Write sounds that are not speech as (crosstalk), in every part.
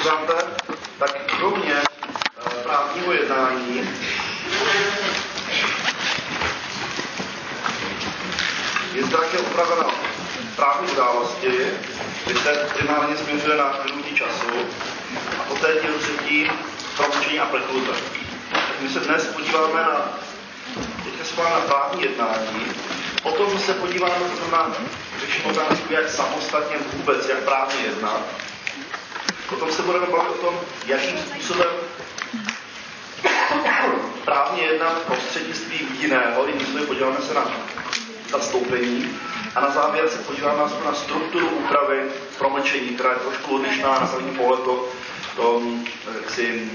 podíváte, tak kromě eh, právního jednání je zde také upravena právní události, se primárně směřuje na minutí času a poté díl třetí promlčení a prekluze. Tak my se dnes podíváme na, teďka se na právní jednání, potom se podíváme na řeším otázku, jak samostatně vůbec, jak právně jednat. Potom se budeme bavit o tom, jakým způsobem právně jednat prostřednictvím jiného, jinými podíváme se na zastoupení a na závěr se podíváme na strukturu úpravy promlčení, která je trošku odlišná na první pohled to, to jak si,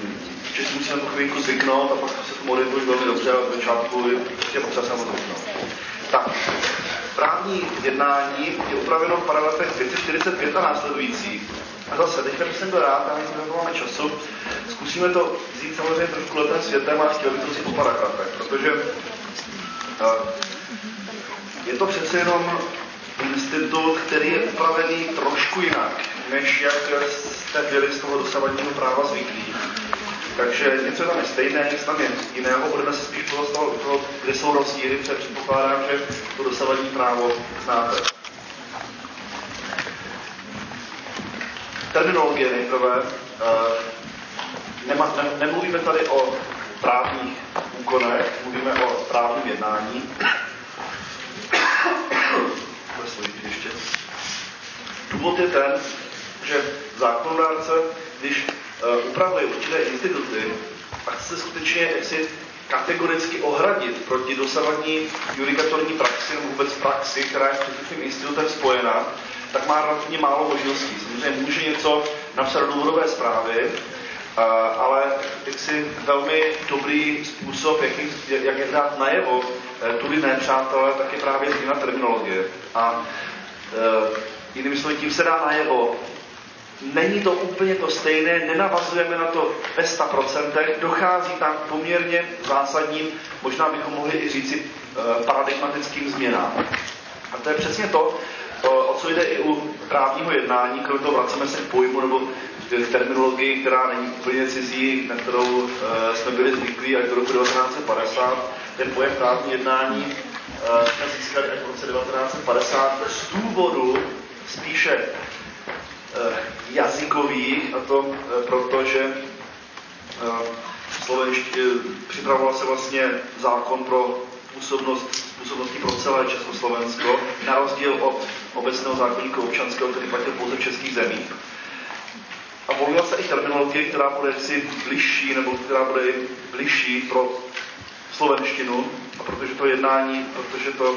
že si musíme tu chvilku zvyknout a pak se tomu orientuješ velmi dobře, ale v začátku je prostě potřeba se zvyknout. Tak, právní jednání je upraveno v paragrafech 245 a následující. A zase, teďka bych jsem byl rád, ale jsme máme času, zkusíme to vzít samozřejmě trošku letem světem a chtěl bych to vzít po paragrafech, protože uh, je to přece jenom institut, který je upravený trošku jinak, než jak jste byli z toho dosavadního práva zvyklí. Takže něco tam je stejné, nic tam je jiného, budeme se spíš u toho, kde jsou rozdíly, protože předpokládám, že to dosavadní právo znáte. Terminologie nejprve. Eh, nema, ne, nemluvíme tady o právních úkonech, mluvíme o právním jednání. ještě. Důvod je ten, že zákonodárce, když uh, upravuje určité instituty a chce se skutečně jaksi kategoricky ohradit proti dosavadní judikatorní praxi nebo vůbec praxi, která je s příslušným institutem spojena, tak má relativně málo možností. Samozřejmě může něco napsat do důvodové zprávy, ale jaksi velmi dobrý způsob, jak, jak je dát najevo e, tudy nepřátelé, tak je právě změna terminologie. A e, jinými slovy, tím se dá najevo, Není to úplně to stejné, nenavazujeme na to ve 100%, dochází tam k poměrně zásadním, možná bychom mohli i říci paradigmatickým změnám. A to je přesně to, o co jde i u právního jednání, kromě toho vraceme se k pojmu nebo k terminologii, která není úplně cizí, na kterou uh, jsme byli zvyklí až do roku 1950. Ten pojem právní jednání uh, jsme získali až v roce 1950 z důvodu spíše uh, jazykových, a to proto, že slovenští, připravoval se vlastně zákon pro působnost, působnosti pro celé Československo, na rozdíl od obecného zákonníku občanského, který platil pouze v českých zemích. A volila se i terminologie, která bude si bližší, nebo která bude bližší pro slovenštinu, a protože to jednání, protože to,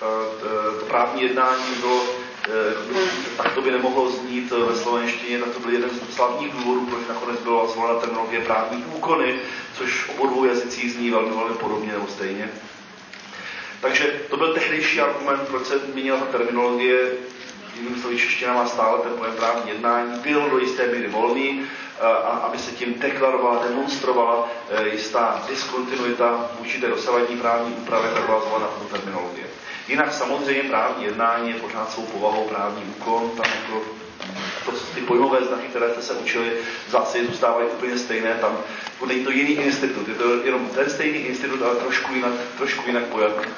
to, to, právní jednání bylo, eh, tak to by nemohlo znít ve slovenštině, tak to byl jeden z slavních důvodů, proč nakonec byla zvolena terminologie právní úkony, což obou dvou jazycích zní velmi, velmi podobně nebo stejně. Takže to byl tehdejší argument, proč se změnila ta terminologie. Jinými slovy, čeština má stále ten pojem právní jednání, byl do jisté míry volný, a aby se tím deklarovala, demonstrovala eh, jistá diskontinuita vůči té dosavadní právní úpravě, tak byla zvolena tato terminologie. Jinak samozřejmě právní jednání je pořád svou povahou právní úkon, tam jako to, ty pojmové znaky, které jste se učili, zase zůstávají úplně stejné, tam není to jiný institut, je to jenom ten stejný institut, ale trošku jinak, trošku jinak pojatý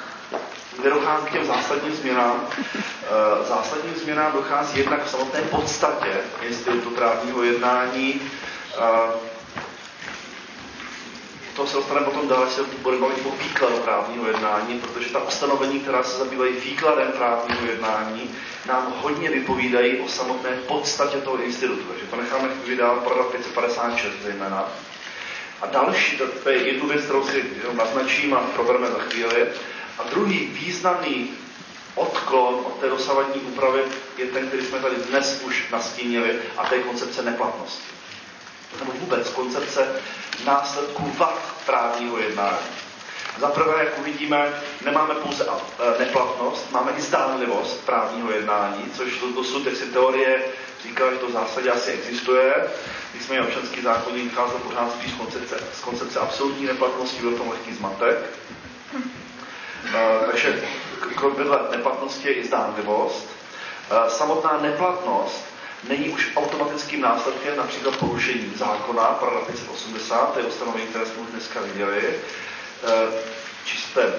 kde dochází k těm zásadním změnám. E, zásadním změnám dochází jednak v samotné podstatě institutu právního jednání. E, to se dostaneme potom dále, se budeme bavit o výkladu právního jednání, protože ta ustanovení, která se zabývají výkladem právního jednání, nám hodně vypovídají o samotné podstatě toho institutu. Takže to necháme chvíli dál, paragraf 556 zejména. A další, to je jednu věc, kterou si naznačím a probereme za chvíli. A druhý významný odklon od té dosavadní úpravy je ten, který jsme tady dnes už nastínili, a to je koncepce neplatnosti. Nebo vůbec koncepce následků vad právního jednání. Za prvé, jak uvidíme, nemáme pouze e, neplatnost, máme i zdánlivost právního jednání, což dosud, jak si teorie říká, že to v zásadě asi existuje. Nicméně občanský zákonník vycházel pořád spíš z koncepce, z koncepce absolutní neplatnosti, byl tom lehký zmatek. Eh, takže vedle neplatnosti je i zdánlivost. Eh, samotná neplatnost není už automatickým následkem například porušení zákona, paragraf 580, to je ustanovení, které jsme už dneska viděli. Eh, čisté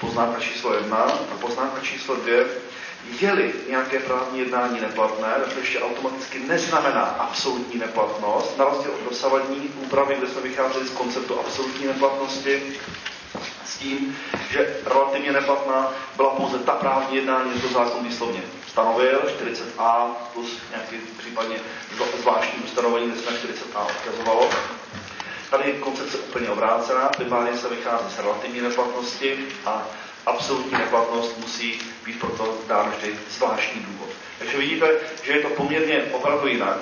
poznámka číslo jedna a poznámka číslo dvě. Je-li nějaké právní jednání neplatné, tak to ještě automaticky neznamená absolutní neplatnost, na rozdíl od dosavadní úpravy, kde jsme vycházeli z konceptu absolutní neplatnosti, s tím, že relativně neplatná byla pouze ta právní jednání, to zákon výslovně stanovil, 40a plus nějaký případně zvláštní ustanovení, kde jsme 40a odkazovalo. Tady je koncepce úplně obrácená, primárně se vychází z relativní neplatnosti a absolutní neplatnost musí být proto dán vždy zvláštní důvod. Takže vidíte, že je to poměrně opravdu jinak.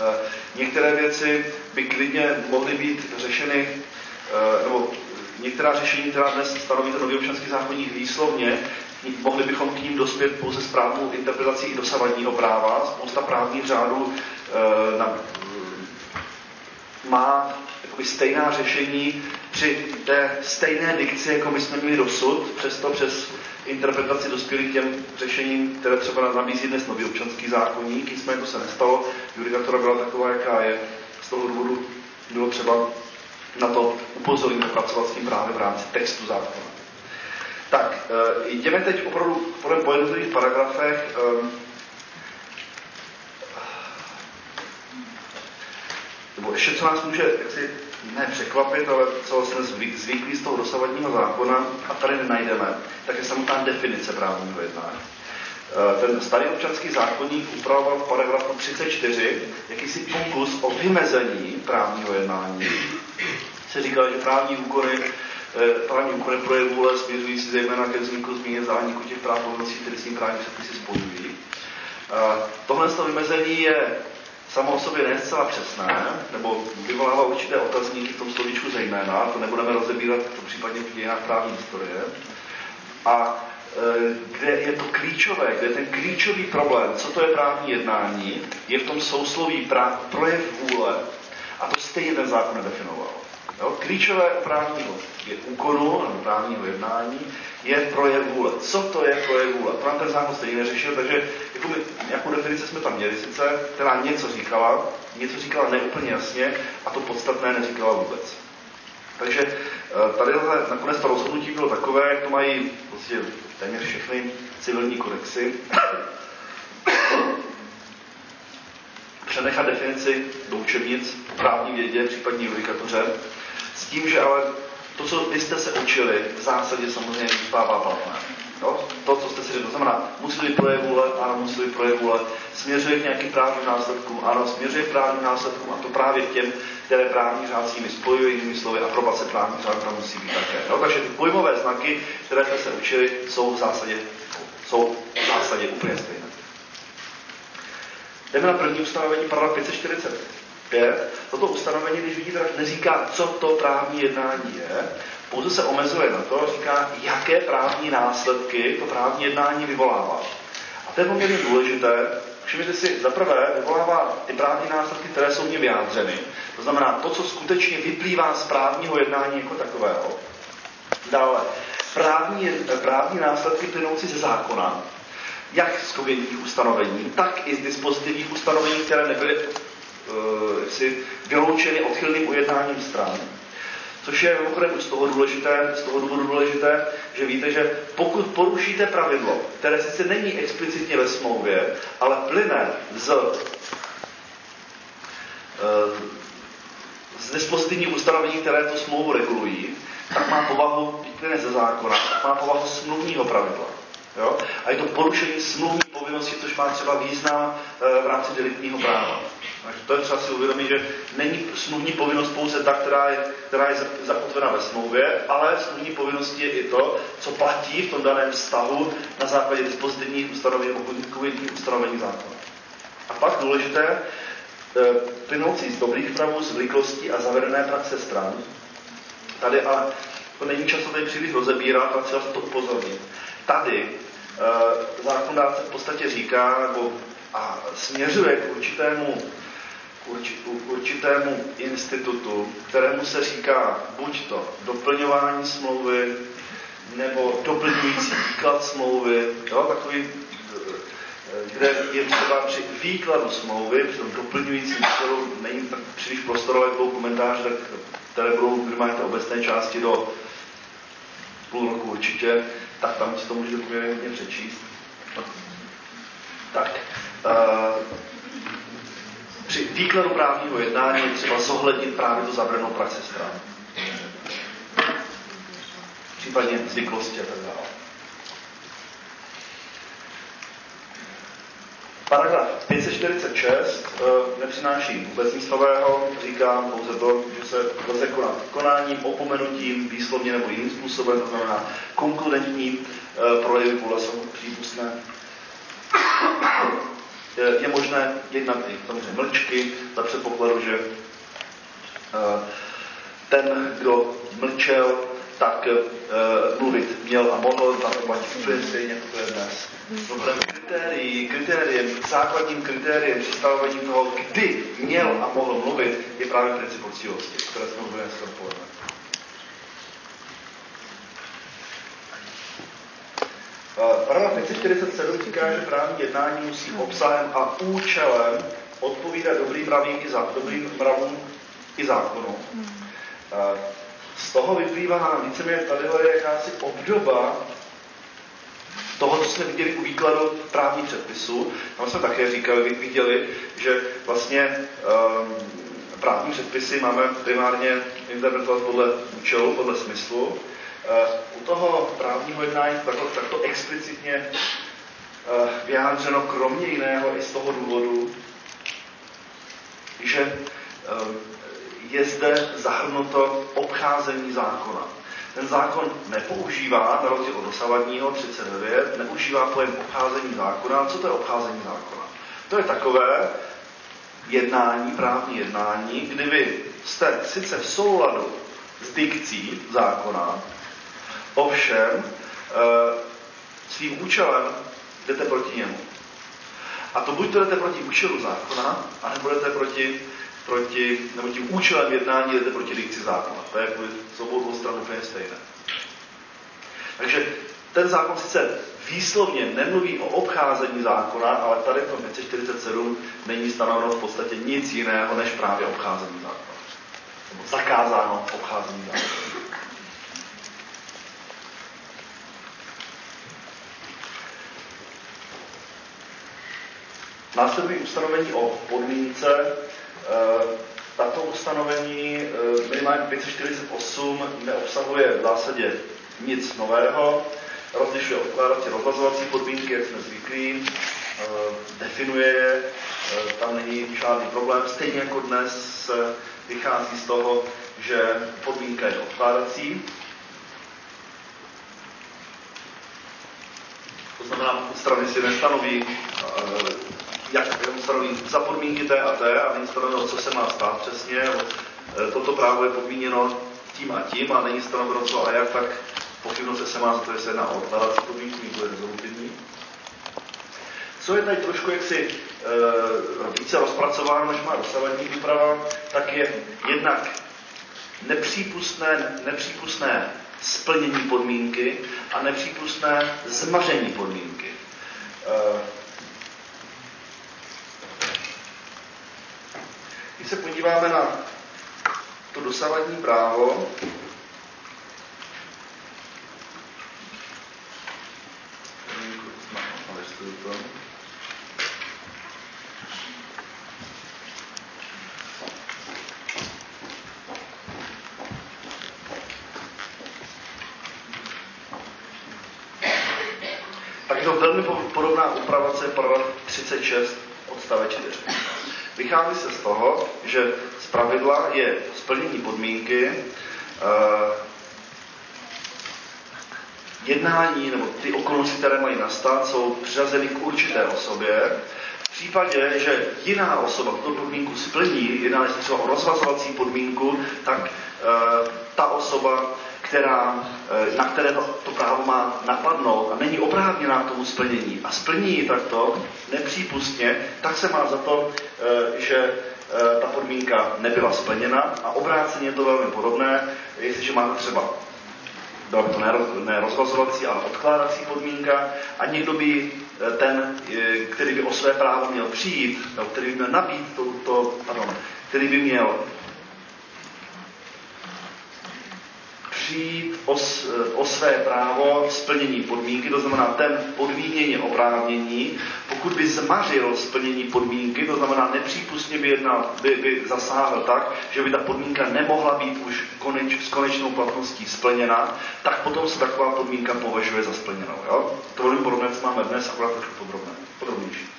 Eh, některé věci by klidně mohly být řešeny, eh, nebo některá řešení, která dnes stanoví ten nový občanský zákonník výslovně, mohli bychom k ním dospět pouze správnou interpretací dosavadního práva. Spousta právních řádů e, na, má jakoby stejná řešení při té stejné dikci, jako my jsme měli dosud, přesto přes interpretaci dospěli k těm řešením, které třeba nabízí dnes nový občanský zákonník, nicméně to se nestalo, judikatura byla taková, jaká je, z toho důvodu bylo třeba na to upozornit pracovat s tím právě v rámci textu zákona. Tak, e, jdeme teď opravdu po jednotlivých paragrafech. E, nebo ještě co nás může jaksi ne překvapit, ale co jsme zvyklí z toho dosavadního zákona a tady nenajdeme, tak je samotná definice právního jednání. Eh, ten starý občanský zákonník upravoval v paragrafu 34 jakýsi pokus o vymezení právního jednání. Se říkal, že právní úkony eh, právní úkony projevu vůle směřující zejména ke vzniku zmíně zániku těch práv s tím právní předpisy spojují. Eh, tohle vymezení je samo o sobě ne zcela přesné, nebo vyvolává určité otazníky v tom slovíčku zejména, to nebudeme rozebírat to případně v dějinách právní historie. A e, kde je to klíčové, kde je ten klíčový problém, co to je právní jednání, je v tom sousloví práv, projev vůle a to stejně ten zákon nedefinoval. Jo? Klíčové právního je úkonu nebo právního jednání je projev vůle. Co to je projev vůle? To nám ten zákon stejně neřešil, takže jako my, nějakou definici jsme tam měli sice, která něco říkala, něco říkala neúplně jasně a to podstatné neříkala vůbec. Takže eh, tady nakonec to rozhodnutí bylo takové, jak to mají prostě téměř všechny civilní kodexy. (coughs) Přenechat definici do učebnic právní vědě, případně judikatuře, s tím, že ale to, co vy jste se učili, v zásadě samozřejmě zůstává platné. Jo? To, co jste si řekli, to znamená, musí být projev vůle, ano, musí být projev vůle, směřuje k nějakým právním následkům, ano, směřuje k právním následkům a to právě k těm, které právní řád s nimi spojuje, jinými slovy, aprobace právní řád tam musí být také. Jo? Takže ty pojmové znaky, které jste se učili, jsou v zásadě, jsou v zásadě úplně stejné. Jdeme na první ustanovení, paragraf 540. 5. Toto ustanovení, když vidíte, tak neříká, co to právní jednání je, pouze se omezuje na to, říká, jaké právní následky to právní jednání vyvolává. A to je poměrně důležité. Všimněte si, za prvé vyvolává ty právní následky, které jsou mě vyjádřeny. To znamená to, co skutečně vyplývá z právního jednání jako takového. Dále, právní, právní následky plynoucí ze zákona, jak z kovědních ustanovení, tak i z dispozitivních ustanovení, které nebyly uh, si vyloučeny odchylným ujednáním stran. Což je mimochodem z toho, důležité, z toho důvodu důležité, že víte, že pokud porušíte pravidlo, které sice není explicitně ve smlouvě, ale plyne z, uh, z dispozitivních ustanovení, které tu smlouvu regulují, tak má povahu, plyne ze zákona, má povahu smluvního pravidla. Jo? A je to porušení smluvní povinnosti, což má třeba význam e, v rámci deliktního práva. Takže to je třeba si uvědomit, že není smluvní povinnost pouze ta, která je, která je zakotvena ve smlouvě, ale smluvní povinností je i to, co platí v tom daném vztahu na základě dispozitivních ustanovení nebo komunitních ustanovení zákona. A pak důležité, e, plynoucí z dobrých pravů, zvyklostí a zavedené praxe stran. Tady ale to není čas tady příliš rozebírat, ale třeba to upozornit. Tady e, zákonodárce v podstatě říká, nebo a směřuje k určitému určitému institutu, kterému se říká buď to doplňování smlouvy, nebo doplňující výklad smlouvy, jo, takový, kde je třeba při výkladu smlouvy, při tom doplňujícím celu, není tak příliš prostorové jako komentář, tak, které budou minimálně té obecné části do půl roku určitě, tak tam si to můžete poměrně přečíst. Tak, uh, při výkladu právního jednání je třeba zohlednit právě tu zabranou praxi stran. Případně zvyklosti a tak dále. Paragraf 546 uh, nepřináší vůbec nic nového, říkám pouze to, že se lze konat konáním, opomenutím, výslovně nebo jiným způsobem, to znamená konkurentní uh, projevy vůle jsou přípustné je možné jednat i samozřejmě mlčky, za předpokladu, že eh, ten, kdo mlčel, tak uh, mluvit měl a mohl, tam to platí úplně stejně, jako to je dnes. Problém kritérií, kritériem, základním kritériem při stanovením toho, kdy měl a mohl mluvit, je právě princip poctivosti, které jsme mluvili dneska odpoledne. Paragraf 547 říká, že právní jednání musí obsahem a účelem odpovídat dobrým mravím i, za, dobrým mravům i zákonům. Z toho vyplývá víceméně tady je jakási obdoba toho, co jsme viděli u výkladu právních předpisů. Tam jsme také říkali, viděli, že vlastně um, právní předpisy máme primárně interpretovat podle účelu, podle smyslu, Eh, u toho právního jednání takto, takto explicitně eh, vyjádřeno kromě jiného i z toho důvodu, že eh, je zde zahrnuto obcházení zákona. Ten zákon nepoužívá, na rozdíl od dosavadního 39, neužívá pojem obcházení zákona. Co to je obcházení zákona? To je takové jednání, právní jednání, kdy vy jste sice v souladu s dikcí zákona, Ovšem, eh, svým účelem jdete proti němu. A to buď to jdete proti účelu zákona, anebo jdete proti, proti nebo tím účelem jednání jdete proti dikci zákona. To je z obou dvou stran úplně stejné. Takže ten zákon sice výslovně nemluví o obcházení zákona, ale tady v tom 547 není stanoveno v podstatě nic jiného, než právě obcházení zákona. Nebo zakázáno obcházení zákona. Následují ustanovení o podmínce. Eh, tato ustanovení eh, minimálně 548 neobsahuje v zásadě nic nového. Rozlišuje odkládací rozvazovací podmínky, jak jsme zvyklí, eh, definuje je, tam není žádný problém. Stejně jako dnes vychází z toho, že podmínka je odkládací. To znamená, strany si nestanoví jak stanoví za podmínky té a té a není stanoveno, co se má stát přesně. E, toto právo je podmíněno tím a tím a není stanoveno co a jak, tak pochybnost se má za to, že se jedná o podmínku, nikdo je rezolutivní. Co je tady trošku jaksi e, více rozpracováno, než má dosavadní úprava, tak je jednak nepřípustné, nepřípustné splnění podmínky a nepřípustné zmaření podmínky. E, Když se podíváme na to dosavadní právo, Tak to velmi podobná úprava, co je 36 odstavec 4. Vychází se z toho, že z pravidla je splnění podmínky uh, jednání nebo ty okolnosti, které mají nastat, jsou přiřazeny k určité osobě. V případě, že jiná osoba tuto podmínku splní, jedná se třeba o rozvazovací podmínku, tak uh, ta osoba která, eh, na které to, to právo má napadnout a není oprávněná k tomu splnění. A splní ji takto nepřípustně, tak se má za to, eh, že eh, ta podmínka nebyla splněna a obráceně je to velmi podobné, jestliže máte třeba byla to ne rozvazovací, ale odkládací podmínka a někdo by ten, který by o své právo měl přijít, nebo který by měl nabít to, to pardon, který by měl přijít o, o své právo splnění podmínky, to znamená ten podmíněně oprávnění, pokud by zmařil splnění podmínky, to znamená nepřípustně by, jedna, by, by zasáhl tak, že by ta podmínka nemohla být už koneč, s konečnou platností splněna, tak potom se taková podmínka považuje za splněnou. Jo? To velmi podobné, co máme dnes, akorát trošku podrobnější.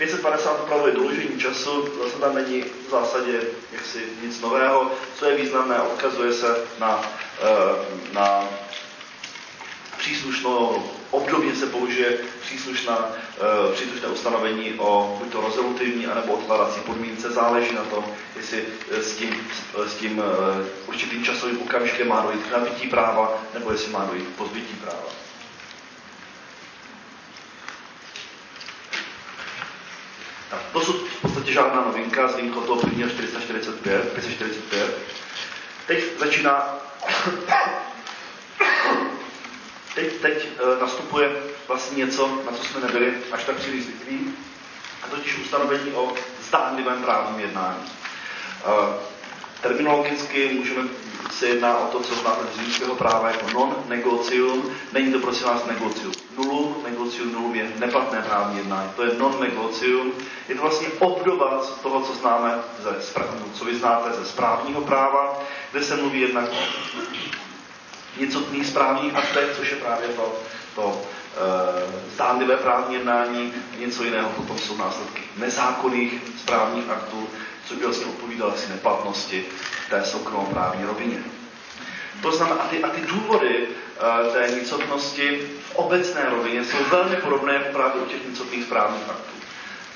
550 upravuje doložení času, zase tam není v zásadě jaksi nic nového. Co je významné, odkazuje se na, eh, na příslušnou, obdobně se použije příslušná, eh, příslušné ustanovení o buď to rezolutivní, anebo odkladací podmínce. Záleží na tom, jestli eh, s tím, s tím určitým časovým okamžikem má dojít k nabití práva, nebo jestli má dojít k pozbytí práva. Tak dosud v podstatě žádná novinka, s výjimkou toho prvního 445, 545. Teď začíná, (coughs) teď, teď uh, nastupuje vlastně něco, na co jsme nebyli až tak příliš zvyklí, a totiž ustanovení o zdánlivém právním jednání. Terminologicky můžeme se jedná o to, co znáte z římského práva jako non-negocium. Není to prosím vás negocium nulum, negocium nulum je neplatné právní jednání. To je non-negocium. Je to vlastně obdoba toho, co známe, ze, co vy znáte ze správního práva, kde se mluví jednak o nicotných správních aktech, což je právě to, to e, zdánlivé právní jednání, něco jiného potom jsou následky nezákonných správních aktů, vlastně odpovídalo asi neplatnosti té soukromoprávní rovině. To znamená, a ty, a ty důvody uh, té nicotnosti v obecné rovině jsou velmi podobné právě u těch nicotných správních aktů.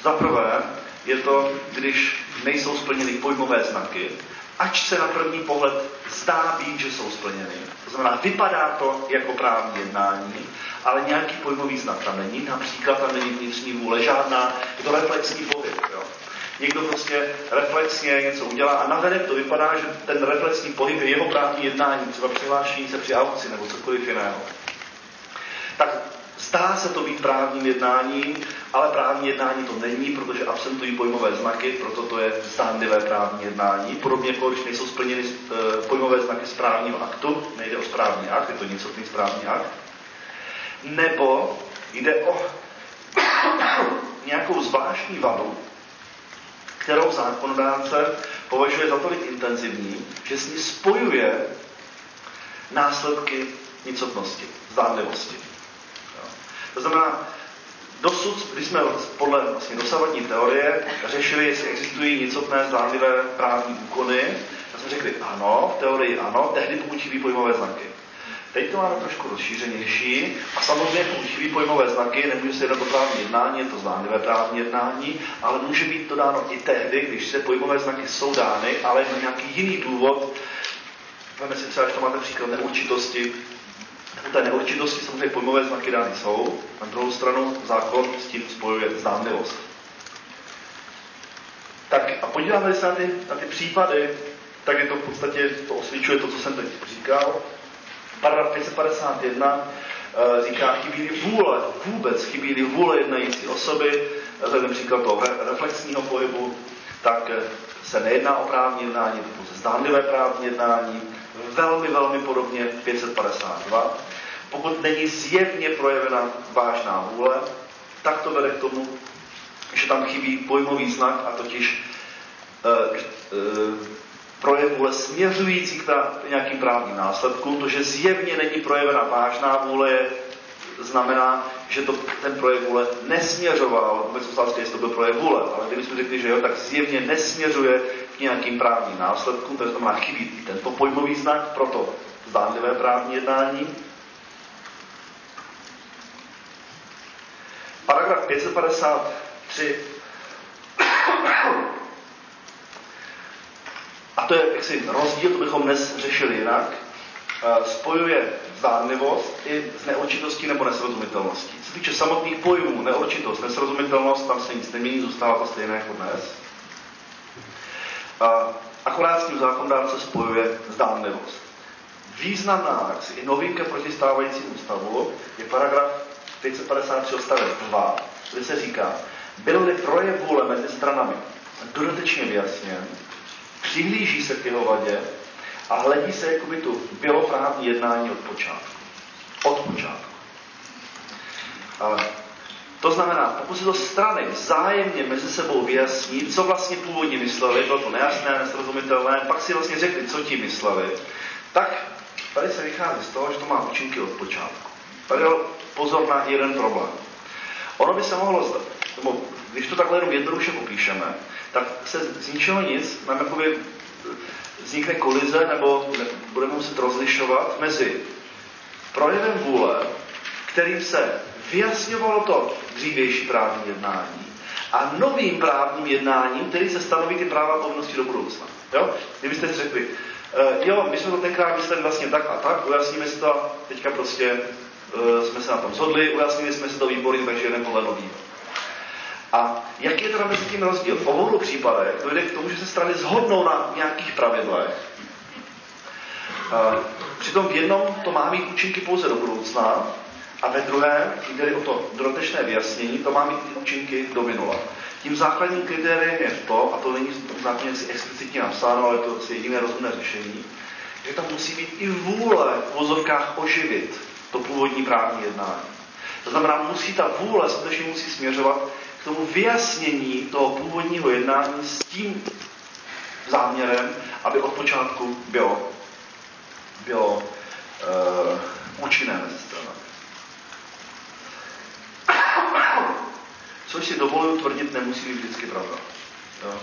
Za prvé je to, když nejsou splněny pojmové znaky, ač se na první pohled zdá být, že jsou splněny. To znamená, vypadá to jako právní jednání, ale nějaký pojmový znak tam není, například tam není vnitřní vůle žádná, je to reflexní pohyb. Jo? Někdo prostě reflexně něco udělá a navenek to vypadá, že ten reflexní pohyb je jeho právní jednání, třeba přihlášení se při aukci nebo cokoliv jiného. Tak Zdá se to být právním jednáním, ale právní jednání to není, protože absentují pojmové znaky, proto to je zdánlivé právní jednání. Podobně jako když nejsou splněny eh, pojmové znaky správního aktu, nejde o správní akt, je to nicotný správní akt. Nebo jde o (coughs) nějakou zvláštní vadu, kterou zákonodárce považuje za tolik intenzivní, že s ní spojuje následky nicotnosti, zdánlivosti. To znamená, dosud, když jsme podle vlastně dosavadní teorie řešili, jestli existují nicotné zdánlivé právní úkony, tak jsme řekli ano, v teorii ano, tehdy pokud chybí pojmové znaky. Teď to máme trošku rozšířenější a samozřejmě používají pojmové znaky, nemůže se jednat o právní jednání, je to zdánlivé právní jednání, ale může být to dáno i tehdy, když se pojmové znaky jsou dány, ale na nějaký jiný důvod. Máme si třeba, že to máte příklad neurčitosti, u té neurčitosti samozřejmě pojmové znaky dány jsou, na druhou stranu zákon s tím spojuje zdánlivost. Tak a podíváme se na ty, na ty případy, tak je to v podstatě, to osvědčuje to, co jsem teď říkal. Paragraf 551 eh, říká, chybí vůle, vůbec chybí vůle jednající osoby, vzhledem příklad toho reflexního pohybu, tak eh, se nejedná o právní jednání, to pouze zdánlivé právní jednání, velmi, velmi podobně 552. Pokud není zjevně projevena vážná vůle, tak to vede k tomu, že tam chybí pojmový znak, a totiž e, e, projev vůle směřující k nějakým právním následkům. To, že zjevně není projevena vážná vůle, znamená, že to, ten projev vůle nesměřoval, vůbec otázka, jestli to byl projev vůle, ale kdybychom řekli, že jo, tak zjevně nesměřuje k nějakým právním následkům, to znamená chybí tento pojmový znak, proto zdánlivé právní jednání. Paragraf 553 a to je jaksi rozdíl, to bychom dnes řešili jinak, eh, spojuje zdánlivost i s neurčitostí nebo nesrozumitelností. Co se týče samotných pojmů, neurčitost, nesrozumitelnost, tam se nic nemění, zůstává to stejné jako dnes. A akorát s tím zákondárce spojuje zdánlivost. Významná i novinka proti stávajícímu stavu je paragraf 553 odstavec 2, kde se říká, byl-li projev vůle mezi stranami dodatečně vyjasněn, přihlíží se k jeho vadě a hledí se, jako by tu bylo právní jednání od počátku. Od počátku. Ale to znamená, pokud se to strany vzájemně mezi sebou vyjasní, co vlastně původně mysleli, bylo to nejasné, nesrozumitelné, pak si vlastně řekli, co ti mysleli, tak tady se vychází z toho, že to má účinky od počátku. Tady je pozor na jeden problém. Ono by se mohlo nebo když to takhle jenom jednoduše popíšeme, tak se z ničeho nic nám jakoby vznikne kolize, nebo budeme muset rozlišovat mezi projevem vůle, kterým se vyjasňovalo to dřívější právní jednání a novým právním jednáním, který se stanoví ty práva povinnosti do budoucna. Jo? Kdybyste si řekli, uh, jo, my jsme to tenkrát mysleli vlastně tak a tak, ujasníme si to, teďka prostě uh, jsme se na tom shodli, ujasnili jsme si to výborně, takže jeden podle nový. A jaký je teda mezi tím rozdíl? V obou případech dojde k tomu, že se strany zhodnou na nějakých pravidlech. Přitom v jednom to má mít účinky pouze do budoucna, a ve druhé, jde o to dodatečné vyjasnění, to má mít účinky do minula. Tím základním kritériem je to, a to není v zákoně explicitně napsáno, ale to je jediné rozumné řešení, že tam musí být i vůle v vozovkách oživit to původní právní jednání. To znamená, musí ta vůle skutečně musí směřovat tomu vyjasnění toho původního jednání s tím záměrem, aby od počátku bylo, bylo uh, účinné mezi stranami. Což si dovoluju tvrdit, nemusí být vždycky pravda. Jo.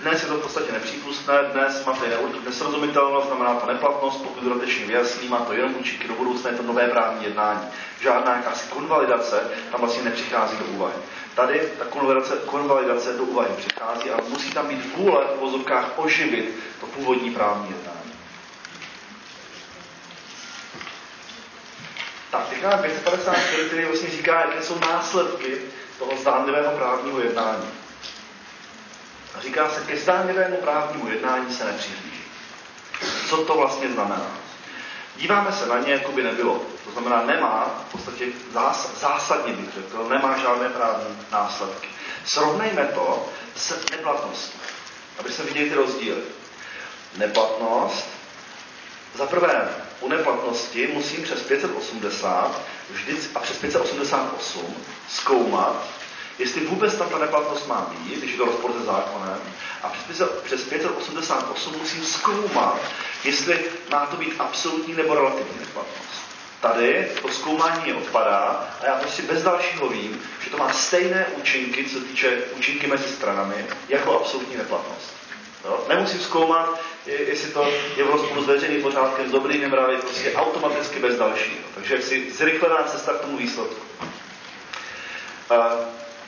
Dnes je to v podstatě nepřípustné, dnes máte nesrozumitelnost, znamená to neplatnost, pokud dodatečně vyjasní, má to jenom účinky do budoucna, je to nové právní jednání. Žádná jakási konvalidace tam vlastně nepřichází do úvahy. Tady ta konvalidace, konvalidace do úvahy přichází, ale musí tam být vůle v vozovkách oživit to původní právní jednání. Tak, teď máme 554, který vlastně říká, jaké jsou následky toho zdánlivého právního jednání. A říká se, ke zdánlivému právnímu jednání se nepřihlíží. Co to vlastně znamená? Díváme se na ně, jako by nebylo. To znamená, nemá v podstatě zás, zásadně bych řekl, nemá žádné právní následky. Srovnejme to s neplatností, aby se viděli ty rozdíly. Neplatnost, za prvé, u neplatnosti musím přes 580 vždycky, a přes 588 zkoumat, jestli vůbec tam ta neplatnost má být, když je to rozpor se zákonem, a přes, přes 588 musím zkoumat, jestli má to být absolutní nebo relativní neplatnost. Tady to zkoumání odpadá a já prostě bez dalšího vím, že to má stejné účinky, co týče účinky mezi stranami, jako absolutní neplatnost. Jo? Nemusím zkoumat, jestli to je v rozporu s veřejným pořádkem, s dobrými mravy, prostě automaticky bez dalšího. Takže si zrychlená cesta k tomu výsledku. A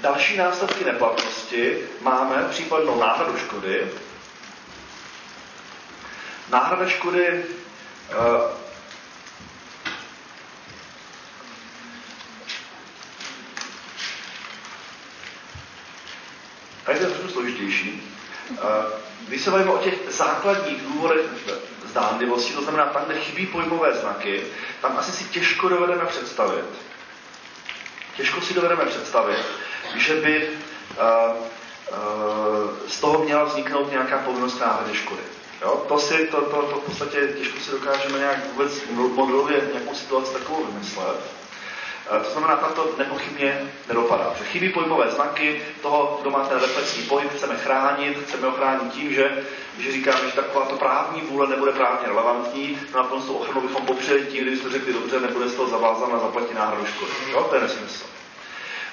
další následky neplatnosti máme případnou náhradu škody. Náhrada škody Tady je to složitější. Když se bavíme o těch základních důvodech zdánlivosti, to znamená tam, kde chybí pojmové znaky, tam asi si těžko dovedeme představit, těžko si dovedeme představit, že by uh, uh, z toho měla vzniknout nějaká povinnost náhrady škody. Jo? To, si, to, to, to v podstatě těžko si dokážeme nějak vůbec modelově nějakou situaci takovou vymyslet. Eh, to znamená, tam to nepochybně nedopadá. Že chybí pojmové znaky toho, kdo má ten reflexní pohyb, chceme chránit, chceme ho chránit tím, že, že říkáme, že takováto právní vůle nebude právně relevantní, no a potom tu ochranu bychom popřeli tím, kdybychom řekli, dobře, nebude z toho zavázán na zaplatí náhradu škody. Jo, to je nesmysl.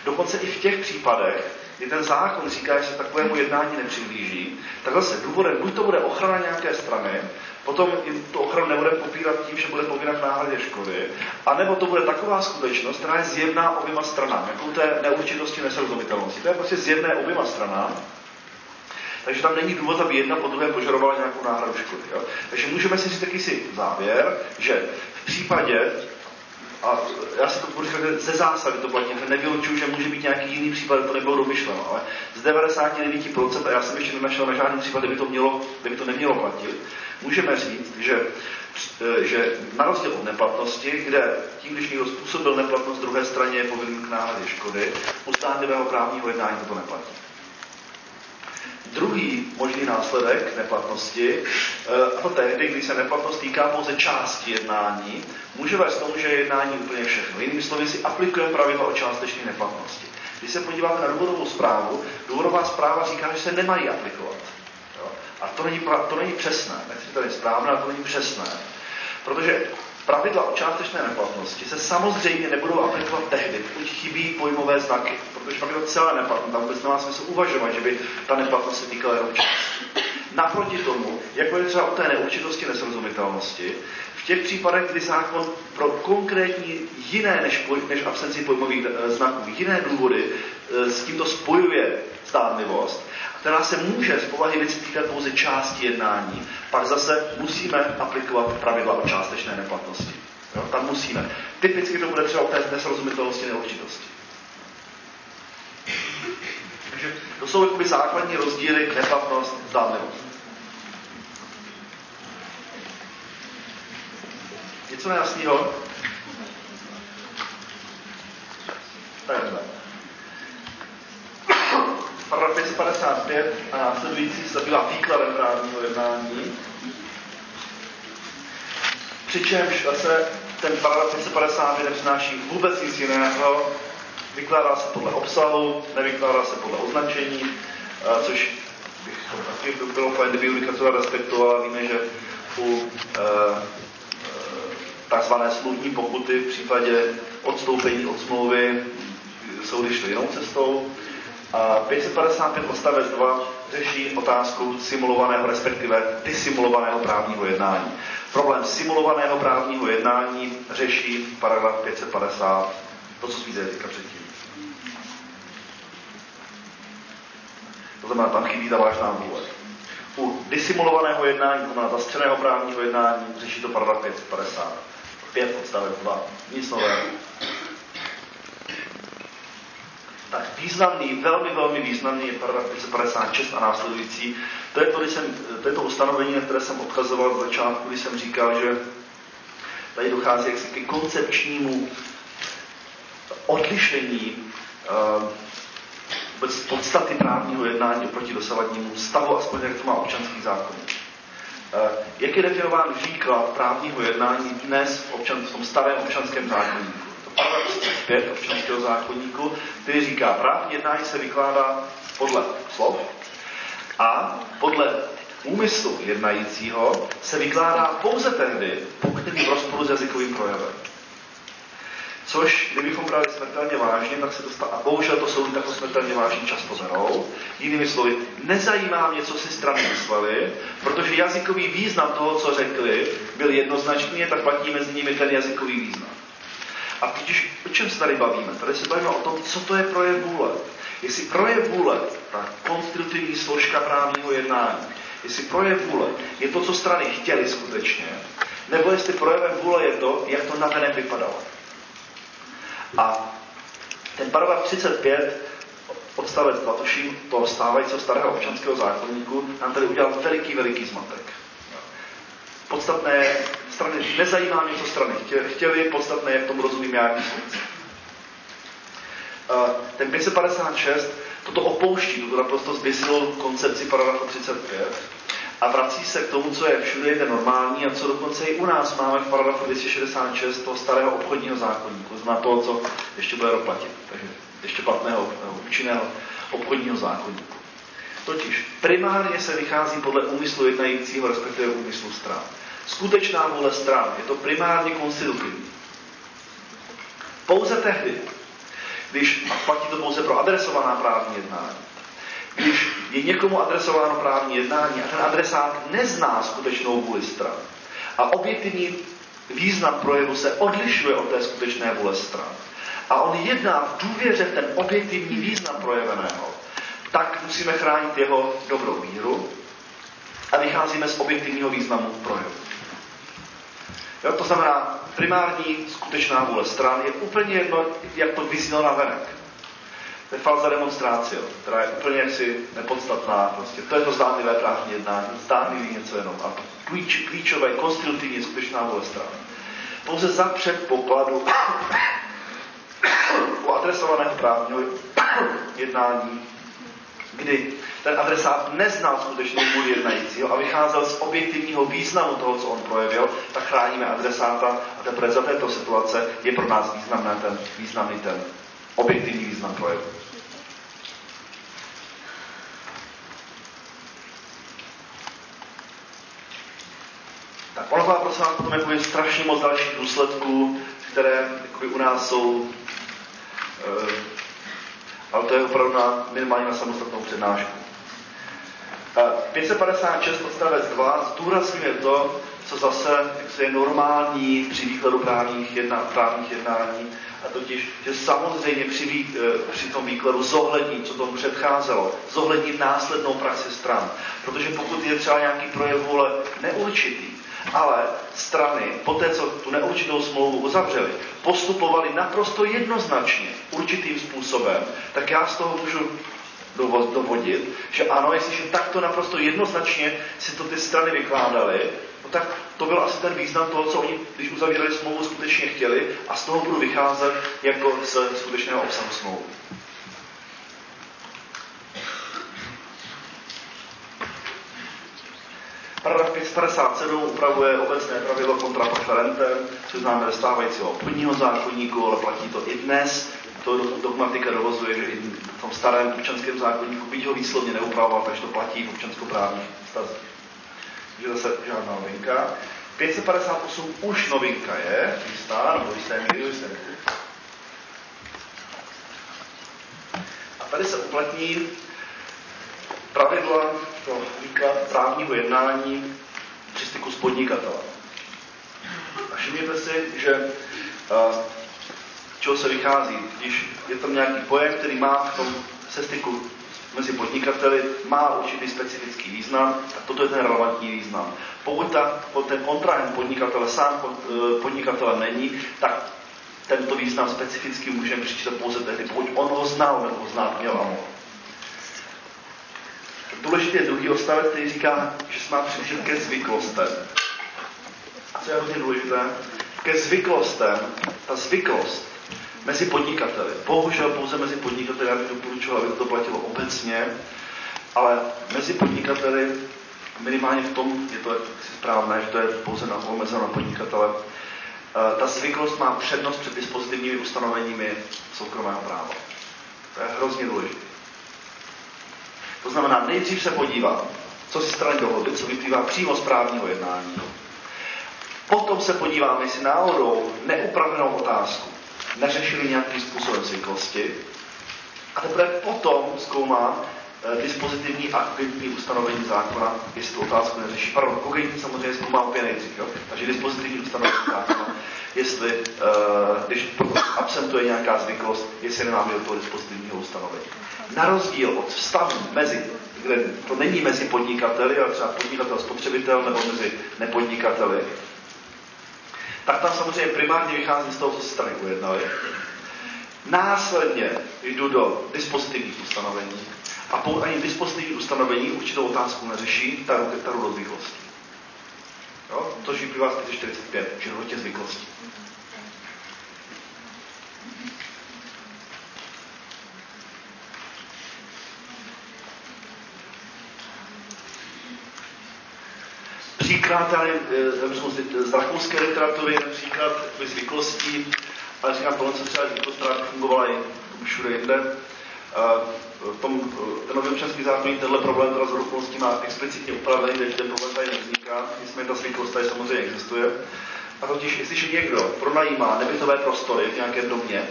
Dokonce i v těch případech, kdy ten zákon říká, že se takovému jednání nepřihlíží, tak zase důvodem buď to bude ochrana nějaké strany, potom tu ochranu nebude popírat tím, že bude povinat náhradě škody, anebo to bude taková skutečnost, která je zjevná oběma stranám, jako té neurčitosti, nesrozumitelnosti. To je prostě zjevné oběma stranám, takže tam není důvod, aby jedna po druhé požadovala nějakou náhradu škody. Jo? Takže můžeme si říct taky si závěr, že v případě, a já si to budu říkat, ze zásady to platí, nevylučuju, že může být nějaký jiný případ, to nebylo domyšleno, ale z 99%, a já jsem ještě nenašel na žádný případ, kde by to, mělo, kde by to nemělo platit, můžeme říct, že, že na rozdíl od neplatnosti, kde tím, když někdo způsobil neplatnost druhé straně, je povinným k náhradě škody, u právního jednání toto neplatí. Druhý možný následek neplatnosti, eh, a to tehdy, když se neplatnost týká pouze části jednání, může vést tomu, že je jednání úplně všechno. Jinými slovy si aplikujeme pravidla o částečné neplatnosti. Když se podíváte na důvodovou zprávu, důvodová zpráva říká, že se nemají aplikovat. Jo? A to není, to není přesné. Nechci tady správné, ale to není přesné. Protože Pravidla o částečné neplatnosti se samozřejmě nebudou aplikovat tehdy, pokud chybí pojmové znaky, protože pak je to celé neplatné, tam vůbec nemá smysl uvažovat, že by ta neplatnost se týkala jenom části. Naproti tomu, jako je třeba o té neurčitosti, nesrozumitelnosti, v těch případech, kdy zákon pro konkrétní jiné než, poj, než absenci pojmových eh, znaků, jiné důvody eh, s tímto spojuje stánlivost, která se může z povahy věci týkat pouze části jednání, pak zase musíme aplikovat pravidla o částečné neplatnosti. Jo? Tam musíme. Typicky to bude třeba o té nesrozumitelnosti, neurčitosti. Takže to jsou jakoby základní rozdíly neplatnost, zdánlivost. Něco nejasného? Takhle paragraf 555 a následující se zabývá výkladem právního jednání. Přičemž zase ten paragraf 555 nepřináší vůbec nic jiného, vykládá se podle obsahu, nevykládá se podle označení, což bych taky bylo fajn, kdyby judikatura respektovala. Víme, že u e, e, takzvané smluvní pokuty v případě odstoupení od smlouvy soudy šly jinou cestou. A 555 odstavec 2 řeší otázku simulovaného, respektive disimulovaného právního jednání. Problém simulovaného právního jednání řeší paragraf 550, to, co jsme teďka předtím. To znamená, tam chybí ta vážná vůle. U disimulovaného jednání, to znamená zastřeného právního jednání, řeší to paragraf 550. 5 odstavec 2. Nic nového tak významný, velmi, velmi významný je paragraf 556 a následující. To je to, když jsem, to, je to ustanovení, na které jsem odkazoval v začátku, kdy jsem říkal, že tady dochází jaksi ke koncepčnímu odlišení uh, vůbec podstaty právního jednání oproti dosavadnímu stavu, aspoň jak to má občanský zákon. Uh, jak je definován výklad právního jednání dnes v, občan, v tom starém občanském zákonníku? paragraf 35 občanského zákonníku, který říká, právní jednání se vykládá podle slov a podle úmyslu jednajícího se vykládá pouze tehdy, pokud je v rozporu s jazykovým projevem. Což, kdybychom brali smrtelně vážně, tak se to stane. A bohužel to soudy takto smrtelně vážně často berou. Jinými slovy, nezajímá mě, co si strany mysleli, protože jazykový význam toho, co řekli, byl jednoznačný, tak platí mezi nimi ten jazykový význam. A totiž o čem se tady bavíme? Tady se bavíme o tom, co to je projev vůle. Jestli projev vůle, ta konstitutivní složka právního jednání, jestli projev vůle je to, co strany chtěly skutečně, nebo jestli projevem vůle je to, jak to navenek vypadalo. A ten paragraf 35 odstavec 2, tuším, toho stávajícího starého občanského zákonníku, nám tady udělal veliký, veliký zmatek. Podstatné strany nezajímá mě, co strany chtěli, podstatné je v tom rozumím já jako Ten 556 toto opouští, tuto naprosto zběsilou koncepci paragrafu 35 a vrací se k tomu, co je všude je normální a co dokonce i u nás máme v paragrafu 266 toho starého obchodního zákonníku, zná toho, co ještě bude doplatit, takže ještě platného, účinného obchodního zákonníku. Totiž primárně se vychází podle úmyslu jednajícího, respektive úmyslu stran. Skutečná vůle stran je to primárně konstitutivní. Pouze tehdy, když, platí to pouze pro adresovaná právní jednání, když je někomu adresováno právní jednání a ten adresát nezná skutečnou vůli stran a objektivní význam projevu se odlišuje od té skutečné vůle stran a on jedná v důvěře ten objektivní význam projeveného, tak musíme chránit jeho dobrou víru a vycházíme z objektivního významu projevu. Jo, to znamená, primární skutečná vůle stran je úplně jedno, jak to vyznělo na venek. Je falza demonstrácio, která je úplně jaksi nepodstatná. Prostě. To je to zdánlivé právní jednání, zdánlivý něco jenom. A klíč, klíčové, konstitutivní skutečná vůle stran. Pouze za předpokladu (coughs) u adresovaného právního jednání, kdy ten adresát neznal skutečnou vůli jednajícího a vycházel z objektivního významu toho, co on projevil, tak chráníme adresáta a teprve za této situace je pro nás významný ten, významný ten objektivní význam projevu. Má prosím vás potom jakoby strašně moc dalších důsledků, které jakoby u nás jsou, e, ale to je opravdu na, minimálně na samostatnou přednášku. 556 odstavec 2 zdůrazňuje to, co zase jak je normální při výkladu právních, jedna, právních jednání, a totiž, že samozřejmě při, vý, e, při tom výkladu zohlední, co tomu předcházelo, zohlední následnou praxi stran. Protože pokud je třeba nějaký projev vůle neurčitý, ale strany, po té, co tu neurčitou smlouvu uzavřeli, postupovali naprosto jednoznačně, určitým způsobem, tak já z toho můžu dovodit, že ano, jestliže takto naprosto jednoznačně si to ty strany vykládaly, no tak to byl asi ten význam toho, co oni, když uzavírali smlouvu, skutečně chtěli a z toho budu vycházet jako z skutečného obsahu smlouvy. Paragraf 557 upravuje obecné pravidlo kontra preferentem, což známe ze stávajícího obchodního zákonníku, ale platí to i dnes. To dogmatika dovozuje, že i v tom starém občanském zákonníku, byť ho výslovně neupravoval, takže to platí v občanskoprávních stazích. Takže zase žádná novinka. 558 už novinka je, jistá, nebo jisté míry, jisté A tady se uplatní pravidla pro výklad právního jednání při styku s podnikatelem. A všimněte si, že čeho se vychází. Když je tam nějaký pojem, který má v tom se styku mezi podnikateli, má určitý specifický význam, tak toto je ten relevantní význam. Pokud ta, ten kontrahent podnikatele sám e, podnikatele není, tak tento význam specificky můžeme přičítat pouze tehdy, pokud on ho znal nebo ho znát měl a. Důležitý je druhý odstavec, který říká, že se má ke zvyklostem. A co je hodně důležité? Ke zvyklostem, ta zvyklost mezi podnikateli. Bohužel pouze mezi podnikateli, já bych doporučoval, aby to platilo obecně, ale mezi podnikateli, minimálně v tom je to správné, že to je pouze na omezeno na podnikatele, eh, ta zvyklost má přednost před dispozitivními ustanoveními soukromého práva. To je hrozně důležité. To znamená, nejdřív se podívám, co si strany dohodly, co vyplývá přímo z právního jednání. Potom se podíváme, jestli náhodou neupravenou otázku neřešili nějakým způsobem zvyklosti. A teprve potom zkoumá eh, dispozitivní a kogentní ustanovení zákona, jestli tu otázku neřeší. Pardon, kogentní samozřejmě zkoumá opět nejdřív, takže dispozitivní ustanovení zákona, jestli, uh, když absentuje nějaká zvyklost, jestli nemáme do toho dispozitivního ustanovení. Na rozdíl od vztahu mezi, kde to není mezi podnikateli, ale třeba podnikatel spotřebitel nebo mezi nepodnikateli, tak tam samozřejmě primárně vychází z toho, co se strany ujednali. Následně jdu do dispozitivních ustanovení a pokud ani dispozitivní ustanovení určitou otázku neřeší, ta jdu do zvyklostí. Jo? To vyplývá z 45, že do zvyklostí. Příklad tady, eh, z rakouské literatury, například zvyklostí, ale říkám, tohle se třeba zvyklost fungovala i všude jinde. V tom, eh, ten nový občanský zákon tenhle problém teda z okolností má explicitně upravený, takže ten problém tady nevzniká, nicméně ta zvyklost tady samozřejmě existuje. A totiž, jestliže někdo pronajímá nebytové prostory v nějakém domě,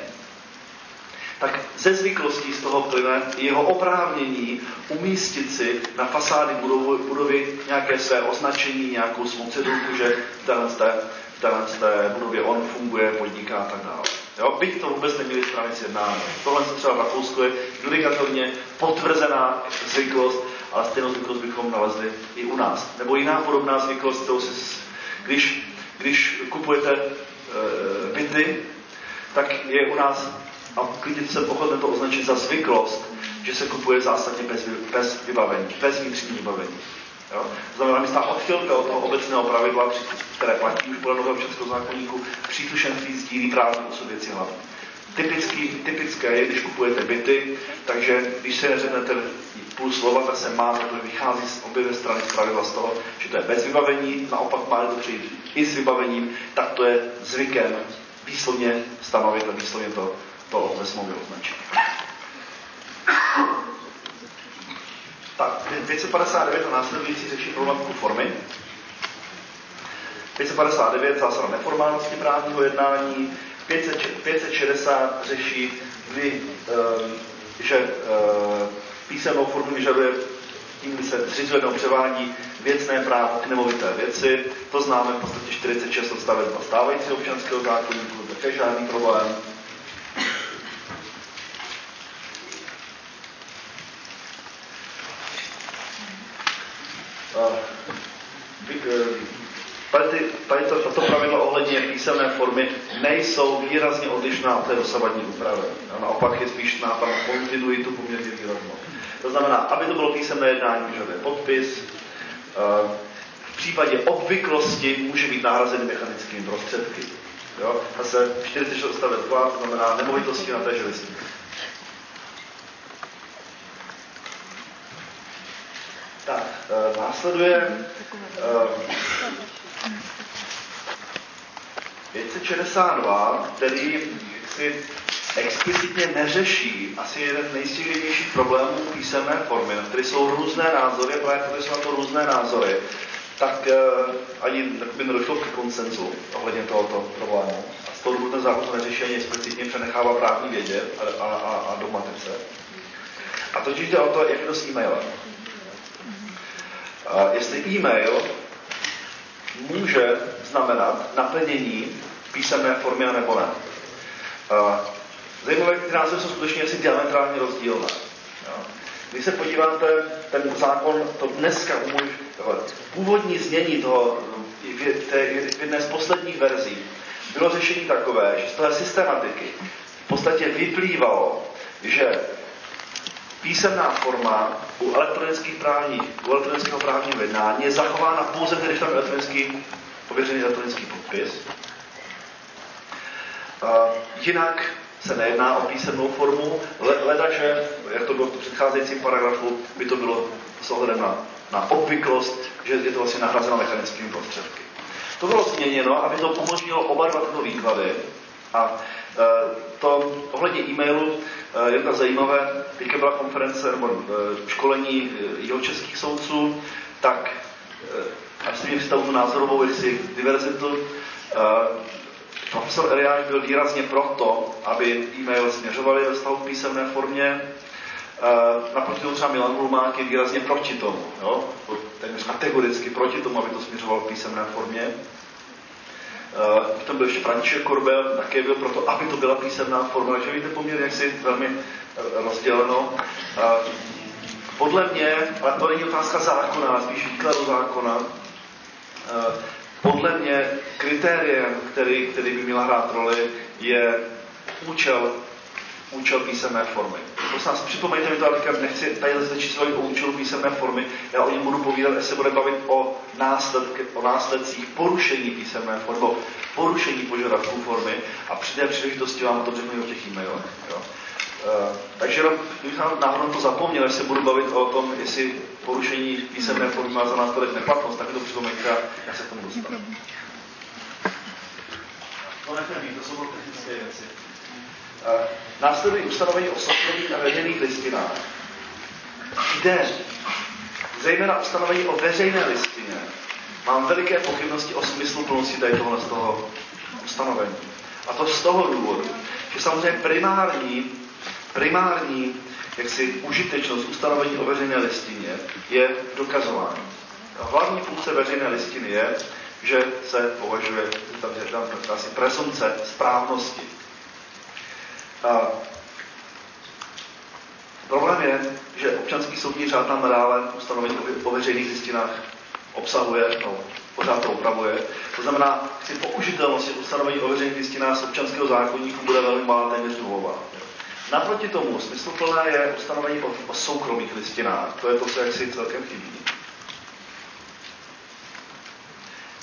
tak ze zvyklostí z toho plyne jeho oprávnění umístit si na fasády budovy, budovy nějaké své označení, nějakou svou cedulku, že v téhle, té, v téhle té budově on funguje, podniká a tak dále. Jo, byť to vůbec neměli strany sjednáno. Tohle se třeba v Rakousku je judikatorně potvrzená zvyklost, ale stejnou zvyklost bychom nalezli i u nás. Nebo jiná podobná zvyklost, kterou si, když, když kupujete e, byty, tak je u nás, a klidně jsem ochoten to označit za zvyklost, že se kupuje zásadně bez, bez vybavení, bez vnitřní vybavení. Jo? Znamená, my odchylka od toho obecného pravidla, které platí už podle nového občanského zákonníku, příslušenství sdílí právní osoby věci hlavní. Typický, typické je, když kupujete byty, takže když se neřeknete půl slova, tak se má, to vychází z obě strany z pravidla z toho, že to je bez vybavení, naopak má to přijít i s vybavením, tak to je zvykem výslovně stanovit a výslovně to, to ve smlouvě označit. Tak, 559 a následující řeší problematiku formy. 559 zásada neformálnosti právního jednání, 560 řeší, kdy, ehm, že ehm, písemnou formu vyžaduje tím se zřizuje nebo převádí věcné právo k nemovité věci. To známe v podstatě 46 odstavec stávajícího občanského zákonníku, také žádný problém. Tady, tady to, tato pravidla ohledně písemné formy nejsou výrazně odlišná od té dosavadní úpravy. A naopak je spíš na kontinuitu poměrně výraznou. To znamená, aby to bylo písemné jednání, vyžaduje podpis. V případě obvyklosti může být nahrazen mechanickými prostředky. Jo? Zase 46 odstavec 2, to znamená nemovitosti na téže listině. Tak, e, následuje e, 562, který si explicitně neřeší asi jeden z nejstěžejnějších problémů písemné formy, na které jsou různé názory, právě protože jsou na to různé názory, tak uh, ani by nedošlo k koncenzu ohledně tohoto problému. A z toho důvodu ten zákon to neřeší ani explicitně, přenechává právní vědě a, a, a, a dogmatice. A totiž jde o to, jak je to s e-mailem. Jestli e-mail může znamenat naplnění písemné formě nebo ne. Zajímavé, ty názory jsou skutečně asi diametrálně rozdílné. Když se podíváte, ten zákon to dneska umožňuje, původní znění toho, v jedné z posledních verzí, bylo řešení takové, že z té systematiky v podstatě vyplývalo, že písemná forma u elektronických právních, u elektronického právního jednání je zachována pouze tedy v tom elektronický, pověřený elektronický podpis. Uh, jinak se nejedná o písemnou formu, leda, že, jak to bylo v předcházejícím paragrafu, by to bylo s ohledem na, na obvyklost, že je to vlastně nahrazeno mechanickými prostředky. To bylo změněno, aby to umožnilo oba dva tyto výklady. A e, to ohledně e-mailu e, je to zajímavé, teďka byla konference nebo e, školení jeho českých soudců, tak až si mě představu názorovou jestli diverzitu, Profesor Eliáš byl výrazně proto, aby e-mail směřovali ve stavu v písemné formě. Naproti třeba Milan Ulmák je výrazně proti tomu. Jo? Téměř kategoricky proti tomu, aby to směřovalo v písemné formě. Uh, potom byl ještě František Korbel, také byl proto, aby to byla písemná forma. Takže víte poměr, jak si velmi rozděleno. Uh, podle mě, ale to není otázka zákona, spíš výkladu zákona, podle mě kritériem, který, který by měla hrát roli, je účel, účel písemné formy. Prosím vás, připomeňte mi to, ale nechci tady začít o účelu písemné formy, já o něm budu povídat, až se bude bavit o, následk, o následcích porušení písemné formy, o porušení požadavků formy a při té příležitosti vám to řeknu o těch e-mailech. Jo. Uh, takže kdybych náhodou to zapomněl, až se budu bavit o tom, jestli porušení písemné formy má za následek neplatnost, tak to připomeňte a já se k tomu dostanu. To nechme to jsou technické věci. Uh, následují ustanovení o soukromých a veřejných listinách. Jde zejména ustanovení o veřejné listině. Mám veliké pochybnosti o smyslu plnosti tady tohle z toho ustanovení. A to z toho důvodu, že samozřejmě primární, primární jaksi užitečnost ustanovení o veřejné listině je dokazování. A hlavní funkce veřejné listiny je, že se považuje, tam je tam asi presumce správnosti. A problém je, že občanský soudní řád nám nadále ustanovení o veřejných listinách obsahuje, no, pořád to upravuje. To znamená, že použitelnost ustanovení o veřejných listinách z občanského zákonníku bude velmi malá, téměř nulová. Naproti tomu smysluplné je ustanovení o, o soukromých listinách. To je to, co jaksi celkem chybí.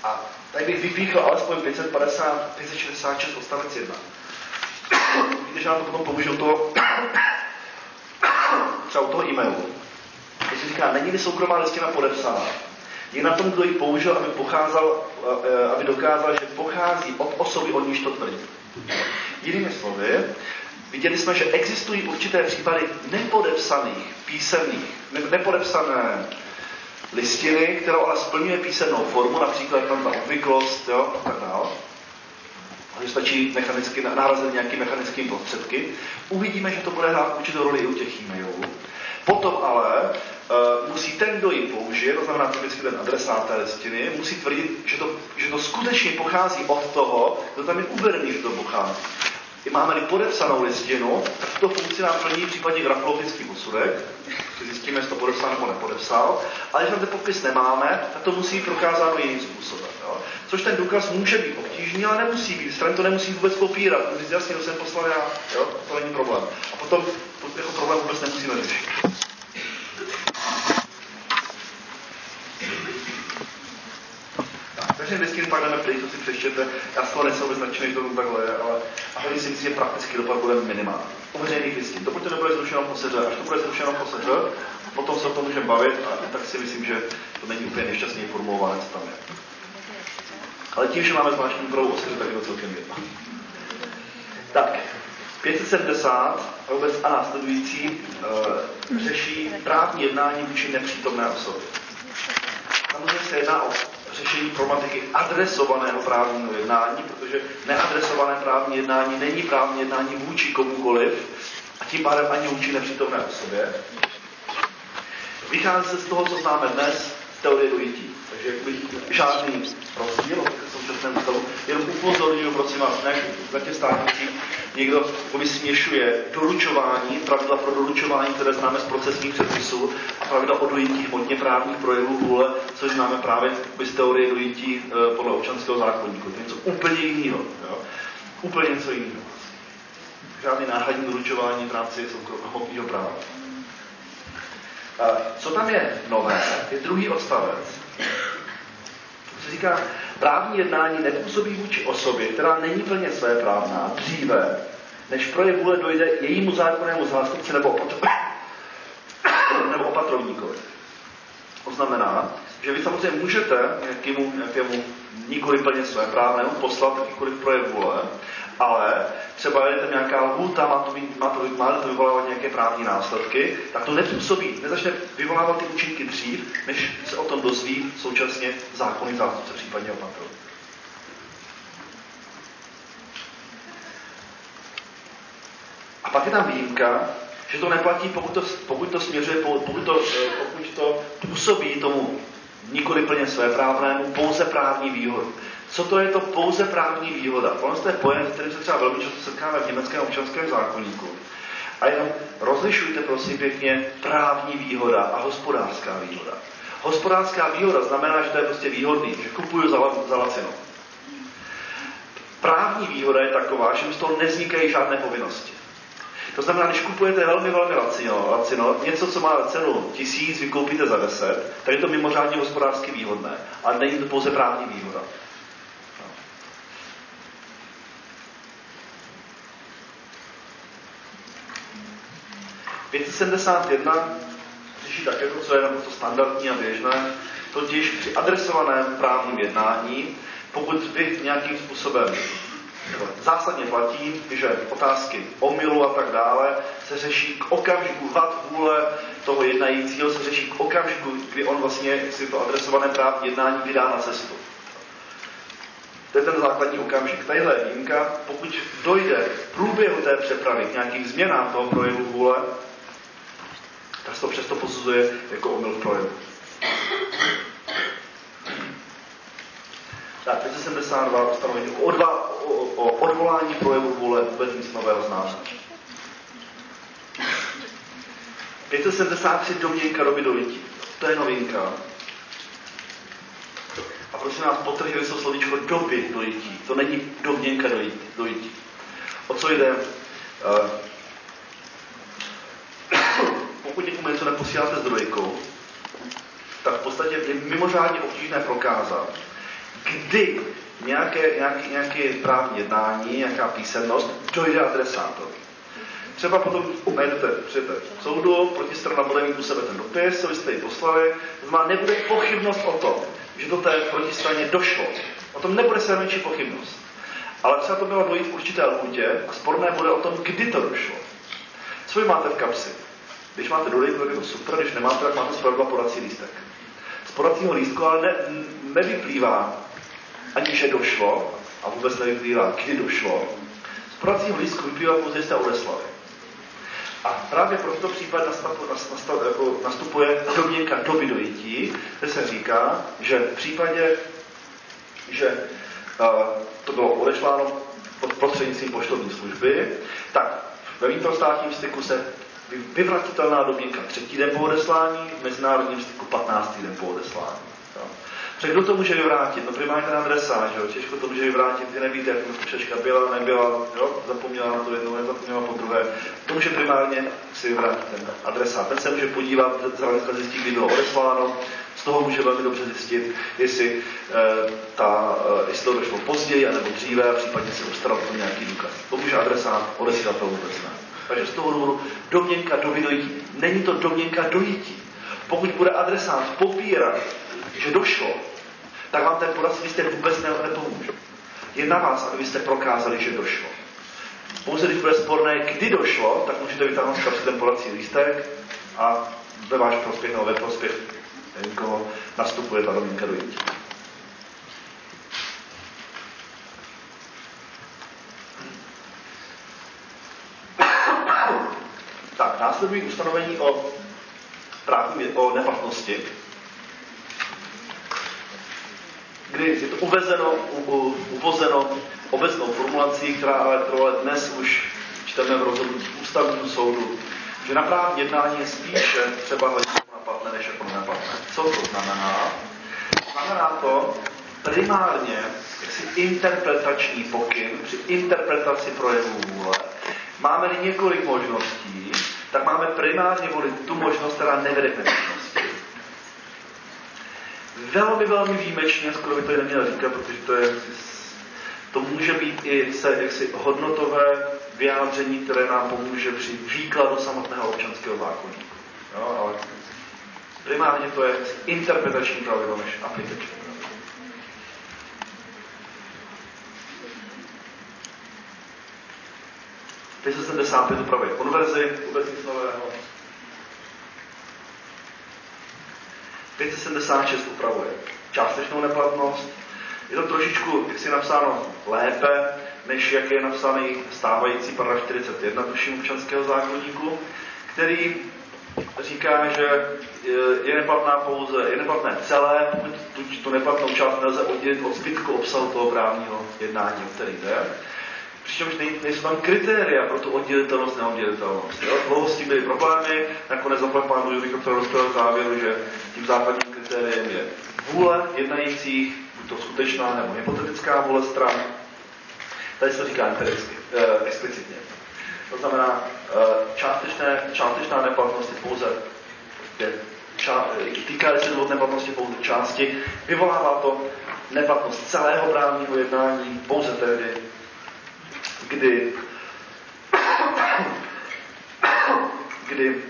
A tady bych vypíchl alespoň 550, 566 odstavec 1. Že já to potom použiju toho, (coughs) třeba u toho e-mailu. To se říká, není-li soukromá listina podepsaná, je na tom, kdo ji použil, aby, pocházel, eh, aby dokázal, že pochází od osoby, od níž to tvrdí. Jinými slovy, viděli jsme, že existují určité případy nepodepsaných, písemných, nepodepsané listiny, kterou ale splňuje písemnou formu, například tam ta obvyklost jo, a tak dále. Že stačí mechanicky nárazit nějaký mechanickým prostředky. Uvidíme, že to bude hrát určitou roli i u těch e-mailů. Potom ale uh, musí ten, kdo ji použije, to znamená typicky ten adresát té listiny, musí tvrdit, že to, že to skutečně pochází od toho, kdo tam je uvedený, že to pochází. Máme-li podepsanou listinu, tak to funkci nám plní případně grafologický posudek, zjistíme, jestli to podepsal nebo nepodepsal, ale když tam ten podpis nemáme, tak to musí být prokázáno jiným způsobem. Jo? Což ten důkaz může být obtížný, ale nemusí být. Strany to nemusí vůbec popírat. Může říct, jasně, to jsem poslal já, jo? to není problém. A potom to jako problém vůbec nemusíme řešit. Takže listiny pak jdeme pryč, to si přečtěte. Já z toho nejsem vyznačený, že to takhle je, ale tady si myslím, že praktický dopad bude minimální. U veřejných listin. Dokud to nebude zrušeno po seře, až to bude zrušeno po seře, potom se o tom můžeme bavit a tak si myslím, že to není úplně nešťastně formulované, co tam je. Ale tím, že máme zvláštní úpravu o seře, tak je to celkem jedno. Tak, 570 a vůbec a následující e, řeší právní jednání vůči nepřítomné osobě. Samozřejmě se jedná o řešení problematiky adresovaného právního jednání, protože neadresované právní jednání není právní jednání vůči komukoliv a tím pádem ani vůči nepřítomné osobě. Vychází se z toho, co známe dnes, teorie dojití. Takže žádný rozdíl v současném stavu. Jenom upozorňuji, prosím vás, ne, těch státnicích někdo směšuje doručování, pravidla pro doručování, které známe z procesních předpisů, a pravidla o dojití hodně právních projevů vůle, což známe právě z teorie dojití e, podle občanského zákonníku. To je něco úplně jiného. Úplně něco jiného. Žádný náhradní doručování v rámci hmotného práva. Co tam je nové, je druhý odstavec. Říká, právní jednání nepůsobí vůči osobě, která není plně své právná, dříve, než projev vůle dojde jejímu zákonnému zástupci nebo, (coughs) nebo opatrovníkovi. To znamená, že vy samozřejmě můžete nějakému, nějakému nikoli plně své právnému poslat jakýkoliv projev vůle, ale třeba je tam nějaká lhůta, má to, má to, má to vyvolávat nějaké právní následky, tak to nepůsobí, nezačne vyvolávat ty účinky dřív, než se o tom dozví současně zákonný zástupce, případně opatrov. A pak je tam výjimka, že to neplatí, pokud to, pokud to směřuje, pokud to, pokud to působí tomu nikoli plně své právnému, pouze právní výhodu. Co to je to pouze právní výhoda? Ono je pojem, který se třeba velmi často setkáme v německém občanském zákonníku. A jenom rozlišujte prosím pěkně právní výhoda a hospodářská výhoda. Hospodářská výhoda znamená, že to je prostě výhodný, že kupuju za, za lacino. Právní výhoda je taková, že z toho nevznikají žádné povinnosti. To znamená, když kupujete velmi, velmi lacino, lacino něco, co má cenu tisíc, vy koupíte za deset, tak je to mimořádně hospodářsky výhodné. Ale není to pouze právní výhoda. 571 řeší také to, co je naprosto standardní a běžné, totiž při adresovaném právním jednání, pokud vy nějakým způsobem zásadně platí, že otázky omylu a tak dále se řeší k okamžiku, hlad vůle toho jednajícího se řeší k okamžiku, kdy on vlastně si to adresované právní jednání vydá na cestu. To je ten základní okamžik. Tadyhle je výjimka, pokud dojde v průběhu té přepravy k nějakým změnám toho projevu vůle, tak se to přesto posuzuje jako omyl v projevu. Tak, 572 ustanovení o, odva, o, o odvolání projevu vůle vůbec nic nového znáře. 573 domněnka doby dojití. To je novinka. A prosím nás, potrhli to slovíčko doby dojití. To není domněnka dojití. O co jde? Pokud někomu něco neposíláte s dvojkou, tak v podstatě je mimořádně obtížné prokázat, kdy nějaké, nějaký, nějaké právní jednání, nějaká písemnost dojde adresátovi. Třeba potom najdete, přijete soudu, protistrana bude mít u sebe ten dopis, co jste ji poslali, znamená, nebude pochybnost o tom, že do té protistraně došlo. O tom nebude se menší pochybnost. Ale třeba to bylo dojít v určité lhůtě a sporné bude o tom, kdy to došlo. Co vy máte v kapsi? Když máte dodejku, tak je to super, když nemáte, tak máte zpravidla podací lístek. Z podacího lístku ale ne, nevyplývá ani, že došlo, a vůbec nevyplývá, kdy došlo. Z podacího lístku vyplývá pouze, že jste odeslali. A právě pro to případ jako nastupuje domněnka doby dojití, kde se říká, že v případě, že uh, to bylo odešláno pod prostřednictvím poštovní služby, tak ve vnitrostátním styku se vyvratitelná domněnka třetí den po odeslání, v mezinárodním styku 15. den po odeslání. Protože kdo to může vyvrátit? No primárně ten adresát, že jo? těžko to může vyvrátit, vy nevíte, jak ta byla, nebyla, jo? zapomněla na to jednou, nezapomněla po druhé. To může primárně si vyvrátit ten adresát. Ten se může podívat, z hlediska zjistit, kdy bylo odesláno, z toho může velmi dobře zjistit, jestli, e, ta, e, jestli to došlo později, anebo dříve, případně si obstarat to nějaký důkaz. To může adresát odesílat vůbec ne. Takže z toho důvodu domněnka do dojití. Není to domněnka dojití. Pokud bude adresát popírat, že došlo, tak vám ten lístek vůbec nepomůže. Je na vás, abyste prokázali, že došlo. Pouze když bude sporné, kdy došlo, tak můžete vytáhnout z ten podací lístek a ve váš prospěch nebo ve prospěch někoho nastupuje ta domněnka dojití. Tak, následují ustanovení o právní, o neplatnosti, kdy je to uvezeno, u, uvozeno obecnou formulací, která ale, trvale dnes už čteme v rozhodnutí ústavního soudu, že na právní jednání je spíše třeba hledět naplatné než jako neplatné. Co to znamená? Znamená to primárně jaksi interpretační pokyn při interpretaci projevů vůle. Máme několik možností, tak máme primárně volit tu možnost, která nevede k neplatnosti. Velmi, velmi výjimečně, skoro by to neměl říkat, protože to je to může být i se jaksi hodnotové vyjádření, které nám pomůže při výkladu samotného občanského zákonníku. Jo, ale primárně to je interpretační pravidlo než aplikační. 575 upravuje konverzi, vůbec nic nového. 576 upravuje částečnou neplatnost. Je to trošičku, jak si napsáno, lépe, než jak je napsaný stávající paragraf 41 tuším občanského zákonníku, který říká, že je neplatná pouze, je neplatné celé, pokud tu, tu neplatnou část nelze oddělit od zbytku obsahu toho právního jednání, o který jde. Přičemž nejsou tam kritéria pro tu oddělitelnost, neoddělitelnost. Jo? Dlouho s tím byly problémy, nakonec zaplať pánu judikatura dospěl k závěru, že tím základním kritériem je vůle jednajících, buď to skutečná nebo hypotetická vůle stran. Tady se to říká empiricky, eh, explicitně. To znamená, eh, částečné, částečná neplatnost je pouze je, ča, týká se důvod neplatnosti pouze části, vyvolává to neplatnost celého právního jednání pouze tehdy, kdy, kdy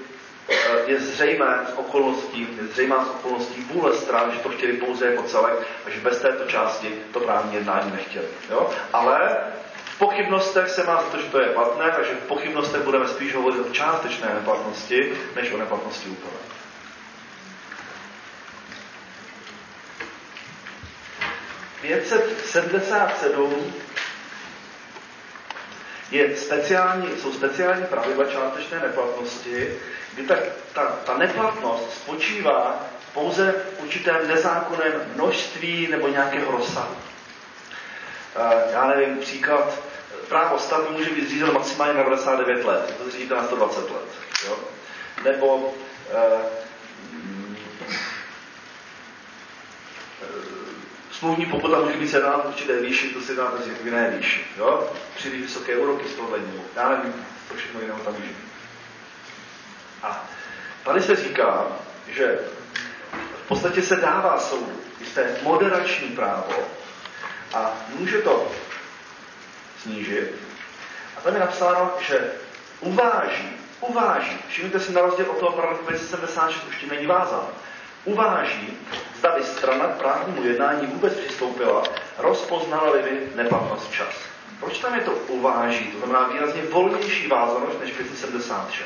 eh, je zřejmé z okolností, je zřejmá z okolností vůle stran, že to chtěli pouze jako celek a že bez této části to právní jednání nechtěli. Jo? Ale v pochybnostech se má to, že to je platné, takže v pochybnostech budeme spíš hovořit o částečné neplatnosti, než o neplatnosti úplné. sedm je speciální, jsou speciální pravidla částečné neplatnosti, kdy ta, ta, ta neplatnost spočívá pouze v určitém nezákonném množství nebo nějakého rozsahu. E, já nevím, příklad, právo stavby může být zřízeno maximálně na 99 let, to zřídíte na 120 let. Jo? Nebo smluvní pokuta může být sedá v určité výši, to se dá v jiné výši. Jo? Příliš vysoké úroky z prodlení. Já nevím, to všechno jiného tam může. A tady se říká, že v podstatě se dává soudu jisté moderační právo a může to snížit. A tam je napsáno, že uváží, uváží, všimněte si na rozdíl od toho paragrafu 276, už tím není vázán, uváží, zda by strana k právnímu jednání vůbec přistoupila, rozpoznala-li by neplatnost čas. Proč tam je to uváží? To znamená výrazně volnější vázanost než 576.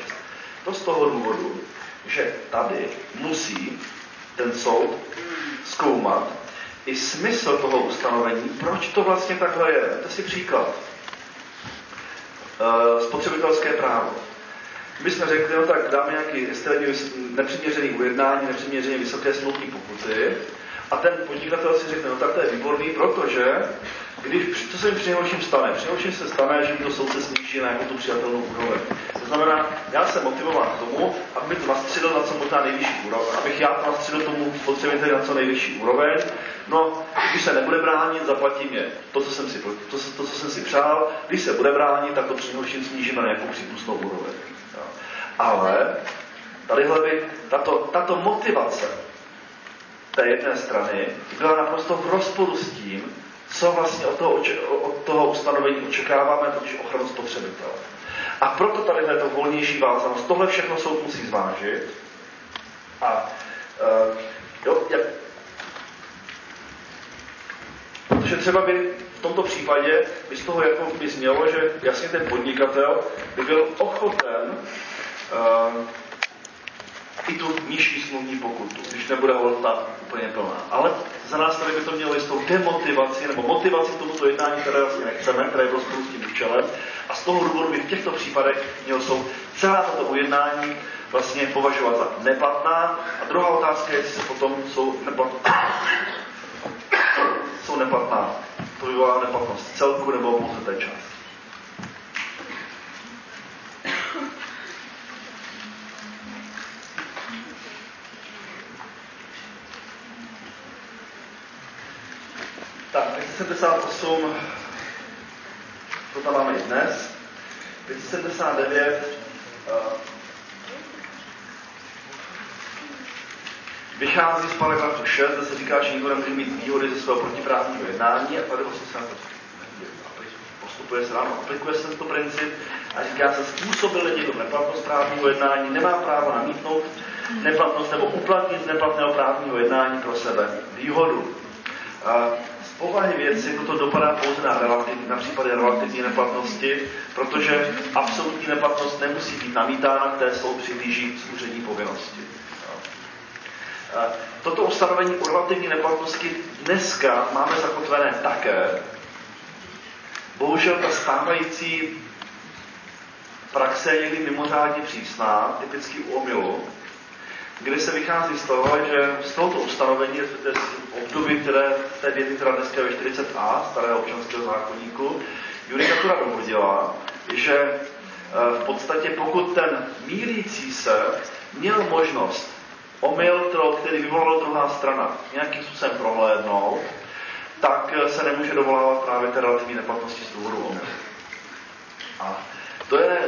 To z toho důvodu, že tady musí ten soud zkoumat i smysl toho ustanovení, proč to vlastně takhle je. To si příklad. Uh, spotřebitelské právo. My jsme řekli, no tak dáme nějaký nepřiměřený ujednání, nepřiměřeně vysoké smluvní pokuty a ten podnikatel si řekne, no tak to je výborný, protože když, co se mi přinejmenším stane? Přinejmenším se stane, že mi to soudce sníží na tu přijatelnou úroveň. To znamená, já jsem motivován k tomu, aby mi to nastřelil na co možná nejvyšší úroveň, abych já to nastřelil tomu spotřebiteli na co nejvyšší úroveň. No, když se nebude bránit, zaplatí mě to, co jsem si, to, to, co jsem si přál. Když se bude bránit, tak to přinejmenším snížíme na nějakou přípustnou úroveň. Ale tadyhle by tato, tato motivace té jedné strany byla naprosto v rozporu s tím, co vlastně od toho, od toho ustanovení očekáváme, totiž ochranu spotřebitele. A proto tady je to volnější vázanost. Tohle všechno soud musí zvážit. A uh, jo, jak, protože třeba by v tomto případě by z toho jako by znělo, že jasně ten podnikatel by byl ochoten i tu nižší smluvní pokutu, když nebude holta úplně plná. Ale za nás tady by to mělo jistou demotivaci nebo motivaci k tomuto jednání, které vlastně nechceme, které je v s tím účelem. A z toho důvodu by v těchto případech měl soud celá tato ujednání vlastně považovat za neplatná. A druhá otázka je, jestli potom jsou neplatná. (coughs) jsou neplatná. To vyvolá neplatnost celku nebo pouze té části. Tak, 578, to tam máme i dnes. 579, uh, vychází z paragrafu 6, kde se říká, že nikdo nemůže mít výhody ze svého protiprávního jednání a tady vlastně se na to postupuje se ráno, aplikuje se tento princip a říká se, způsobil někdo neplatnost právního jednání, nemá právo namítnout neplatnost nebo uplatnit neplatného právního jednání pro sebe výhodu. Povahy věci toto dopadá pouze na, relativ, na případy relativní neplatnosti, protože absolutní neplatnost nemusí být namítána, které jsou přiblíží úřední povinnosti. Toto ustanovení o relativní neplatnosti dneska máme zakotvené také. Bohužel ta stávající praxe je někdy mimořádně přísná, typicky u omilu, kde se vychází z toho, že z tohoto ustanovení, z období, které té věty, která dneska je 40a starého občanského zákonníku, judikatura dovodila, že eh, v podstatě pokud ten mílící se měl možnost omyl, který vyvolala druhá strana, nějakým způsobem prohlédnout, tak se nemůže dovolávat právě té relativní neplatnosti z důvodu omyl. A to je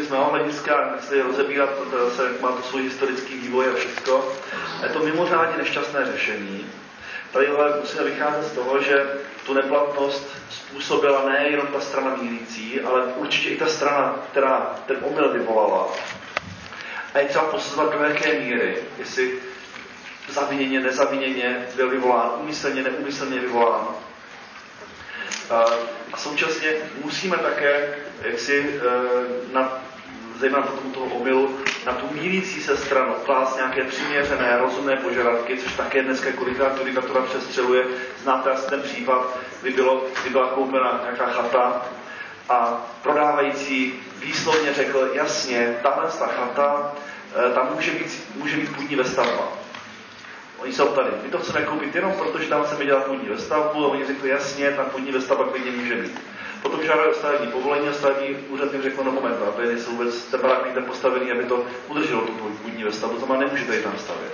z mého hlediska, nechci rozebírat, to se, má to svůj historický vývoj a všechno, je to mimořádně nešťastné řešení. Tady ale musíme vycházet z toho, že tu neplatnost způsobila nejenom ta strana mířící, ale určitě i ta strana, která ten omyl vyvolala. A je třeba posuzovat do jaké míry, jestli zaviněně, nezaviněně byl vyvolán, umyslně, neumyslně vyvolán. A současně musíme také jak si eh, na, zejména potom toho omylu, na tu mírící se stranu klást nějaké přiměřené, rozumné požadavky, což také dneska kolikrát judikatura přestřeluje. Znáte asi ten případ, kdy, bylo, kdy byla koupena nějaká chata a prodávající výslovně řekl, jasně, tahle ta chata, eh, tam může být, může být půdní vestavba. Oni jsou tady. My to chceme koupit jenom proto, že tam chceme dělat půdní vestavbu a oni řekli, jasně, ta půdní vestavba klidně může být. Potom žádali stavební povolení a stavební úřad jim řekl, no moment, aby jestli vůbec ten barák někde postavený, aby to udrželo tu půdní vestavbu, to má nemůžete jít tam stavět.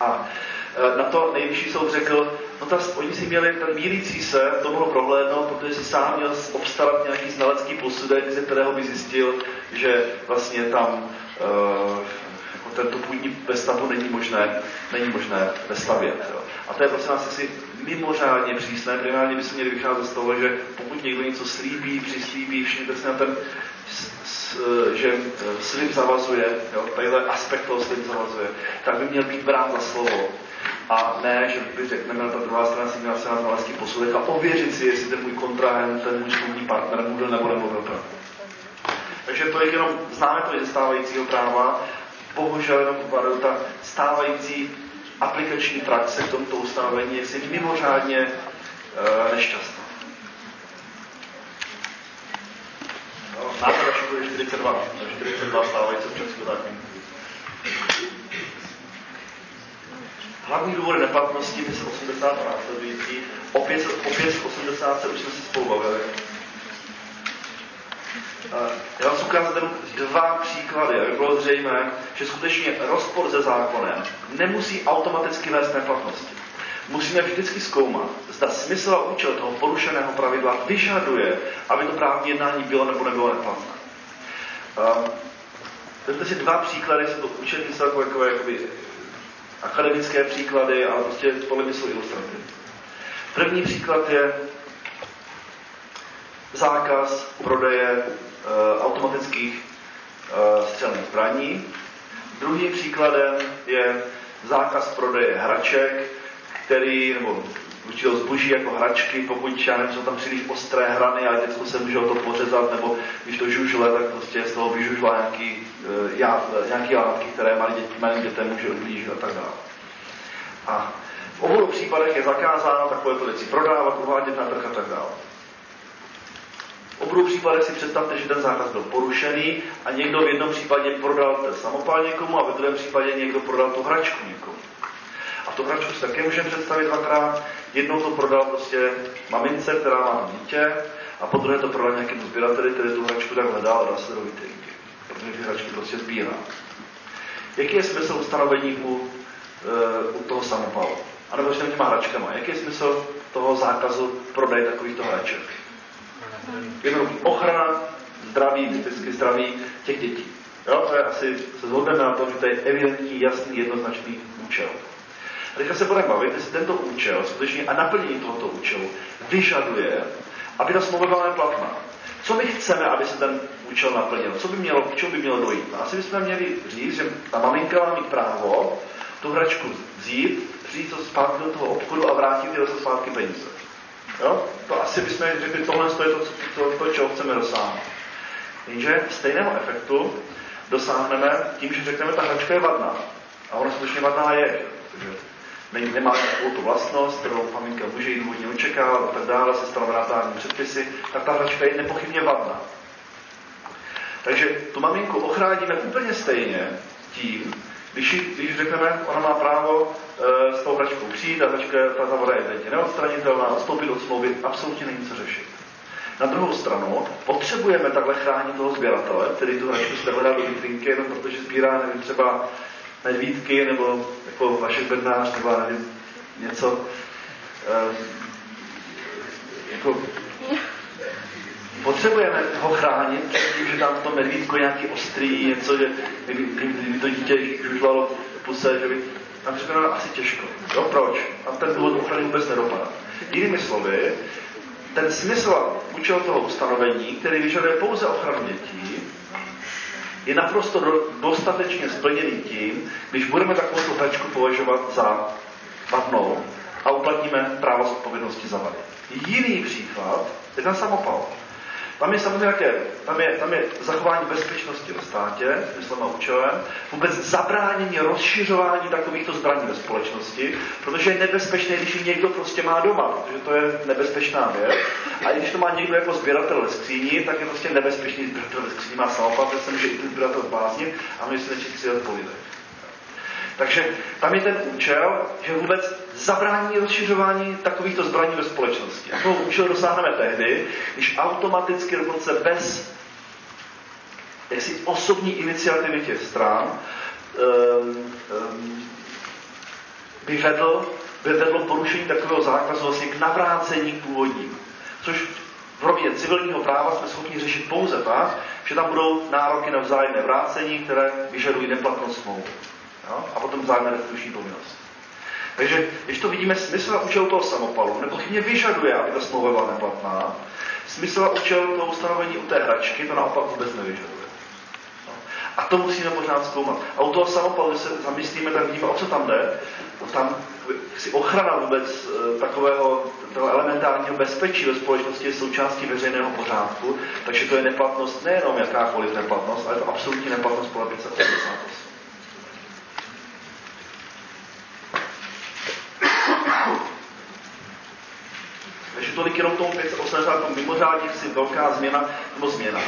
A Eh, na to nejvyšší soud řekl, no ta, oni si měli, ten mílící se to mohl prohlédnout, protože si sám měl obstarat nějaký znalecký posudek, ze kterého by zjistil, že vlastně tam uh, tento půdní vestavu není možné, není možné vestavět. Jo. A to je prosím vás asi mimořádně přísné. Primárně by se měli vycházet z toho, že pokud někdo něco slíbí, přislíbí, všimněte si na ten že slib zavazuje, jo, tadyhle aspekt toho slib zavazuje, tak by měl být brán za slovo. A ne, že by řekneme, ta druhá strana si měla se na znalecký posudek a ověřit si, jestli ten můj kontrahent, ten můj smluvní partner může nebo pravdu. Takže to je jenom, známe to i ze stávajícího práva, bohužel jenom uvaruju, ta stávající aplikační praxe k tomto ustanovení je si mimořádně uh, nešťastná. No, náklad bude 42, 42 stávající občanského zákonníku. Hlavní důvody neplatnosti, ty se 80 a následující, opět, opět 80 se už jsme si spolu bavili. Já vám ukázat dva příklady, aby bylo zřejmé, že skutečně rozpor se zákonem nemusí automaticky vést neplatnosti. Musíme vždycky zkoumat, zda smysl a účel toho porušeného pravidla vyžaduje, aby to právní jednání bylo nebo nebylo neplatné. Um, Vezměte si dva příklady, jsou to učení takové, takové jakoby, akademické příklady, ale prostě podle mě jsou ilustrativní. První příklad je zákaz prodeje automatických e, střelných zbraní. Druhým příkladem je zákaz prodeje hraček, který, nebo určitého zboží jako hračky, pokud já nevím, jsou tam příliš ostré hrany a děcko se může o to pořezat, nebo když to žužle, tak prostě z toho vyžužla nějaký, uh, já, nějaký látky, které malým, děti, malým dětem může ublížit a tak dále. A v obou případech je zakázáno takovéto věci prodávat, uvádět na trh a tak dále. V obou případech si představte, že ten zákaz byl porušený a někdo v jednom případě prodal ten samopal někomu a ve druhém případě někdo prodal tu hračku někomu. A tu hračku si také můžeme představit dvakrát. Jednou to prodal prostě mamince, která má dítě, a po druhé to prodal nějakému sběrateli, který tu hračku tak hledal a dal se do vitrinky. Protože ty hračky prostě sbírá. Jaký je smysl ustanovení u u toho samopalu. A nebo s těma hračkama. Jaký je smysl toho zákazu prodeje takovýchto hraček? Jenom ochrana zdraví, vždycky zdraví těch dětí. Jo, to je asi, se zhodneme na tom, že to je evidentní, jasný, jednoznačný účel. A teďka se budeme bavit, jestli tento účel skutečně a naplnění tohoto účelu vyžaduje, aby ta smlouva byla neplatná. Co my chceme, aby se ten účel naplnil? Co by mělo, k čemu by mělo dojít? No, asi bychom měli říct, že ta maminka má mít právo tu hračku vzít, přijít to zpátky do toho obchodu a vrátit ty zase zpátky peníze. Jo? To asi bychom řekli, tohle je to, to, to, čeho chceme dosáhnout. Jenže stejného efektu dosáhneme tím, že řekneme, ta hračka je vadná. A ona skutečně vadná je, protože nemá takovou tu vlastnost, kterou maminka může jít důvodně očekávat a tak dále, se stanovená právní předpisy, tak ta hračka je nepochybně vadná. Takže tu maminku ochráníme úplně stejně tím, když, když řekneme, ona má právo e, s tou hračkou přijít a hračka, ta, ta voda je teď neodstranitelná, odstoupit od smlouvy, absolutně není co řešit. Na druhou stranu potřebujeme takhle chránit toho sběratele, který tu hračku si dá do vitrinky, jenom protože sbírá, nevím, třeba medvídky, nebo jako vaše bednář, nebo nevím, něco, e, jako potřebujeme ho chránit že tam to medvídko nějaký ostrý, něco, že kdyby to dítě žužlalo v puse, že by tam připadalo asi těžko. Jo, proč? A ten důvod ochrany vůbec nedopadá. Jinými slovy, ten smysl a účel toho ustanovení, který vyžaduje pouze ochranu dětí, je naprosto do, dostatečně splněný tím, když budeme takovou hračku považovat za vadnou a uplatníme právo z odpovědnosti za vady. Jiný příklad je ten samopal. Tam je samozřejmě jaké, tam je, tam je zachování bezpečnosti ve státě, smyslem a účelem, vůbec zabránění rozšiřování takovýchto zbraní ve společnosti, protože je nebezpečné, když ji někdo prostě má doma, protože to je nebezpečná věc. A i když to má někdo jako sběratel ve skříni, tak je prostě nebezpečný sběratel ve skříni má naopak, že se může i ten sběratel zbláznit a my si nečí si po lidech. Takže tam je ten účel, že vůbec zabrání rozšiřování takovýchto zbraní ve společnosti. A toho účel dosáhneme tehdy, když automaticky dokonce bez jaksi osobní iniciativy těch stran um, um, by vedl, by vedlo porušení takového zákazu vlastně k navrácení k původním. Což v rovině civilního práva jsme schopni řešit pouze tak, že tam budou nároky na vzájemné vrácení, které vyžadují neplatnost smlouvy. A potom vzájemné restituční povinnost. Takže když to vidíme, smysl a účel toho samopalu nepochybně vyžaduje, aby ta smlouva byla neplatná. Smysl a účel toho ustanovení u té hračky to naopak vůbec nevyžaduje. A to musíme pořád zkoumat. A u toho samopalu, když se zamyslíme, tak vidíme, o co tam jde. No tam si ochrana vůbec e, takového toho elementárního bezpečí ve společnosti je součástí veřejného pořádku, takže to je neplatnost nejenom jakákoliv neplatnost, ale je to absolutní neplatnost podle 588. tolik jenom tomu 580 mimořádně si velká změna nebo změna.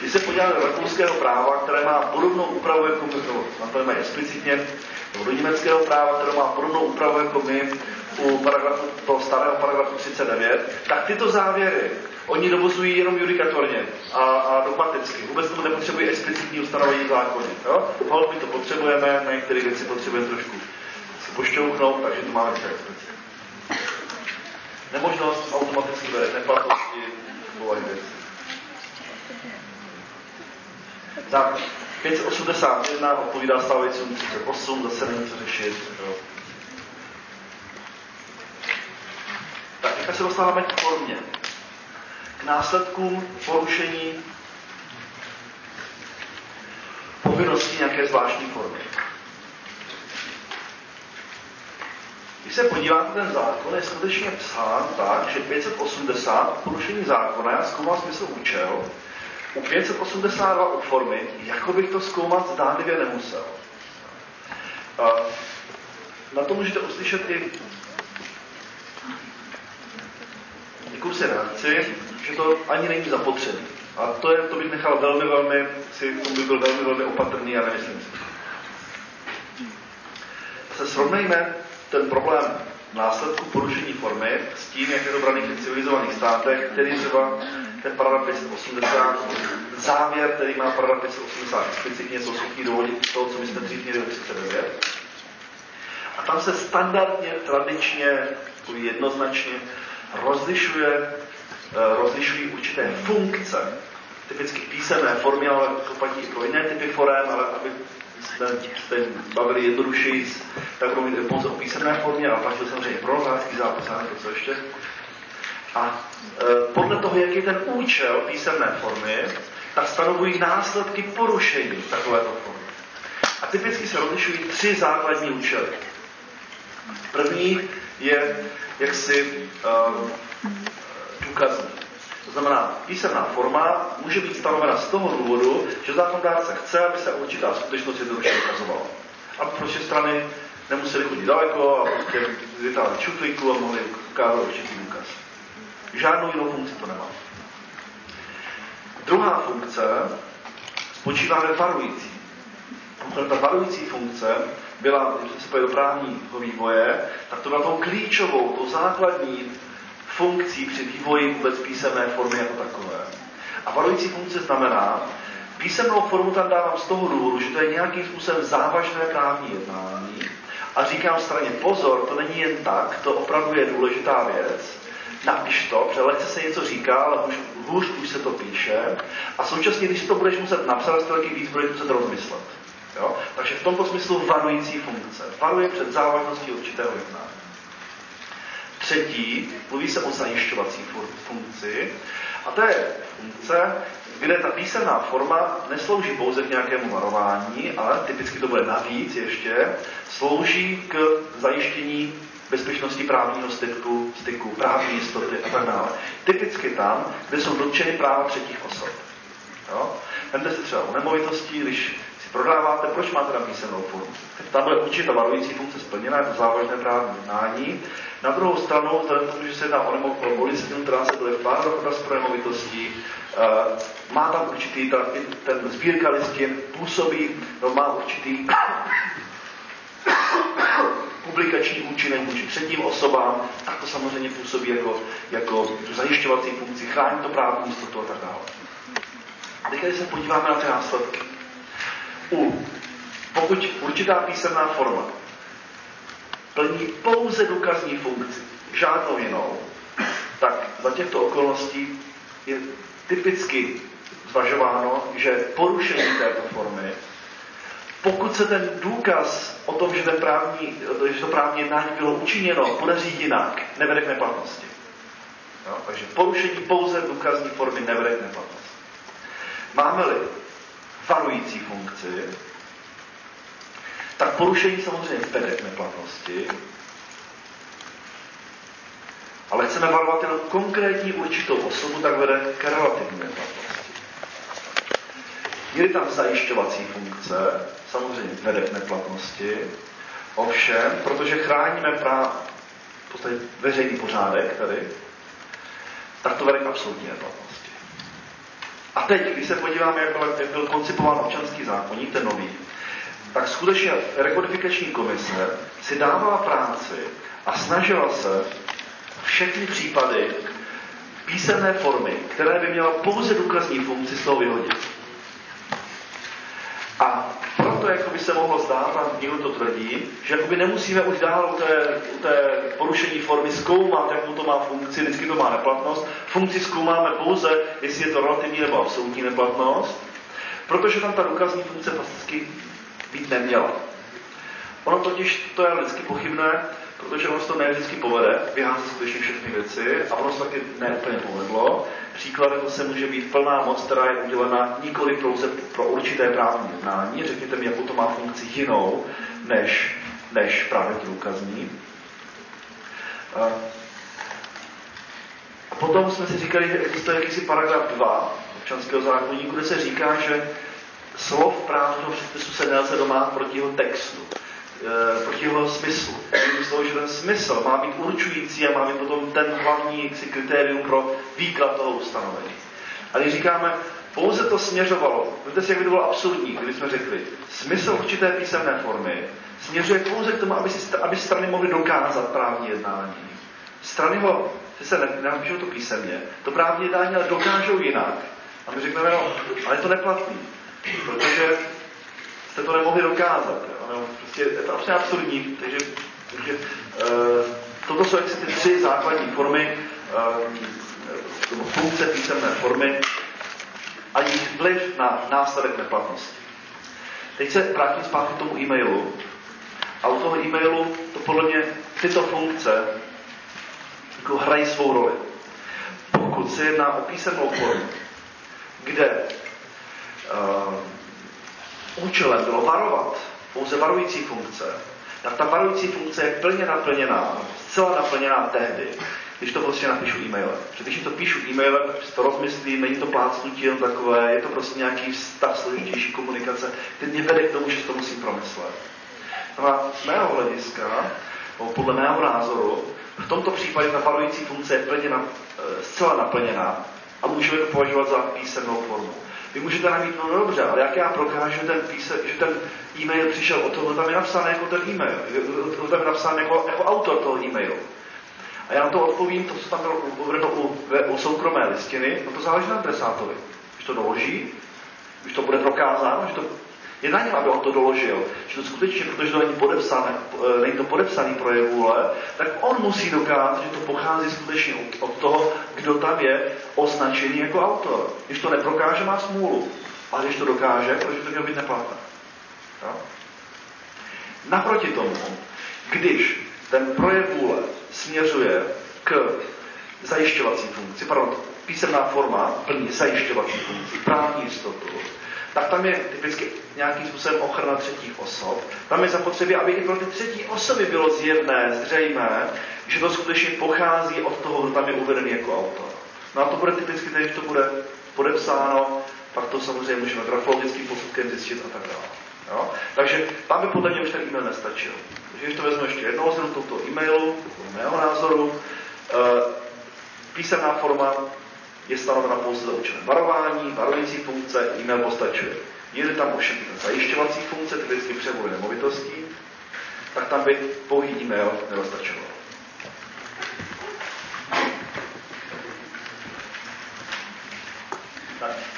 Když se podíváme do rakouského práva, které má podobnou úpravu jako my, to na to mají explicitně, nebo do německého práva, které má podobnou úpravu jako my u paragrafu, toho starého paragrafu 39, tak tyto závěry oni dovozují jenom judikatorně a, a dogmaticky. Vůbec tomu nepotřebují explicitní ustanovení v zákoně. Jo? Hold, my to potřebujeme, na některé věci potřebujeme trošku se pošťouchnout, takže to máme explicitně nemožnost automaticky vede neplatnosti povahy věci. Tak, 581 odpovídá stávajícímu 38, zase není co řešit. Jo. Tak, teďka se dostáváme k formě. K následkům porušení povinnosti nějaké zvláštní formy. Když se podíváte, ten zákon je skutečně psán tak, že 580 porušení zákona, já zkoumal smysl účel, u 582 u formy, jako bych to zkoumat zdánlivě nemusel. A na to můžete uslyšet i jakousi reakci, že to ani není zapotřebí. A to, je, to bych nechal velmi, velmi, si, to bych byl velmi, velmi opatrný a nemyslím si. Se srovnejme ten problém následku porušení formy s tím, jak je to braný v civilizovaných státech, který třeba ten paragraf 580, závěr, který má paragraf 580 explicitně, jsou schopni dovodit to, co my jsme dřív měli 509. A tam se standardně, tradičně, jednoznačně rozlišuje, eh, rozlišují určité funkce, typicky písemné formy, ale to platí i pro jiné typy forem, ale aby jsme se bavili jednodušeji, tak budou mít pouze o písemné formě, ale platil samozřejmě pro notářský zápis a něco ještě. A e, podle toho, jaký je ten účel písemné formy, tak stanovují následky porušení takovéto formy. A typicky se rozlišují tři základní účely. První je jaksi um, důkazní. Znamená, písemná forma může být stanovena z toho důvodu, že zákonodárce chce, aby se určitá skutečnost jednoduše ukazovala. Aby prostě strany nemuseli chodit daleko a prostě vytáhli čuflíku a mohli ukázat určitý důkaz. Žádnou jinou funkci to nemá. Druhá funkce spočívá ve varující. Ta varující funkce byla, když se do právního vývoje, tak to byla tou klíčovou, tou základní funkcí při vývoji vůbec písemné formy jako takové. A varující funkce znamená, písemnou formu tam dávám z toho důvodu, že to je nějakým způsobem závažné právní jednání a říkám straně pozor, to není jen tak, to opravdu je důležitá věc, napiš to, protože lehce se něco říká, ale už, hůř už se to píše a současně, když to budeš muset napsat, to taky víc budeš muset rozmyslet. Jo? Takže v tomto smyslu varující funkce. Varuje před závažností určitého jednání. Třetí, mluví se o zajišťovací funkci, a to je funkce, kde ta písemná forma neslouží pouze k nějakému varování, ale typicky to bude navíc ještě, slouží k zajištění bezpečnosti právního styku, styku právní jistoty a tak dále. Typicky tam, kde jsou dotčeny práva třetích osob. Jo? Vemte si třeba o nemovitosti, když prodáváte, proč máte na písemnou formu? Tam bude určitá varující funkce splněna, je to závažné právní jednání, na druhou stranu, vzhledem tomu, že se jedná o, nemo, o listinu, která se bude do pro nemovitostí, uh, má tam určitý, ta, ten sbírka listin působí, no, má určitý (coughs) publikační účinek vůči třetím osobám, tak to samozřejmě působí jako, jako zajišťovací funkci, chrání to právní jistotu a tak dále. A teď, když se podíváme na ty následky. U, pokud určitá písemná forma plní pouze důkazní funkci, žádnou jinou, tak za těchto okolností je typicky zvažováno, že porušení této formy, pokud se ten důkaz o tom, že, ten právní, že to právní jednání bylo učiněno, podaří jinak, nevede k neplatnosti. Jo? Takže porušení pouze důkazní formy nevede k neplatnosti. Máme-li varující funkci, tak porušení samozřejmě vede k neplatnosti, ale chceme varovat jenom konkrétní určitou osobu, tak vede k relativní neplatnosti. Je tam zajišťovací funkce, samozřejmě vede k neplatnosti, ovšem, protože chráníme práv, v podstatě veřejný pořádek tady, tak to vede k absolutní neplatnosti. A teď, když se podíváme, jak byl, jak byl koncipován občanský zákonník, ten nový, tak skutečně rekodifikační komise si dávala práci a snažila se všechny případy písemné formy, které by měla pouze důkazní funkci, toho vyhodit. A proto jako by se mohlo zdát, a někdo to tvrdí, že jakoby nemusíme už dál u té, u té porušení formy zkoumat, jakou to má funkci, vždycky to má neplatnost. Funkci zkoumáme pouze, jestli je to relativní nebo absolutní neplatnost, protože tam ta důkazní funkce fakticky být neměla. Ono totiž, to je vždycky pochybné, protože ono se to ne vždycky povede, vyházet skutečně všechny věci a ono se taky neúplně povedlo. Příkladem se může být plná moc, která je udělena nikoli pouze pro určité právní jednání. Řekněte mi, jakou to má funkci jinou, než, než právě důkazní. A potom jsme si říkali, že existuje jakýsi paragraf 2 občanského zákonníku, kde se říká, že slov právního předpisu se nelze domát proti jeho textu. Eh, proti jeho smyslu. Myslím, že ten smysl má být určující a má být potom ten hlavní kritérium pro výklad toho ustanovení. A když říkáme, pouze to směřovalo, víte si, jak by to bylo absurdní, když jsme řekli, smysl určité písemné formy směřuje pouze k tomu, aby, si, aby strany mohly dokázat právní jednání. Strany ho, se nenapíšou to písemně, to právní jednání ale dokážou jinak. A my řekneme, no, ale je to neplatný, protože jste to nemohli dokázat. Jo? Prostě je to absolutně absurdní. Takže, takže uh, toto jsou jaksi ty tři základní formy, uh, funkce písemné formy a jejich vliv na následek neplatnosti. Teď se vrátím zpátky k tomu e-mailu. A u toho e-mailu to podle mě tyto funkce jako hrají svou roli. Pokud se jedná o písemnou formu, kde uh, účelem bylo varovat, pouze varující funkce, tak ta varující funkce je plně naplněná, zcela naplněná tehdy, když to prostě napíšu e-mailem. Protože když to píšu e-mailem, si to rozmyslím, není to plácnutí jenom takové, je to prostě nějaký vztah složitější komunikace, který mě vede k tomu, že to musím promyslet. No a z mého hlediska, podle mého názoru, v tomto případě ta varující funkce je plně na, e, zcela naplněná a můžeme to považovat za písemnou formu. Vy můžete namítnout, no dobře, ale jak já prokážu, že ten, píse, že ten e-mail přišel od toho, tam je napsán jako ten e-mail, tam je napsán jako, jako autor toho e-mailu. A já na to odpovím, to, co tam bylo uvedeno u, u soukromé listiny, no to záleží na adresátovi. Když to doloží, když to bude prokázáno, že to je na něm, aby on to doložil, že to skutečně, protože to není podepsané, eh, není to podepsaný projev vůle, tak on musí dokázat, že to pochází skutečně od, toho, kdo tam je označený jako autor. Když to neprokáže, má smůlu. A když to dokáže, proč by to mělo být neplatné? Naproti tomu, když ten projev vůle směřuje k zajišťovací funkci, pardon, písemná forma plní zajišťovací funkci, právní jistotu, tak tam je typicky nějakým způsobem ochrana třetích osob. Tam je zapotřebí, aby i pro ty třetí osoby bylo zjevné, zřejmé, že to skutečně pochází od toho, kdo tam je uvedený jako autor. No a to bude typicky, když to bude podepsáno, pak to samozřejmě můžeme grafologickým posudkem zjistit a tak dále. Jo? Takže tam by podle mě už ten e-mail nestačil. Takže když to vezmu ještě jednou z toho e-mailu, mého názoru, e, písemná forma je stanovena pouze za účelem varování, varující funkce, e-mail postačuje. Je tam ovšem zajišťovací funkce, typicky převod nemovitostí, tak tam by pouhý e-mail nedostačoval.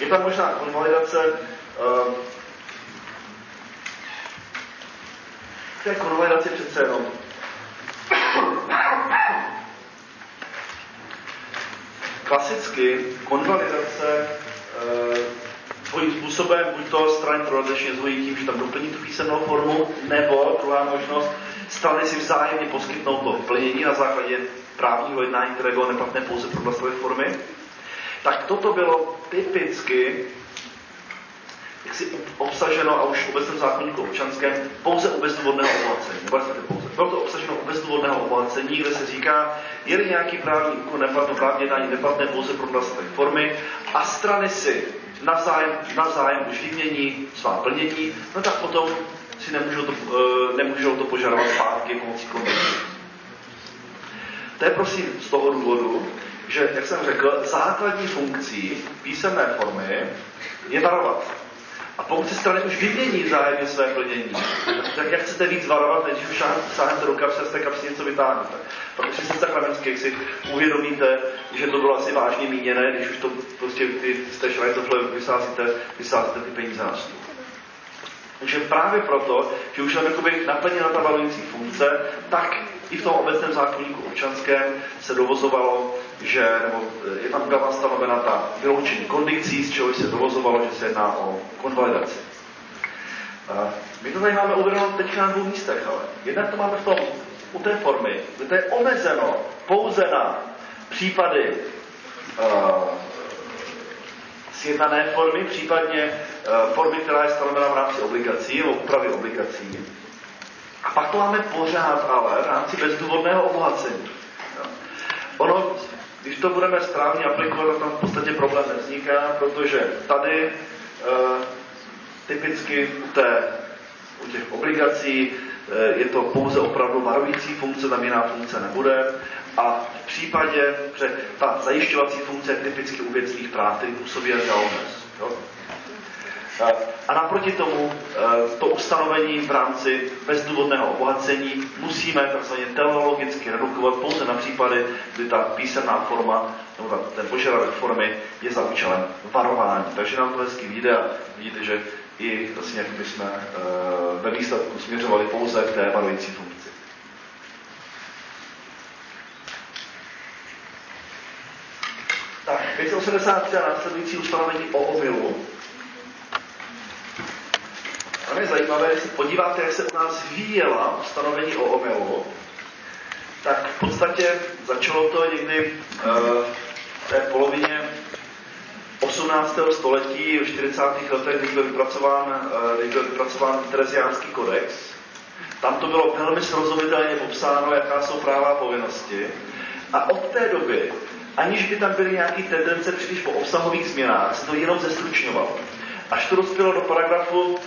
Je tam možná konvalidace. Uh, té konvalidaci přece jenom klasicky konvalidace svým způsobem, buď to strany dodatečně zvojí tím, že tam doplní tu písemnou formu, nebo druhá možnost, strany si vzájemně poskytnou to plnění na základě právního jednání, které bylo neplatné pouze pro vlastové formy. Tak toto bylo typicky jak si obsaženo, a už v obecném zákonníku občanském, pouze u bezdůvodného obohacení. pouze. Bylo to obsaženo u bezdůvodného obohacení, kde se říká, je nějaký právní úkon neplatný, právní jednání neplatné pouze pro vlastové formy a strany si navzájem, navzájem už vymění svá plnění, no tak potom si nemůžou to, e, nemůžou to požadovat zpátky pomocí konvencí. To je prosím z toho důvodu, že, jak jsem řekl, základní funkcí písemné formy je varovat. A pokud se strany už vymění vzájemně své plnění, tak jak chcete víc varovat, než už sáhnete do kapsy a z té kapsy něco vytáhnete. Pak už si sakramensky, si uvědomíte, že to bylo asi vážně míněné, když už to prostě ty, z té šrajtofle vysázíte, vysázíte ty peníze na stůl. Takže právě proto, že už tam jakoby naplněna ta valující funkce, tak i v tom obecném zákonníku občanském se dovozovalo, že, nebo je tam byla stanovena ta vyloučení kondikcí, z čeho se dovozovalo, že se jedná o konvalidaci. My to tady máme uvedeno teď na dvou místech, ale jednak to máme v tom, u té formy, kde to je omezeno pouze na případy uh, sjednané formy, případně uh, formy, která je stanovena v rámci obligací nebo úpravy obligací. A pak to máme pořád ale v rámci bezdůvodného obohacení. No. Ono, když to budeme správně aplikovat, tam v podstatě problém nevzniká, protože tady uh, typicky u, té, u těch obligací uh, je to pouze opravdu varující funkce, tam jiná funkce nebude. A v případě, že ta zajišťovací funkce je typicky u věcných práv, který působí až a naproti tomu eh, to ustanovení v rámci bezdůvodného obohacení musíme takzvaně teleologicky redukovat pouze na případy, kdy ta písemná forma nebo ten požadavek formy je za účelem varování. Takže nám to hezky vyjde a vidíte, že i vlastně jak bychom eh, ve výsledku směřovali pouze k té varující funkci. Tak, 583 a následující ustanovení o omilu tam je zajímavé, se podíváte, jak se u nás vyvíjela ustanovení o omylu, tak v podstatě začalo to někdy uh, v té polovině 18. století, v 40. letech, když byl vypracován, uh, když byl vypracován Tereziánský kodex. Tam to bylo velmi srozumitelně popsáno, jaká jsou práva a povinnosti. A od té doby, aniž by tam byly nějaké tendence příliš po obsahových změnách, se to jenom zestručňovalo až to dospělo do paragrafu uh,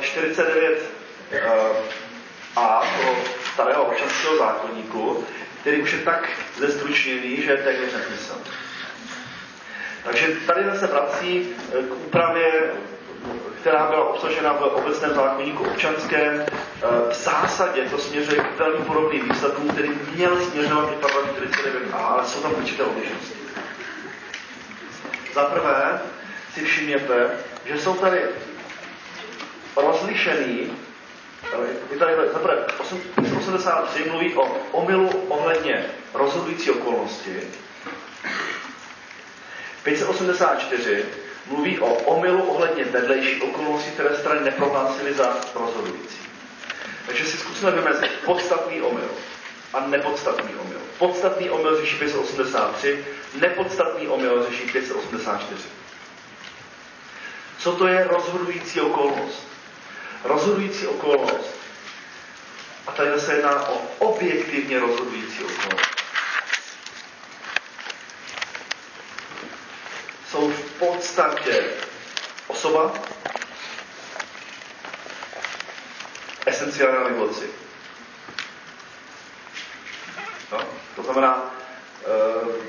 49 uh, a toho starého občanského zákonníku, který už je tak zestručněný, že je téměř nesmysl. Takže tady se vrací eh, k úpravě, která byla obsažena v obecném zákonníku občanském. Eh, v zásadě to směřuje k velmi podobným výsledkům, který měl směřovat i paragraf 49a, ale jsou tam určité odlišnosti. Za prvé, si všimněte, že jsou tady rozlišený, je tady zaprvé 83 mluví o omylu ohledně rozhodující okolnosti, 584 mluví o omylu ohledně vedlejší okolnosti, které strany neprohlásily za rozhodující. Takže si zkusíme vymezit podstatný omyl a nepodstatný omyl. Podstatný omyl řeší 583, nepodstatný omyl řeší 584. Co to je rozhodující okolnost? Rozhodující okolnost. A tady se jedná o objektivně rozhodující okolnost. Jsou v podstatě osoba, esenciální nemoci. No, to znamená, e,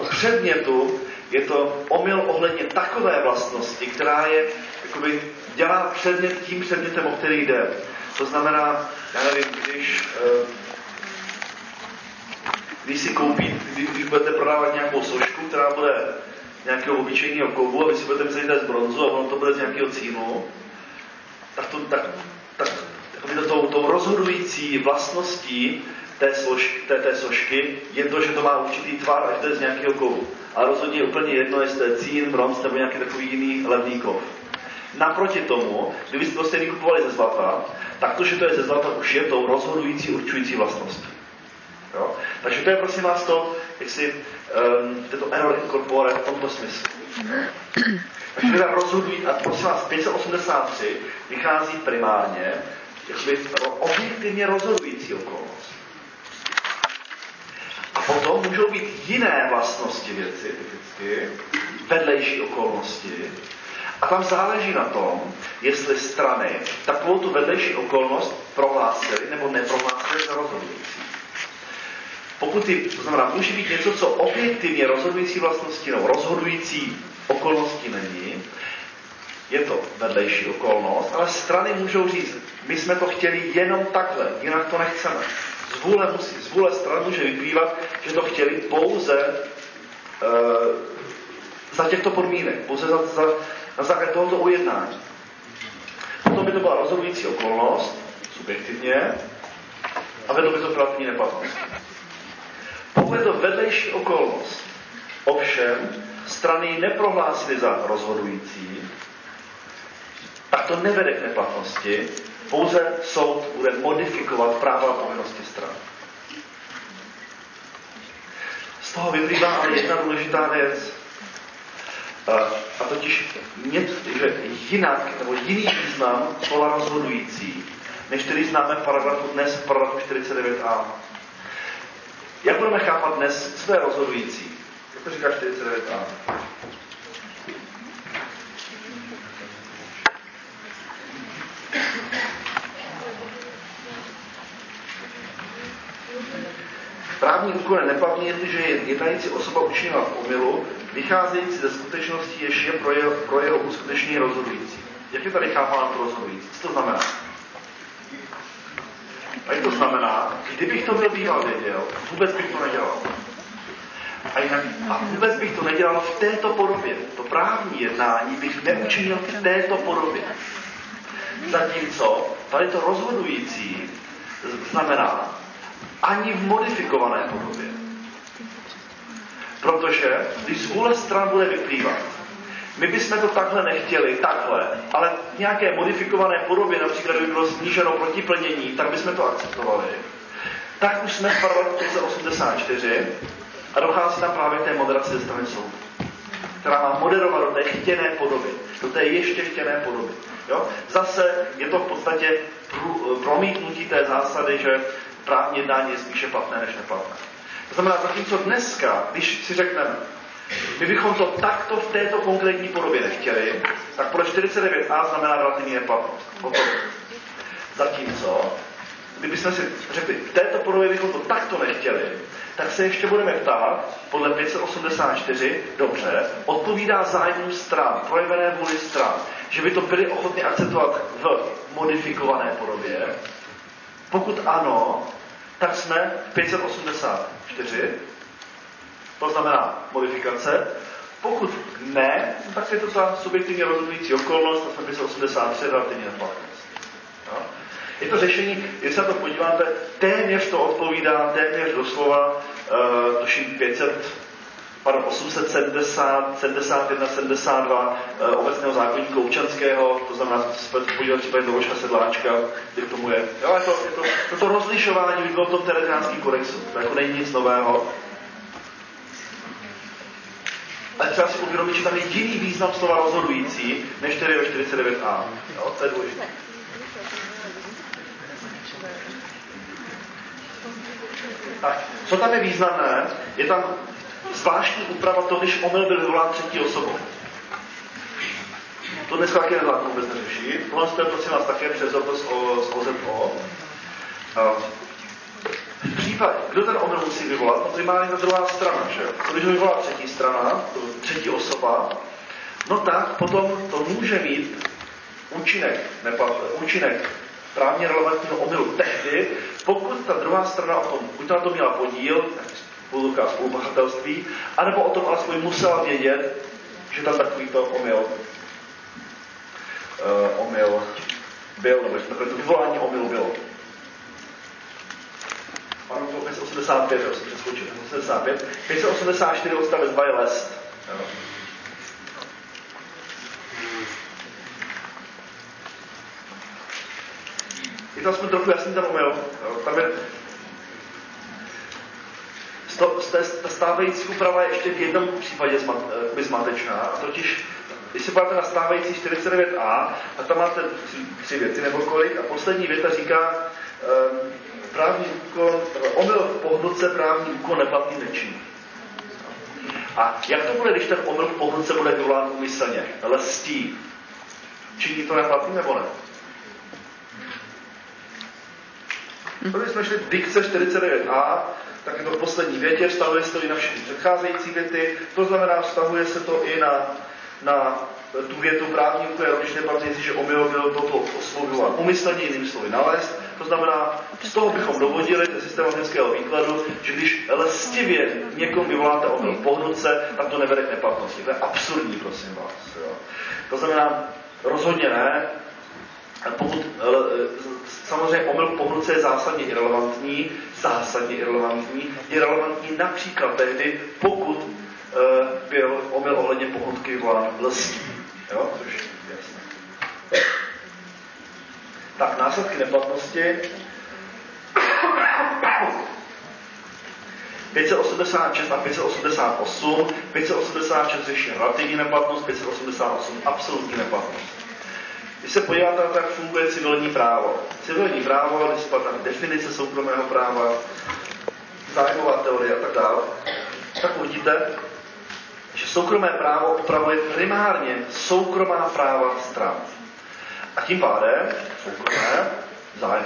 u předmětu je to omyl ohledně takové vlastnosti, která je, jakoby, dělá předmět tím předmětem, o který jde. To znamená, já nevím, když, eh, když si koupí, když, budete prodávat nějakou sošku, která bude nějakého obyčejného kovu a vy si budete myslet, z bronzu a ono to bude z nějakého cínu, tak to, tak, tak, tak to, to, tou rozhodující vlastností té, slož, té, té složky je to, že to má určitý tvar, až to je z nějakého kovu. A rozhodně je úplně jedno, jestli to je cín, bronz nebo nějaký takový jiný levný kov. Naproti tomu, kdybyste to stejně kupovali ze zlata, tak to, že to je ze zlata, už je tou rozhodující, určující vlastností. Jo? Takže to je prosím vás to, jak si um, tento error incorpore v tomto smyslu. Takže teda rozhodují, a prosím vás, 583 vychází primárně jakoby objektivně rozhodující okolnost. Potom můžou být jiné vlastnosti věci, typicky, vedlejší okolnosti, a tam záleží na tom, jestli strany takovou tu vedlejší okolnost prohlásily nebo neprohlásily za rozhodující. Pokud ty, to znamená, může být něco, co objektivně rozhodující vlastnosti nebo rozhodující okolnosti není, je to vedlejší okolnost, ale strany můžou říct, my jsme to chtěli jenom takhle, jinak to nechceme. Z vůle, musí, z vůle stran může vyplývat, že to chtěli pouze e, za těchto podmínek, pouze za, za, na základě tohoto ujednání. Potom by to byla rozhodující okolnost, subjektivně, a vedlo by to k neplatnosti. Pokud je to vedlejší okolnost, ovšem strany neprohlásily za rozhodující, tak to nevede k neplatnosti, pouze soud bude modifikovat práva a povinnosti stran. Z toho vyplývá ale jedna důležitá věc. A totiž že jinak, nebo jiný význam slova rozhodující, než který známe v paragrafu dnes, v paragrafu 49a. Jak budeme chápat dnes, co je rozhodující? Jak to říká 49a? Právní úkon je neplatný, jestliže jednající osoba učinila v omylu, vycházející ze skutečnosti, jež je pro jeho, pro jeho uskutečnění rozhodující. Jak je tady chápáno to rozhodující? Co to znamená? A to znamená, kdybych to byl býval věděl, vůbec bych to nedělal. A, jinak, a vůbec bych to nedělal v této podobě. To právní jednání bych neučinil v této podobě. Zatímco tady to rozhodující znamená ani v modifikované podobě. Protože když z vůle stran bude vyplývat, my bychom to takhle nechtěli, takhle, ale v nějaké modifikované podobě, například by bylo sníženo protiplnění, tak bychom to akceptovali. Tak už jsme v paragrafu 584 a dochází tam právě té moderaci ze strany soudu, která má moderovat do té chtěné podoby, do té ještě chtěné podoby. Jo? Zase je to v podstatě promítnutí té zásady, že právní jednání je spíše platné než neplatné. To znamená, zatímco dneska, když si řekneme, my bychom to takto v této konkrétní podobě nechtěli, tak podle 49a znamená relativní neplatnost. Zatímco, kdybychom si řekli, v této podobě bychom to takto nechtěli, tak se ještě budeme ptát, podle 584, dobře, odpovídá zájmu stran, projevené vůli stran, že by to byli ochotni akceptovat v modifikované podobě. Pokud ano, tak jsme 584, to znamená modifikace. Pokud ne, tak je to ta subjektivně rozhodující okolnost, to jsme 583, relativně neplatnost. Je to řešení, když se na to podíváte, téměř to odpovídá, téměř doslova, uh, tuším 500, pardon, 870, 71, 72 uh, obecného zákonníku občanského, to znamená, se podívat třeba Doložka Sedláčka, kde k tomu je. Jo, je to, je to, to, to rozlišování by bylo v tom teritoriánském kodexu, to jako není nic nového. Ale třeba si uvědomit, že tam je jiný význam slova rozhodující, než tedy ve 49a. Jo, to je důležité. Tak, co tam je významné, je tam zvláštní úprava toho, když omyl byl vyvolán třetí osobou. To dneska taky nedá vůbec neřešit. Tohle je prosím vás také přes z OZO. V případě, kdo ten omyl musí vyvolat? No primárně ta druhá strana, že Když ho vyvolá třetí strana, třetí osoba, no tak potom to může mít účinek, neplat, účinek právně relevantního omylu tehdy, pokud ta druhá strana o tom, buď na to měla podíl, spoluvka spolupachatelství, anebo o tom alespoň musela vědět, že tam takovýto omyl, uh, omyl byl, nebo že takové to vyvolání omylu bylo. Ano, to 585, já jsem přeskočil, 85. 584 odstavec 2 je lest. Je to aspoň trochu jasný ten omyl. Tam je ta stávající úprava je ještě v jednom případě zmat, zmatečná, a totiž když se podíváte na stávající 49a, a tam máte tři věci nebo kolik, a poslední věta říká, um, právní úkon, omyl v pohnutce právní úkon neplatný nečiní. A jak to bude, když ten omyl v pohnutce bude vyvolán umyslně, lstí? Činí to neplatný nebo ne? Když jsme šli dikce 49a, tak je to v poslední větě, vztahuje se to i na všechny předcházející věty, to znamená, vztahuje se to i na, na tu větu právní úkon, když neplatí, že omyl byl toto oslovovat umyslně jiným slovy nalézt, to znamená, z toho bychom dovodili ze systematického výkladu, že když lestivě někomu vyvoláte omyl pohnout se, tak to nevede k neplatnosti. To je absurdní, prosím vás. Jo. To znamená, rozhodně ne, pokud samozřejmě omyl pohnuce je zásadně irrelevantní, zásadně irrelevantní, je relevantní například tehdy, pokud uh, byl omyl ohledně pohnutky vyvolán lstí. Jo? Což je jasné. Tak, následky neplatnosti. 586 a 588. 586 řeší relativní neplatnost, 588 absolutní neplatnost. Když se podíváte na to, jak funguje civilní právo. Civilní právo, když na definice soukromého práva, zájmová teorie a tak dále, tak uvidíte, že soukromé právo upravuje primárně soukromá práva stran. A tím pádem soukromé,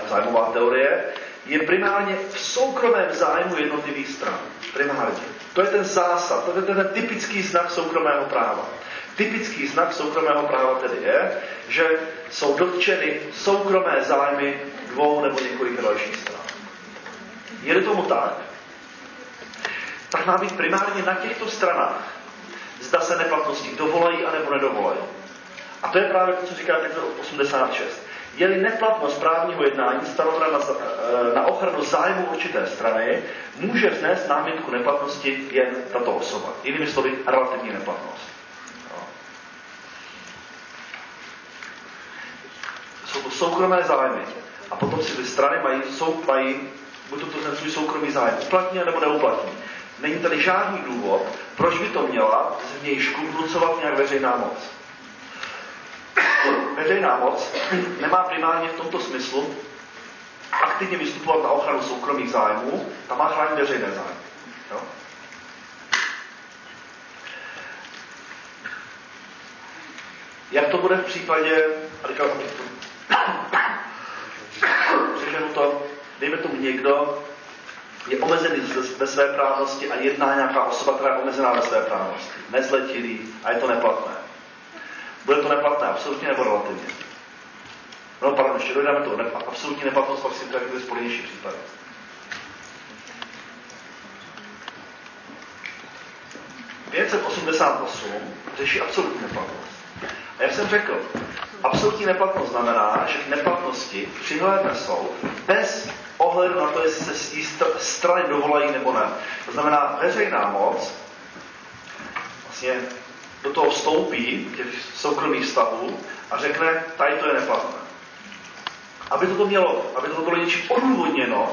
zájmová teorie, je primárně v soukromém zájmu jednotlivých stran. Primárně. To je ten zásad, to je ten typický znak soukromého práva. Typický znak soukromého práva tedy je, že jsou dotčeny soukromé zájmy dvou nebo několika dalších stran. Je tomu tak, tak má být primárně na těchto stranách, zda se neplatnosti dovolají a nebo nedovolají. A to je právě to, co říká text 86. Je-li neplatnost právního jednání stanovena na, eh, na ochranu zájmu určité strany, může vznést námitku neplatnosti jen tato osoba. Jinými slovy, relativní neplatnost. Jsou to soukromé zájmy. A potom si ty strany mají, sou, mají buď to ten svůj soukromý zájem uplatní, nebo neuplatní. Není tady žádný důvod, proč by to měla z vnějšku vnucovat nějak veřejná moc. Veřejná moc nemá primárně v tomto smyslu aktivně vystupovat na ochranu soukromých zájmů, ta má chránit veřejné zájmy. Jo? Jak to bude v případě, a teďka Přeženu to, dejme tomu někdo, je omezený ve své právnosti a jedná nějaká osoba, která je omezená ve své právnosti. Nezletilý a je to neplatné. Bude to neplatné absolutně nebo relativně? No, pardon, ještě dojdeme to. Ne, absolutní neplatnost pak si to je spolenější případ. ...588 řeší absolutní neplatnost. A jak jsem řekl, absolutní neplatnost znamená, že k neplatnosti přihlédne soud bez ohledu na to, jestli se z strany dovolají nebo ne. To znamená, veřejná moc vlastně do toho vstoupí, těch soukromých vztahů, a řekne, tady to je neplatné. Aby toto mělo, aby toto bylo něčím odůvodněno,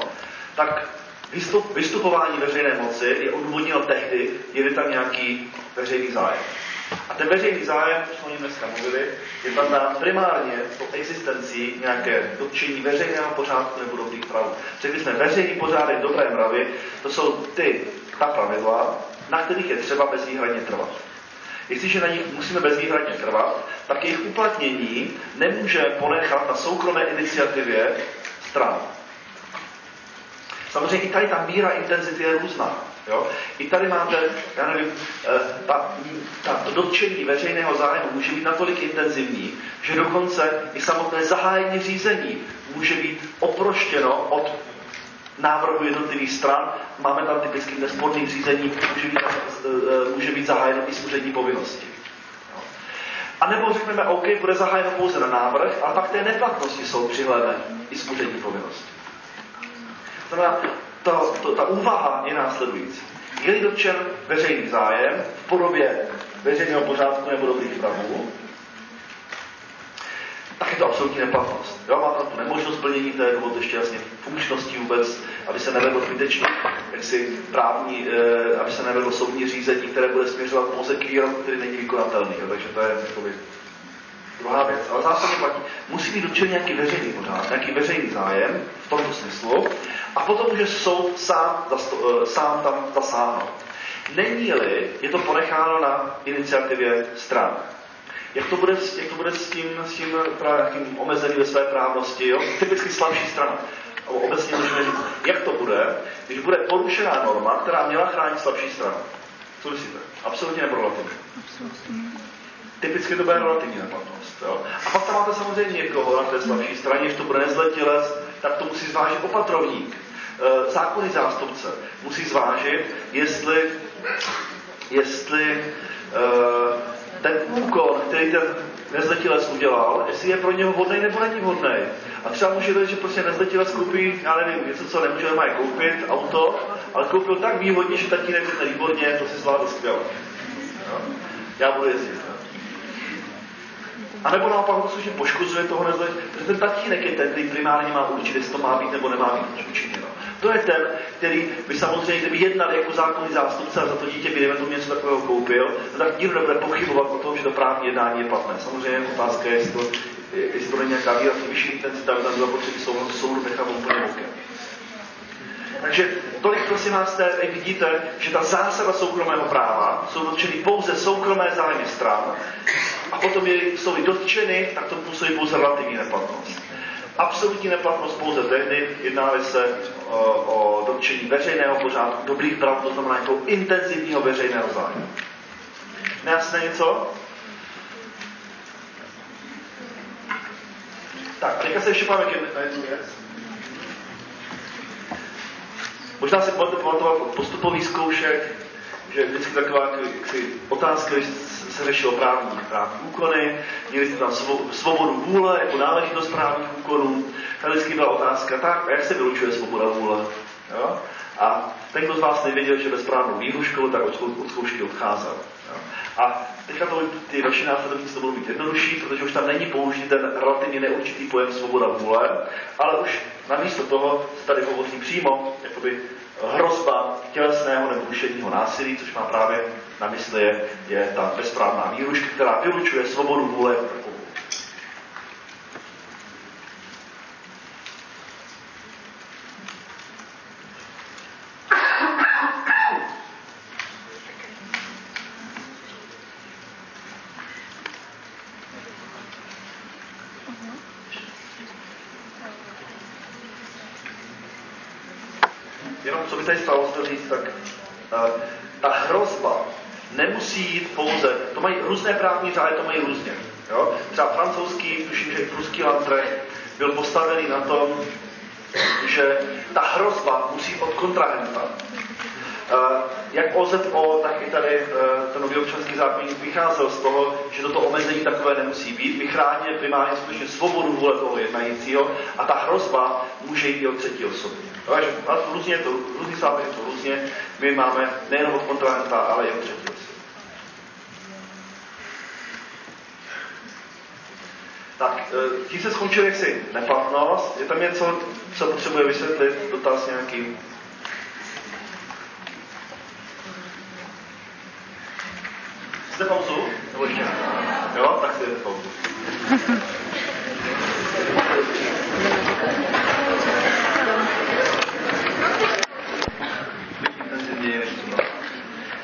tak vystup, vystupování veřejné moci je odůvodněno tehdy, je tam nějaký veřejný zájem. A ten veřejný zájem, jsme o něm dneska mluvili, je tam dán primárně po existenci nějaké dotčení veřejného pořádku nebo dobrých prav. Řekli jsme, veřejný pořádek, dobré mravy, to jsou ty, ta pravidla, na kterých je třeba bezvýhradně trvat. Jestliže na nich musíme bezvýhradně trvat, tak jejich uplatnění nemůže ponechat na soukromé iniciativě stran. Samozřejmě i tady ta míra intenzity je různá. Jo? I tady máte, já nevím, eh, ta, ta dotčení veřejného zájmu může být natolik intenzivní, že dokonce i samotné zahájení řízení může být oproštěno od návrhu jednotlivých stran. Máme tam typicky nesporných řízení, může být, eh, může být zahájeno i z povinnosti. A nebo řekneme, OK, bude zahájeno pouze na návrh, a pak té neplatnosti jsou přihlédne i z povinnosti. To znamená, ta, to, ta úvaha je následující. Je-li dotčen veřejný zájem v podobě veřejného pořádku nebo dobrých pravů, tak je to absolutní neplatnost. Jo, má tam tu nemožnost plnění té důvod ještě jasně funkčnosti vůbec, aby se nevedlo zbytečný, jaksi právní, e, aby se nevedlo soudní řízení, které bude směřovat pouze k který není vykonatelný. Jo, takže to je jakoby, druhá věc. Ale zásadně platí, musí být dotčen nějaký veřejný pořád, nějaký veřejný zájem v tomto smyslu a potom může soud sám, zasto, e, sám tam zasáhnout. Není-li, je to ponecháno na iniciativě stran. Jak to bude, jak to bude s tím, s tím, právě, tím omezený ve své právnosti, jo? typicky slabší strana. Obecně můžeme říct, jak to bude, když bude porušená norma, která měla chránit slabší stranu. Co myslíte? Absolutně nebo relativně? Typicky to bude relativní neplatnost. Jo? A pak tam máte samozřejmě někoho na té slabší straně, když to bude nezletilec, tak to musí zvážit opatrovník, e, zákonný zástupce. Musí zvážit, jestli, jestli e, ten úkon, který ten nezletilec udělal, jestli je pro něho vhodný nebo není vhodný. A třeba může být, že prostě nezletilec koupí, já nevím, něco, co nemůže mají koupit, auto, ale koupil tak výhodně, že tatínek řekne výborně, to si zvládl skvěle. Já budu jezdit. Jo? A nebo naopak to skutečně poškozuje toho nezletilce, protože ten tatínek je ten, který primárně má určit, jestli to má být nebo nemá být učiněno. To je ten, který by samozřejmě, kdyby jednal jako zákonný zástupce a za to dítě by tomu něco takového koupil, tak nikdo nebude pochybovat o tom, že to právní jednání je platné. Samozřejmě otázka je, jestli to, jestli to není nějaká výrazně vyšší intenzita, tam zapotřebí souhlasu soudu nechat úplně bokem. Takže tolik prosím vás, tady vidíte, že ta zásada soukromého práva jsou dotčeny pouze soukromé zájmy stran a potom je, jsou dotčeny, tak to působí pouze relativní neplatnost absolutní neplatnost pouze tehdy, jedná se o, o dotčení veřejného pořádku, dobrých práv, to znamená jako intenzivního veřejného zájmu. Nejasné něco? Tak, a teďka se ještě máme na jednu věc. Možná si od postupových zkoušek, že vždycky taková jaksi, otázka, když se řešilo právní, právní úkony, měli jste tam svobodu vůle jako náležitost právních úkonů. Tady vždycky byla otázka, tak, a jak se vylučuje svoboda vůle? Jo? A ten, kdo z vás nevěděl, že ve správnou výhrušku, tak od, od zkoušky odcházel. A teďka to, ty další následovníci to budou mít jednodušší, protože už tam není použít ten relativně neurčitý pojem svoboda vůle, ale už namísto toho se tady hovoří přímo jakoby hrozba tělesného nebo duševního násilí, což má právě na mysli je, je ta bezprávná výruška, která vylučuje svobodu vůle jenom co by tady stalo to říct, tak uh, ta hrozba nemusí jít pouze, to mají různé právní řády, to mají různě. Jo? Třeba francouzský, tuším, že pruský Landrecht byl postavený na tom, že ta hrozba musí od kontrahenta. Uh, jak OZO, tak i tady uh, ten nový občanský zákonník vycházel z toho, že toto omezení takové nemusí být. Vychrání primárně skutečně svobodu vůle toho jednajícího a ta hrozba může jít i od třetí osoby. Takže různě to, různý státy to různě. My máme nejenom od kontrahenta, ale i od třetí osoby. Tak, e, tím se skončil jaksi neplatnost. Je tam něco, co potřebuje vysvětlit, dotaz nějaký? Jste pauzu? Nebo ještě? Jo, tak si jdete pauzu.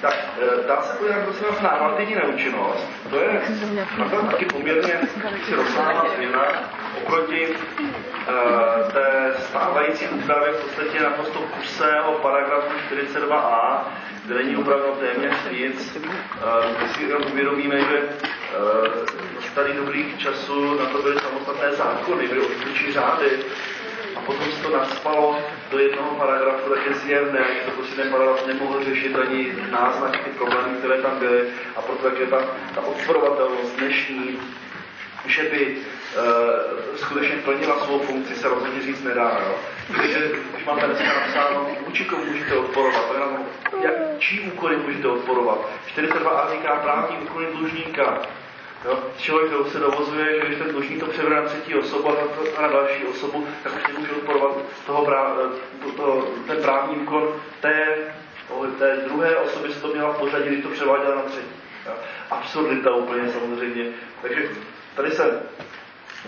Tak, e, dá se podívat prosím vás na relativní neúčinnost. To je to taky poměrně si rozsáhlá změna oproti uh, té stávající úpravě v podstatě naprosto kusého paragrafu 42a, kde není upraveno téměř nic. Uh, my si uvědomíme, že uh, tady dobrých časů na to byly samostatné zákony, byly odličí řády, potom se to naspalo do jednoho paragrafu, tak je zjevné, že to prostě ten paragraf nemohl řešit ani náznaky ty problémy, které tam byly a proto tak je ta, ta odporovatelnost dnešní, že by skutečně plnila svou funkci, se rozhodně říct nedá. Jo? Takže když máte dneska napsáno, vůči komu můžete odporovat, to jenom, jak, čí úkoly můžete odporovat. 42a říká právní úkoly dlužníka. Jo? Člověk se dovozuje, že když ten dlužník to na třetí osobu a na, další osobu, tak už nemůže odporovat toho práv, to, to, ten právní úkon té, té druhé osoby se to měla v pořadí, když to převáděla na třetí. Jo? Absurdita úplně samozřejmě. Takže tady se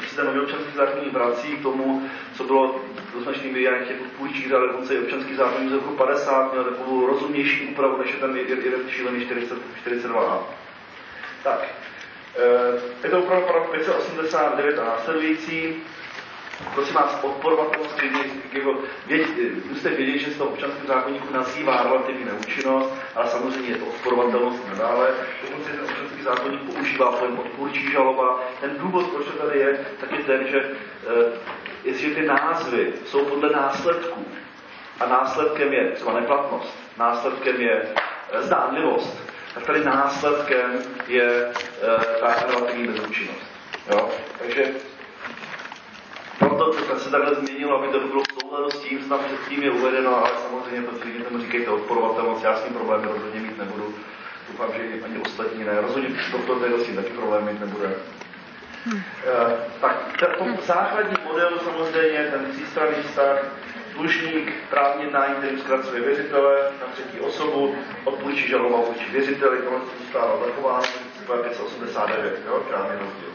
se ten nový občanský zákonník vrací k tomu, co bylo do značné míry jak těch půjčích řád, dokonce i občanský zákonník z roku 50 měl takovou rozumnější úpravu, než je ten jeden šílený 42a. Tak, Eh, je to opravdu paragraf 589 a následující. Prosím vás, odporovatelnost jako, věd, musíte vědět, že se to v občanském zákonníku nazývá relativní neúčinnost, ale samozřejmě je to odporovatelnost nadále. Dokonce ten občanský zákonník používá pojem odpůrčí žaloba. Ten důvod, proč to tady je, tak je ten, že, je, že ty názvy jsou podle následků. A následkem je třeba neplatnost, následkem je eh, zdánlivost, tak tady následkem je e, ta relativní bezúčinnost. Jo? Takže proto to se takhle změnilo, aby to bylo v souhladu s tím, co předtím je uvedeno, ale samozřejmě to lidi tomu říkejte odporovatelnost, já s tím problémy rozhodně mít nebudu. Doufám, že ani ostatní ne. Rozhodně doktor tady s tím taky problém mít nebude. Hmm. E, tak ten základní model samozřejmě, ten třístranný vztah, dlužník, jednání, který zkracuje věřitele na třetí osobu, odpoučí žaloba vůči věřiteli, to zůstává zachováno, 589, jo, žádný rozdíl.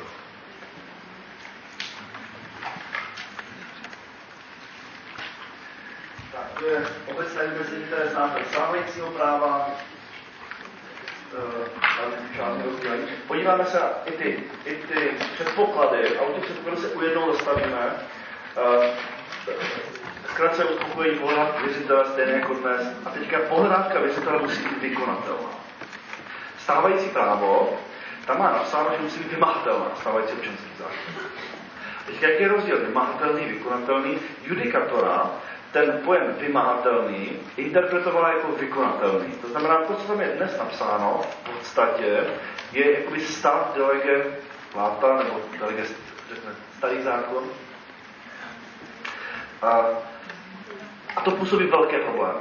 Tak, to je obecné vymezení, které znáte stávajícího práva, uh, Podíváme se i ty, i ty předpoklady, a u těch předpokladů se ujednou dostavíme. Uh, zkrátce uspokojení pohledávky věřitele stejné jako dnes. A teďka pohledávka věřitele musí být vykonatelná. Stávající právo, tam má napsáno, že musí být vymahatelná, stávající občanský zákon. Teď jaký je rozdíl vymahatelný, vykonatelný? Judikatora ten pojem vymahatelný interpretovala jako vykonatelný. To znamená, to, co tam je dnes napsáno, v podstatě je jakoby stav delege láta, nebo delege, řekne, starý zákon. A a to působí velké problémy.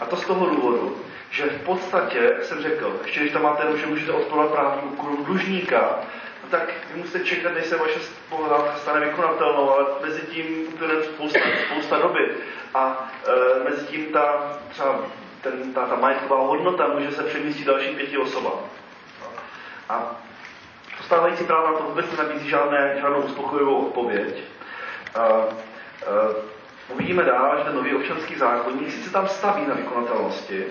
A to z toho důvodu, že v podstatě, jsem řekl, ještě když tam máte, že můžete odporovat právní úkolu dlužníka, no tak vy musíte čekat, než se vaše pohledávka stane vykonatelnou, ale mezi tím bude spousta, spousta doby. A e, mezi tím ta, třeba ten, ta, ta majetková hodnota může se přemístit dalším pěti osobám. A stávající práva to vůbec nenabízí žádné, žádnou uspokojivou odpověď. A, a, Uvidíme dál, že ten nový občanský zákonník sice tam staví na vykonatelnosti,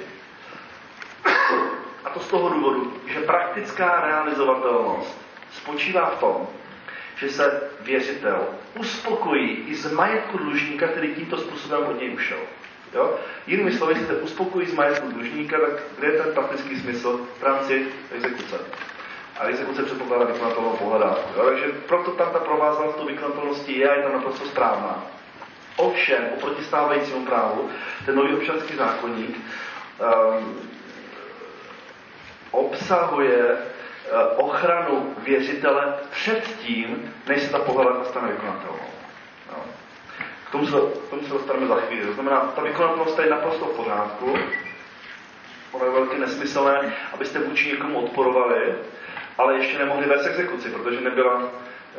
a to z toho důvodu, že praktická realizovatelnost spočívá v tom, že se věřitel uspokojí i z majetku dlužníka, který tímto způsobem od něj ušel. Jo? Jinými slovy, se uspokojí z majetku dlužníka, tak kde je ten praktický smysl v rámci exekuce? A exekuce předpokládá vykonatelnou pohledávku. Takže proto tam ta provázanost tu vykonatelnosti je a je tam naprosto správná. Ovšem, oproti stávajícímu právu, ten nový občanský zákonník um, obsahuje uh, ochranu věřitele před tím, než se ta pohledávka stane vykonatelnou. No. K tomu se, k tomu se dostaneme za chvíli. To znamená, ta vykonatelnost je naprosto v pořádku. Ono je velké nesmyslné, abyste vůči někomu odporovali, ale ještě nemohli vést exekuci, protože nebyla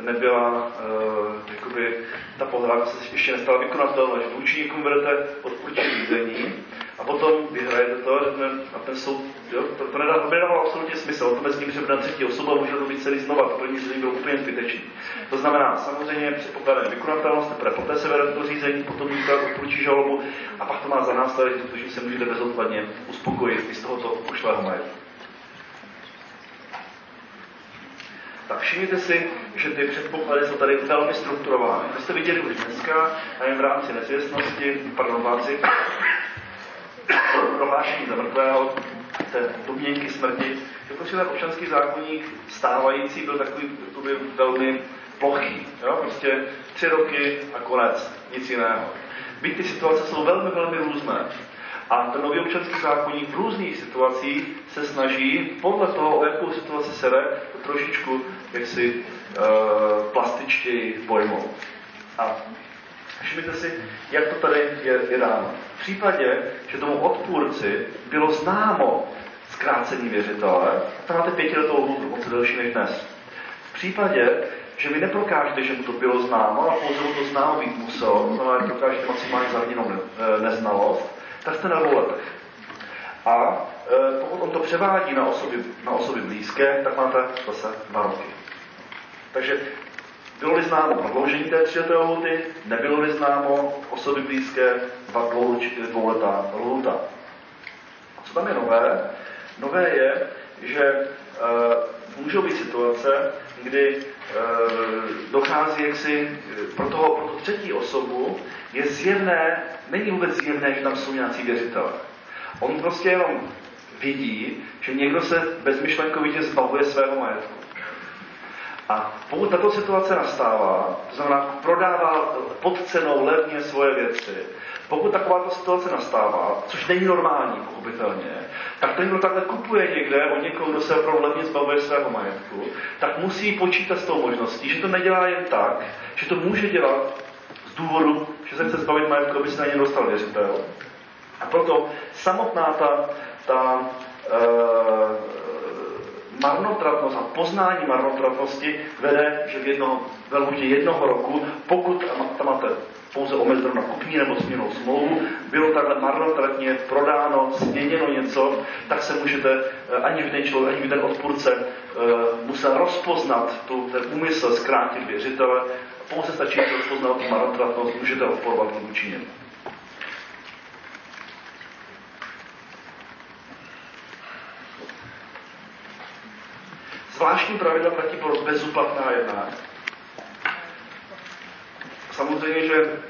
nebyla, uh, jakoby, ta pohledávka se ještě nestala vykonatelná, že vůči někomu vedete odpůrčí řízení a potom vyhrajete to, a ten soud, jo, to, to nedá, to nedávalo absolutně smysl, to mezi tím přebne třetí osoba může to být celý znova, to první řízení bylo úplně zbytečný. To znamená, samozřejmě předpokládáme vykonatelnost, teprve poté se vede to řízení, potom můžete odpůrčí žalobu a pak to má za následek, že se můžete bezodkladně uspokojit i z tohoto ušlého majetku. Tak všimněte si, že ty předpoklady jsou tady velmi strukturovány. To jste viděli už dneska, a jen v rámci nezvěstnosti, pardon, v rámci prohlášení za mrtvého, té domněnky smrti, že prostě ten občanský zákonník stávající byl takový takový velmi plochý. Jo? Prostě tři roky a konec, nic jiného. Byť ty situace jsou velmi, velmi různé. A ten nový občanský zákonník v různých situacích se snaží podle toho, o jakou situaci se jde, trošičku jaksi uh, plastičtěji pojmout. A všimněte si, jak to tady je, je dáno. V případě, že tomu odpůrci bylo známo zkrácení věřitele, tam máte pětiletou lhůtu, moc delší než dnes. V případě, že vy neprokážete, že mu to bylo známo, a pouze mu to známo být muselo, znamená, že prokážete maximálně zaviněnou eh, neznalost, jste na dvou letech. A e, pokud on to převádí na osoby, na osoby blízké, tak máte zase dva roky. Takže bylo-li známo prodloužení té tříleté lhuty, nebylo-li známo osoby blízké, dva dvouletá lhuta. Co tam je nové? Nové je, že e, můžou být situace, kdy e, dochází jaksi pro, toho, pro tu třetí osobu, je zjevné, není vůbec zjevné, že tam jsou nějací věřitelé. On prostě jenom vidí, že někdo se bezmyšlenkovitě zbavuje svého majetku. A pokud tato situace nastává, to znamená, prodává pod cenou levně svoje věci, pokud takováto situace nastává, což není normální, pochopitelně, tak ten, kdo takhle kupuje někde od někoho, kdo se opravdu levně zbavuje svého majetku, tak musí počítat s tou možností, že to nedělá jen tak, že to může dělat důvodu, že se chce zbavit majetku, aby se na ně dostal věřitel. A proto samotná ta, ta e, marnotratnost a poznání marnotratnosti vede, že v, jedno, v lhutě jednoho roku, pokud tam máte pouze omezeno na kupní nebo směnou smlouvu, bylo takhle marnotratně prodáno, změněno něco, tak se můžete, eh, ani by ten člověk, ani by ten odpůrce e, musel rozpoznat tu, ten úmysl zkrátit věřitele, pouze stačí rozpoznat tu marnotratnost, můžete odporovat vůči němu. Zvláštní pravidla platí pro bezúplatná jednání. Samozřejmě, že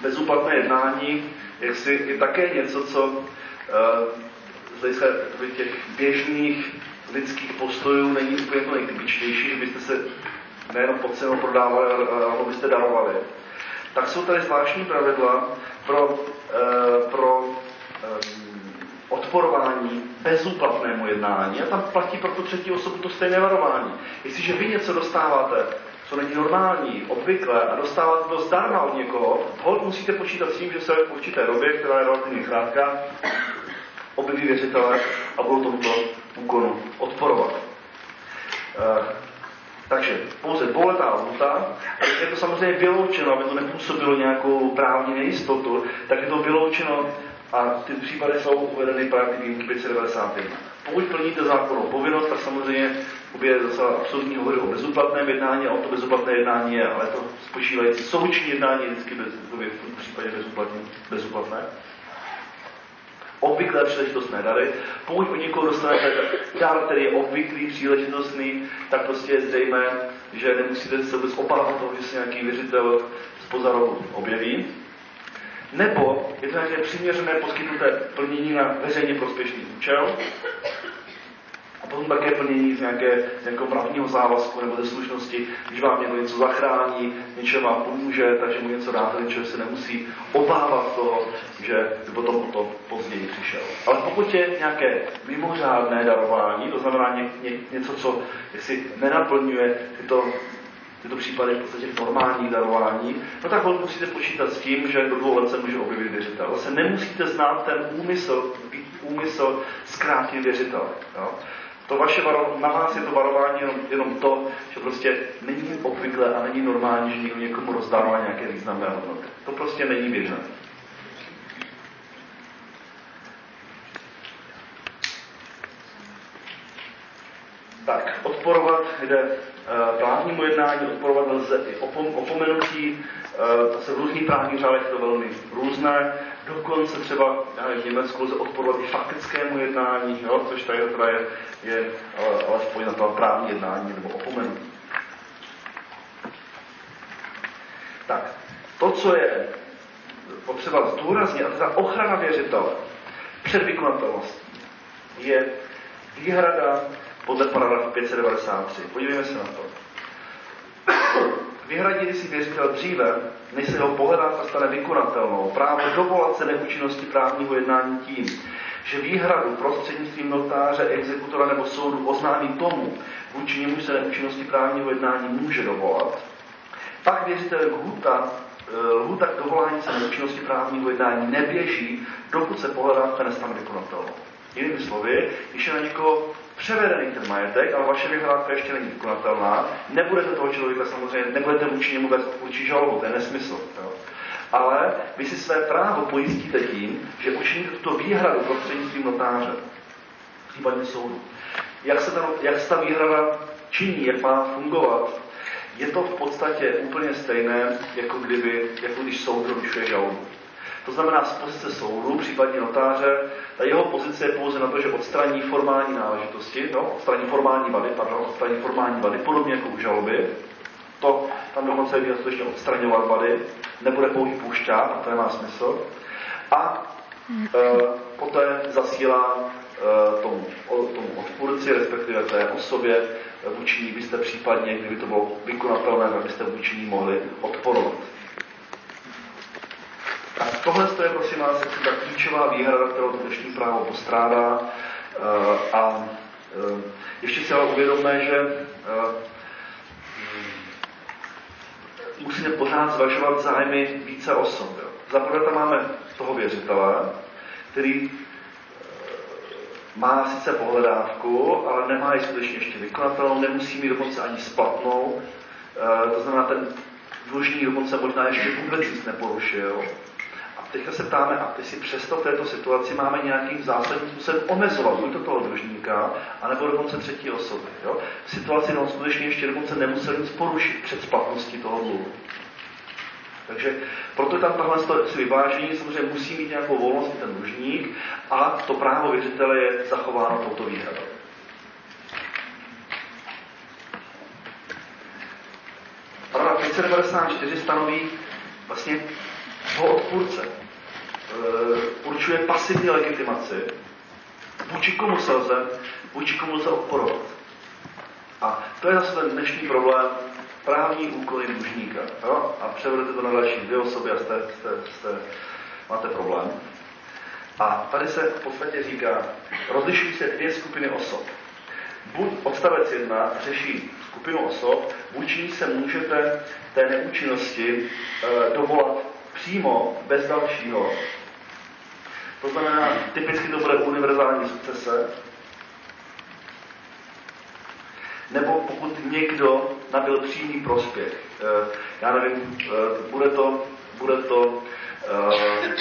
bezúplatné jednání jaksi je také něco, co uh, z hlediska těch běžných lidských postojů není úplně to nejtypičtější, že byste se nejenom pod cenou prodávali, ale byste darovali. Tak jsou tady zvláštní pravidla pro, uh, pro um, odporování bezúplatnému jednání a tam platí pro tu třetí osobu to stejné varování. Jestliže vy něco dostáváte, co není normální, obvykle a dostáváte to zdarma od někoho, hod musíte počítat s tím, že se v určité době, která je relativně krátká, objeví věřitelé a budou tomuto úkonu odporovat. Takže pouze dvouletá lhuta, je to samozřejmě vyloučeno, aby to nepůsobilo nějakou právní nejistotu, tak je to vyloučeno a ty případy jsou uvedeny právě výjimky 591. Pokud plníte zákonnou povinnost, tak samozřejmě je docela absolutní hovory o bezúplatném jednání a o to bezúplatné jednání je, ale to spočívající souční jednání je vždycky bez, v případě bezúplatné. bezúplatné. Obvyklé příležitostné dary. Pokud od někoho dostanete dar, který je obvyklý, příležitostný, tak prostě je zřejmé, že nemusíte se vůbec obávat toho, že se nějaký věřitel z pozarovu objeví nebo je to nějaké přiměřené poskytnuté plnění na veřejně prospěšný účel, potom také plnění z nějaké, nějakého právního závazku nebo ze slušnosti, když vám někdo něco zachrání, něčem vám pomůže, takže mu něco dáte, něčeho se nemusí obávat toho, že by potom o to později přišel. Ale pokud je nějaké mimořádné darování, to znamená ně, ně, něco, co si nenaplňuje tyto tyto případy v podstatě normální darování, no tak musíte počítat s tím, že do dvou let se může objevit věřitel. Zase nemusíte znát ten úmysl, úmysl zkrátit věřitele. Jo? To vaše varo, na vás je to varování jenom, jenom to, že prostě není obvyklé a není normální, že někdo někomu rozdává nějaké významné hodnoty. To prostě není běžné. Tak, odporovat jde Eh, právnímu jednání odporovat lze i opom, opomenutí, eh, se v různých právních řádech to velmi různé, dokonce třeba v Německu lze odporovat i faktickému jednání, jo, což tady teda je, je ale, alespoň na to právní jednání nebo opomenutí. Tak, to, co je potřeba zdůraznit, a teda ochrana věřitele před vykonatelností, je výhrada podle paragrafu 593. Podívejme se na to. Vyhradí si věřitel dříve, než se jeho pohledávka stane vykonatelnou, právo dovolat se neúčinnosti právního jednání tím, že výhradu prostřednictvím notáře, exekutora nebo soudu oznámí tomu, vůči němu se neúčinnosti právního jednání může dovolat, pak věřitel lhuta, eh, lhuta k dovolání se neúčinnosti právního jednání neběží, dokud se pohledávka nestane vykonatelnou. Jinými slovy, když je na někoho převedený ten majetek, ale vaše vyhrádka ještě není vykonatelná, nebudete toho člověka samozřejmě, nebudete vůči němu vést vůči žalobu, to je nesmysl. Jo. Ale vy si své právo pojistíte tím, že učiníte tuto výhradu prostřednictvím notáře, případně soudu. Jak se, ta, jak se ta výhrada činí, jak má fungovat, je to v podstatě úplně stejné, jako, kdyby, jako když soud rozlišuje žalobu. To znamená z pozice soudu, případně notáře, ta jeho pozice je pouze na to, že odstraní formální náležitosti, no, odstraní formální vady, pardon, odstraní formální vady, podobně jako u žaloby. To tam dokonce je skutečně odstraňovat vady, nebude pouhý půšťák, to nemá smysl. A e, poté zasílá e, tomu, tomu odpůrci, respektive té osobě, vůči ní byste případně, kdyby to bylo vykonatelné, abyste vůči ní mohli odporovat. A tohle je, prosím vás, ta klíčová výhrada, kterou dnešní právo postrádá. Eh, a eh, ještě si ale uvědomme, že eh, musíme pořád zvažovat zájmy více osob. Za prvé tam máme toho věřitele, který má sice pohledávku, ale nemá ji skutečně ještě vykonatelnou, nemusí mít dokonce ani splatnou. To znamená, ten dlužník dokonce možná ještě vůbec nic neporušil teďka se ptáme, a si přesto v této situaci máme nějakým zásadním způsobem omezovat buď to toho dlužníka, anebo dokonce třetí osoby. Jo? V situaci, kde on skutečně ještě dokonce nemusel nic porušit před splatností toho dluhu. Takže proto tam tohle si vyvážení samozřejmě musí mít nějakou volnost ten dlužník a to právo věřitele je zachováno touto výhradou. Paragraf 594 stanoví vlastně toho odpůrce. E, určuje pasivní legitimaci, vůči komu se lze, vůči komu lze odporovat. A to je zase ten dnešní problém právní úkony dlužníka. Jo? A převedete to na další dvě osoby a jste, jste, jste, máte problém. A tady se v podstatě říká, rozlišují se dvě skupiny osob. Buď odstavec 1 řeší skupinu osob, vůči se můžete té neúčinnosti e, dovolat přímo, bez dalšího. To znamená, typicky to bude univerzální sukcese, nebo pokud někdo nabil přímý prospěch. Eh, já nevím, eh, bude to, bude to eh,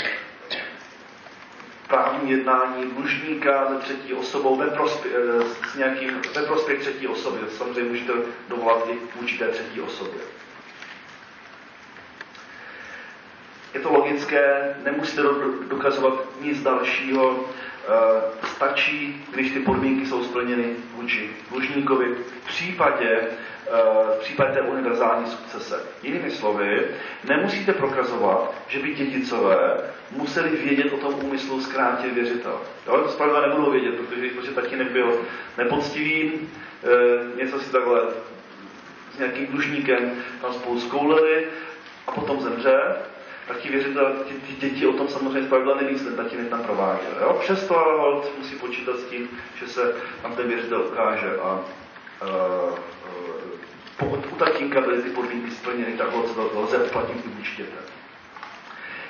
právní jednání dlužníka se třetí osobou ve prospěch, s nějakým, ve prospěch třetí osoby. Samozřejmě můžete dovolat i vůči té třetí osobě. Je to logické, nemusíte dokazovat nic dalšího, eh, stačí, když ty podmínky jsou splněny vůči dlužníkovi v případě, eh, v případě té univerzální sukcese. Jinými slovy, nemusíte prokazovat, že by dědicové museli vědět o tom úmyslu zkrátit věřitel. Jo, to zpravidla nebudou vědět, protože protože tatínek byl nepoctivý, eh, něco si takhle s nějakým dlužníkem tam spolu skouleli a potom zemře, tak ti věřitel, ti, ti děti o tom samozřejmě zpravidla neví, ten tatínek tam prováděl. Jo? Přesto hold musí počítat s tím, že se tam ten věřitel ukáže a uh, uh, pokud u tatínka byly ty podmínky splněny, tak ho lze uplatnit i vůči.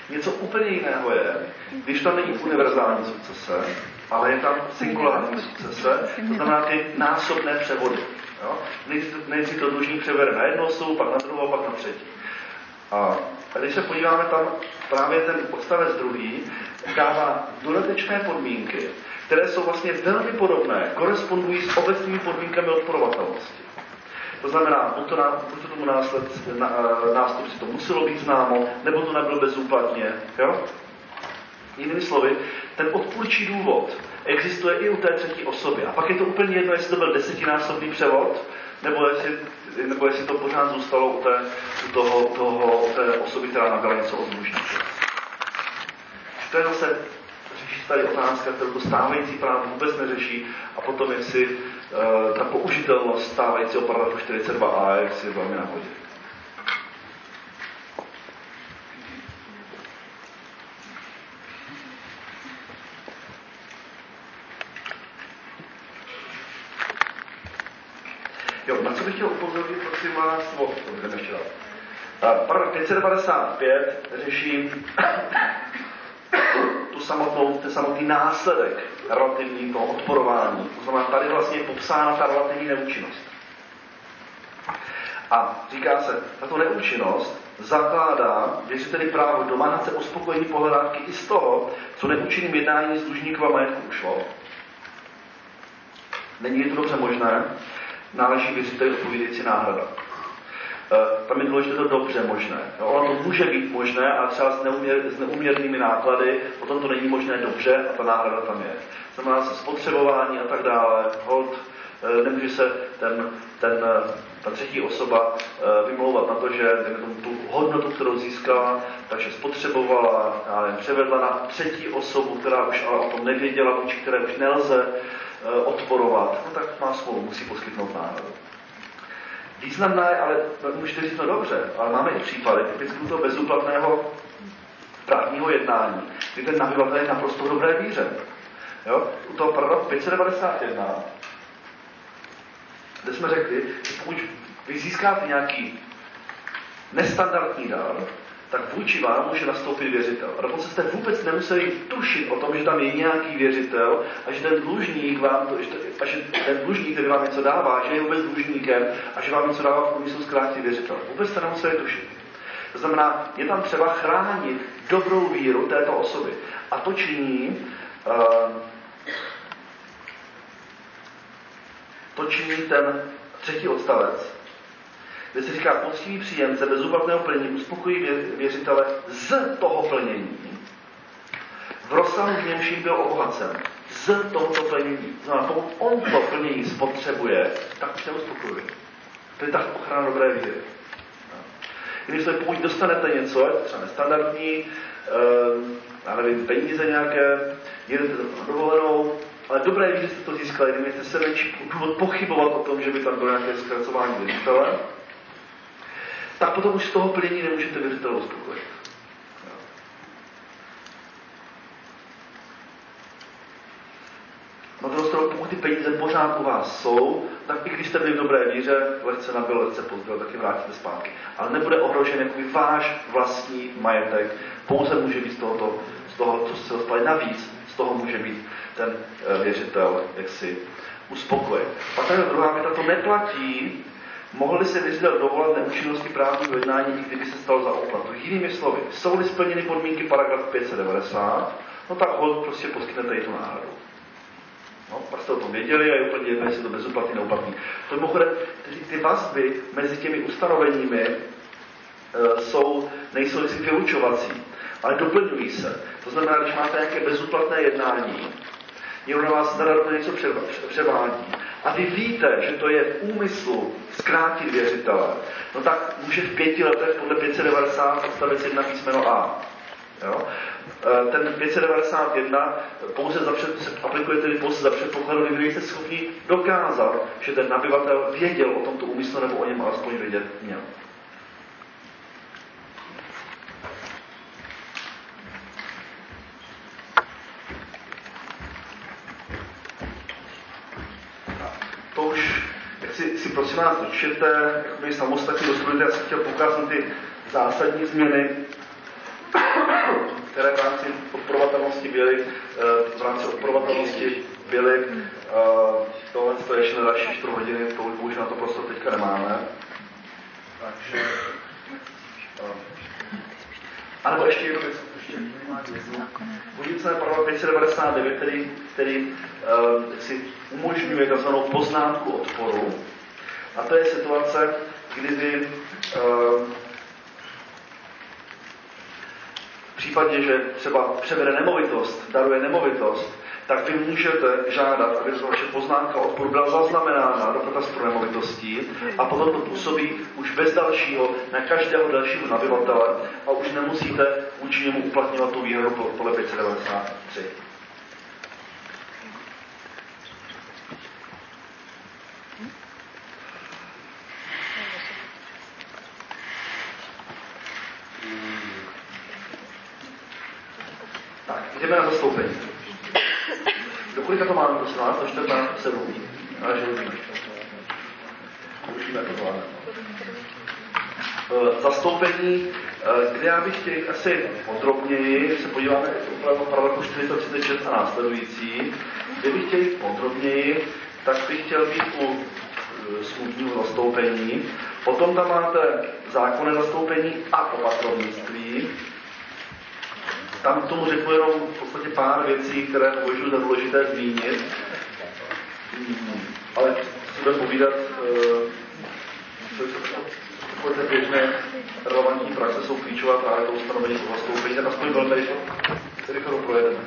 Něco úplně jiného je, když tam není univerzální sukcese, ale je tam singulární sukcese, to znamená ty násobné převody. Jo? Nejdřív to dlužník převede na jednu osobu, pak na druhou, pak na třetí. A a když se podíváme tam, právě ten odstavec druhý dává dodatečné podmínky, které jsou vlastně velmi podobné, korespondují s obecnými podmínkami odporovatelnosti. To znamená, buď to, buď to tomu násled, na, nástupci to muselo být známo, nebo to nebylo bezúplatně. Jo? Jinými slovy, ten odpůrčí důvod existuje i u té třetí osoby. A pak je to úplně jedno, jestli to byl desetinásobný převod, nebo jestli, nebo jestli to pořád zůstalo u té, u toho, toho, té osoby, která nabila něco od dlužníka. To je zase řeší tady otázka, kterou to stávající právo vůbec neřeší a potom jestli uh, ta použitelnost stávajícího paragrafu 42a je si velmi na bych chtěl upozornit, prosím vás, o, ještě dát. Paragraf 595 řeší (coughs) tu samotnou, ten samotný následek relativní toho odporování. To znamená, tady vlastně je popsána ta relativní neúčinnost. A říká se, tato neúčinnost zakládá věřiteli právo domáhat se uspokojení pohledávky i z toho, co neúčinným jednáním z dlužníkova majetku ušlo. Není to dobře možné, náleží věřiteli odpovědějící náhrada. E, tam je důležité to dobře možné. No, ono to může být možné, ale třeba s, neuměr, s neuměrnými náklady, potom to není možné dobře a ta náhrada tam je. Znamená se spotřebování a tak dále, hold, e, nemůže se ten, ten ta třetí osoba eh, vymlouvat na to, že tomu, tu hodnotu, kterou získala, takže spotřebovala, nevím, převedla na třetí osobu, která už ale o tom nevěděla, vůči které už nelze eh, odporovat, no tak má smlouvu, musí poskytnout náhradu. Významné, ale no, můžete říct, no dobře, ale máme i případy typicky toho bezúplatného právního jednání, kdy ten nabyvatel je naprosto dobré víře. Jo? U toho paragraf 591 kde jsme řekli, že pokud vy získáte nějaký nestandardní dar, tak vůči vám může nastoupit věřitel. A dokonce jste vůbec nemuseli tušit o tom, že tam je nějaký věřitel a že ten dlužník vám, to, že, a že ten dlužník, který vám něco dává, že je vůbec dlužníkem a že vám něco dává v úmyslu zkrátit věřitel. Vůbec jste nemuseli tušit. To znamená, je tam třeba chránit dobrou víru této osoby. A to činí uh, to činí ten třetí odstavec, kde se říká, poctivý příjemce bezúplatného plnění uspokojí věřitele z toho plnění, v rozsahu, v němž byl obohacen. Z tohoto plnění. Znamená, pokud on to plnění spotřebuje, tak už neuspokojuje. To je tak ochrana dobré víry. Když to pokud dostanete něco, třeba nestandardní, uh, já nevím, peníze nějaké, jedete na dovolenou, ale dobré že jste to získali, nemějte se menší důvod pochybovat o tom, že by tam bylo nějaké zkracování věřitele, tak potom už z toho plnění nemůžete věřitele uspokojit. Na druhou stranu, pokud ty peníze pořád u vás jsou, tak i když jste byli v dobré víře, lehce nabil, lehce pozbyl, taky vrátíte zpátky. Ale nebude ohrožen jakoby váš vlastní majetek, pouze může být z, tohoto, z toho, co se dostali navíc, z toho může být ten eh, věřitel jaksi uspokojen. Pak ta druhá věta, to neplatí, mohli se věřitel dovolat neúčinnosti právního jednání, i kdyby se stalo za oplatu. Jinými slovy, jsou-li splněny podmínky paragraf 590, no tak hod prostě poskytnete i tu náhradu. No, jste o tom věděli a je úplně jedno, jestli to bezúplatný, neuplatný. To mimochodem, ty, ty vazby mezi těmi ustanoveními e, jsou, nejsou si vylučovací, ale doplňují se. To znamená, když máte nějaké bezúplatné jednání, někdo na vás nadarmo něco převádí a vy víte, že to je v úmyslu zkrátit věřitele, no tak může v pěti letech podle 590 odstavec 1 písmeno A. Jo? E, ten 591 pouze za před, aplikuje tedy pouze za předpokladu, kdy jste schopni dokázat, že ten nabyvatel věděl o tomto úmyslu nebo o něm alespoň vědět měl. Prosím vás dočtěte, jakoby samostatně dostudujte, já jsem chtěl poukázat ty zásadní změny, které v rámci odporovatelnosti byly, eh, v rámci odporovatelnosti byly, eh, tohle to je ještě na další 4 hodiny, to už na to prostě teďka nemáme. Takže, eh, a nebo ještě jednu věc, na paragraf 599, který, který uh, si umožňuje tzv. poznámku odporu, a to je situace, kdy vy uh, v případě, že třeba převede nemovitost, daruje nemovitost, tak vy můžete žádat, aby vaše poznámka odporu byla zaznamenána do katastru nemovitostí a potom to působí už bez dalšího na každého dalšího nabyvatele a už nemusíte vůči němu uplatňovat tu výhru podle 593. Jdeme na zastoupení. Do kolika to máme, prosím vás? Do 14, 7. Ale že už zkusíme to zvládnout. Eh, zastoupení, eh, kde já bych chtěl asi podrobněji, se podíváme opravdu paragrafu 436 a následující, kde bych chtěl podrobněji, tak bych chtěl být u eh, smutního zastoupení. Potom tam máte zákonné zastoupení a opatrovnictví. Tam k tomu řeknu jenom v podstatě pár věcí, které považuji za důležité zmínit. Hmm, ale budeme povídat, co takové ty běžné relevantní praxe jsou klíčová právě to ustanovení toho zastoupení, tak aspoň velmi rychle, rychle to projedeme.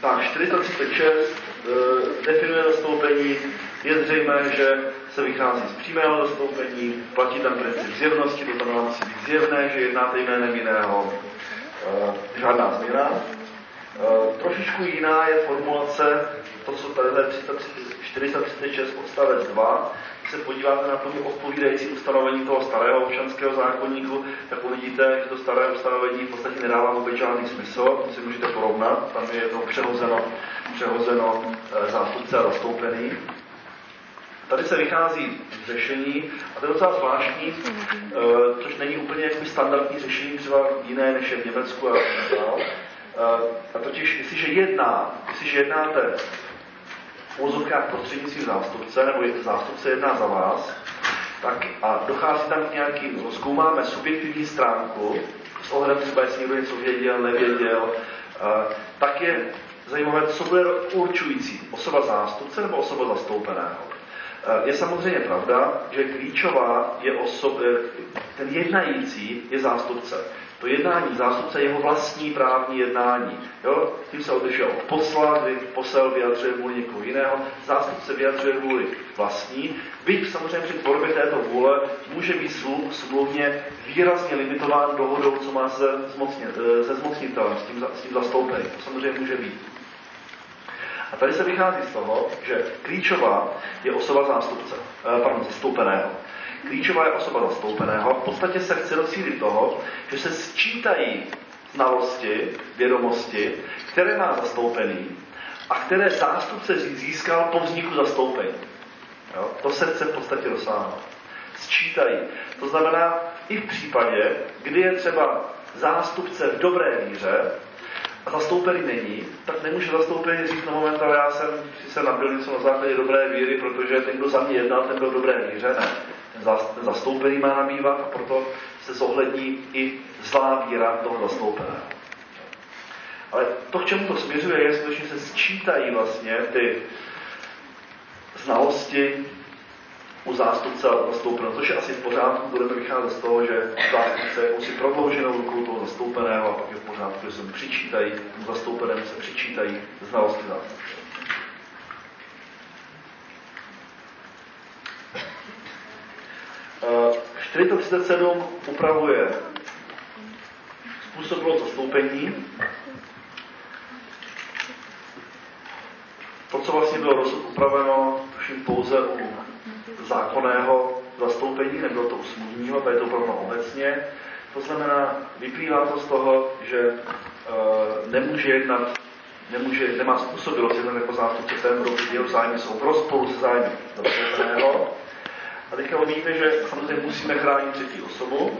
Tak, 436 e, eh, definuje zastoupení, je zřejmé, že se vychází z přímého zastoupení, platí tam princip zjevnosti, to znamená musí být zjevné, že jednáte jménem jiného, e, žádná změna. E, trošičku jiná je formulace, to, co tady je 436 odstavec 2, když se podíváte na plně odpovídající ustanovení toho starého občanského zákonníku, tak uvidíte, že to staré ustanovení v podstatě nedává vůbec žádný smysl, to si můžete porovnat, tam je jedno přehozeno, přehozeno e, zástupce a zastoupený. Tady se vychází z řešení, a to je docela zvláštní, e, což není úplně standardní řešení, třeba jiné než je v Německu a tak dále. A totiž, jestliže jedná, jestliže jednáte v úzovkách prostřednictvím zástupce, nebo je zástupce jedná za vás, tak a dochází tam k nějaký, zkoumáme subjektivní stránku, s ohledem třeba, jestli někdo něco věděl, nevěděl, tak je zajímavé, co bude určující, osoba zástupce nebo osoba zastoupeného. Je samozřejmě pravda, že klíčová je osoba, ten jednající je zástupce to jednání zástupce jeho vlastní právní jednání. Jo? Tím se odlišuje od posla, kdy posel vyjadřuje vůli někoho jiného, zástupce vyjadřuje vůli vlastní, byť samozřejmě při tvorbě této vůle může být smluvně výrazně limitován dohodou, co má se, zmocně, eh, se zmocnitelem, s tím, s tím zastoupeným. To samozřejmě může být. A tady se vychází z toho, že klíčová je osoba zástupce, eh, pardon, zastoupeného. Klíčová je osoba zastoupeného. V podstatě se chce docílit toho, že se sčítají znalosti, vědomosti, které má zastoupený a které zástupce získal po vzniku zastoupení. Jo? To se chce v podstatě dosáhnout. Sčítají. To znamená, i v případě, kdy je třeba zástupce v dobré víře zastoupený není, tak nemůže zastoupený říct na moment, ale já jsem si se nabil něco na základě dobré víry, protože ten, kdo za mě jednal, ten byl dobré víře. Ne zastoupený má nabývat a proto se zohlední i zlá víra toho zastoupeného. Ale to, k čemu to směřuje, je skutečně se sčítají vlastně ty znalosti u zástupce zastoupeného, což je asi v pořádku, budeme vycházet z toho, že zástupce je si prodlouženou rukou toho zastoupeného a pak je v pořádku, že se přičítají, mu zastoupenému se přičítají znalosti zástupce. 437 upravuje způsobilo zastoupení. To, co vlastně bylo dosud upraveno, tuším pouze u zákonného zastoupení, nebylo to u tady je to upraveno obecně. To znamená, vyplývá to z toho, že e, nemůže jednat, nemůže, nemá způsobilost jednat jako zástupce ten, kdo jeho zájmy jsou v rozporu se zájmy zastoupeného a teďka vidíte, že samozřejmě musíme chránit třetí osobu.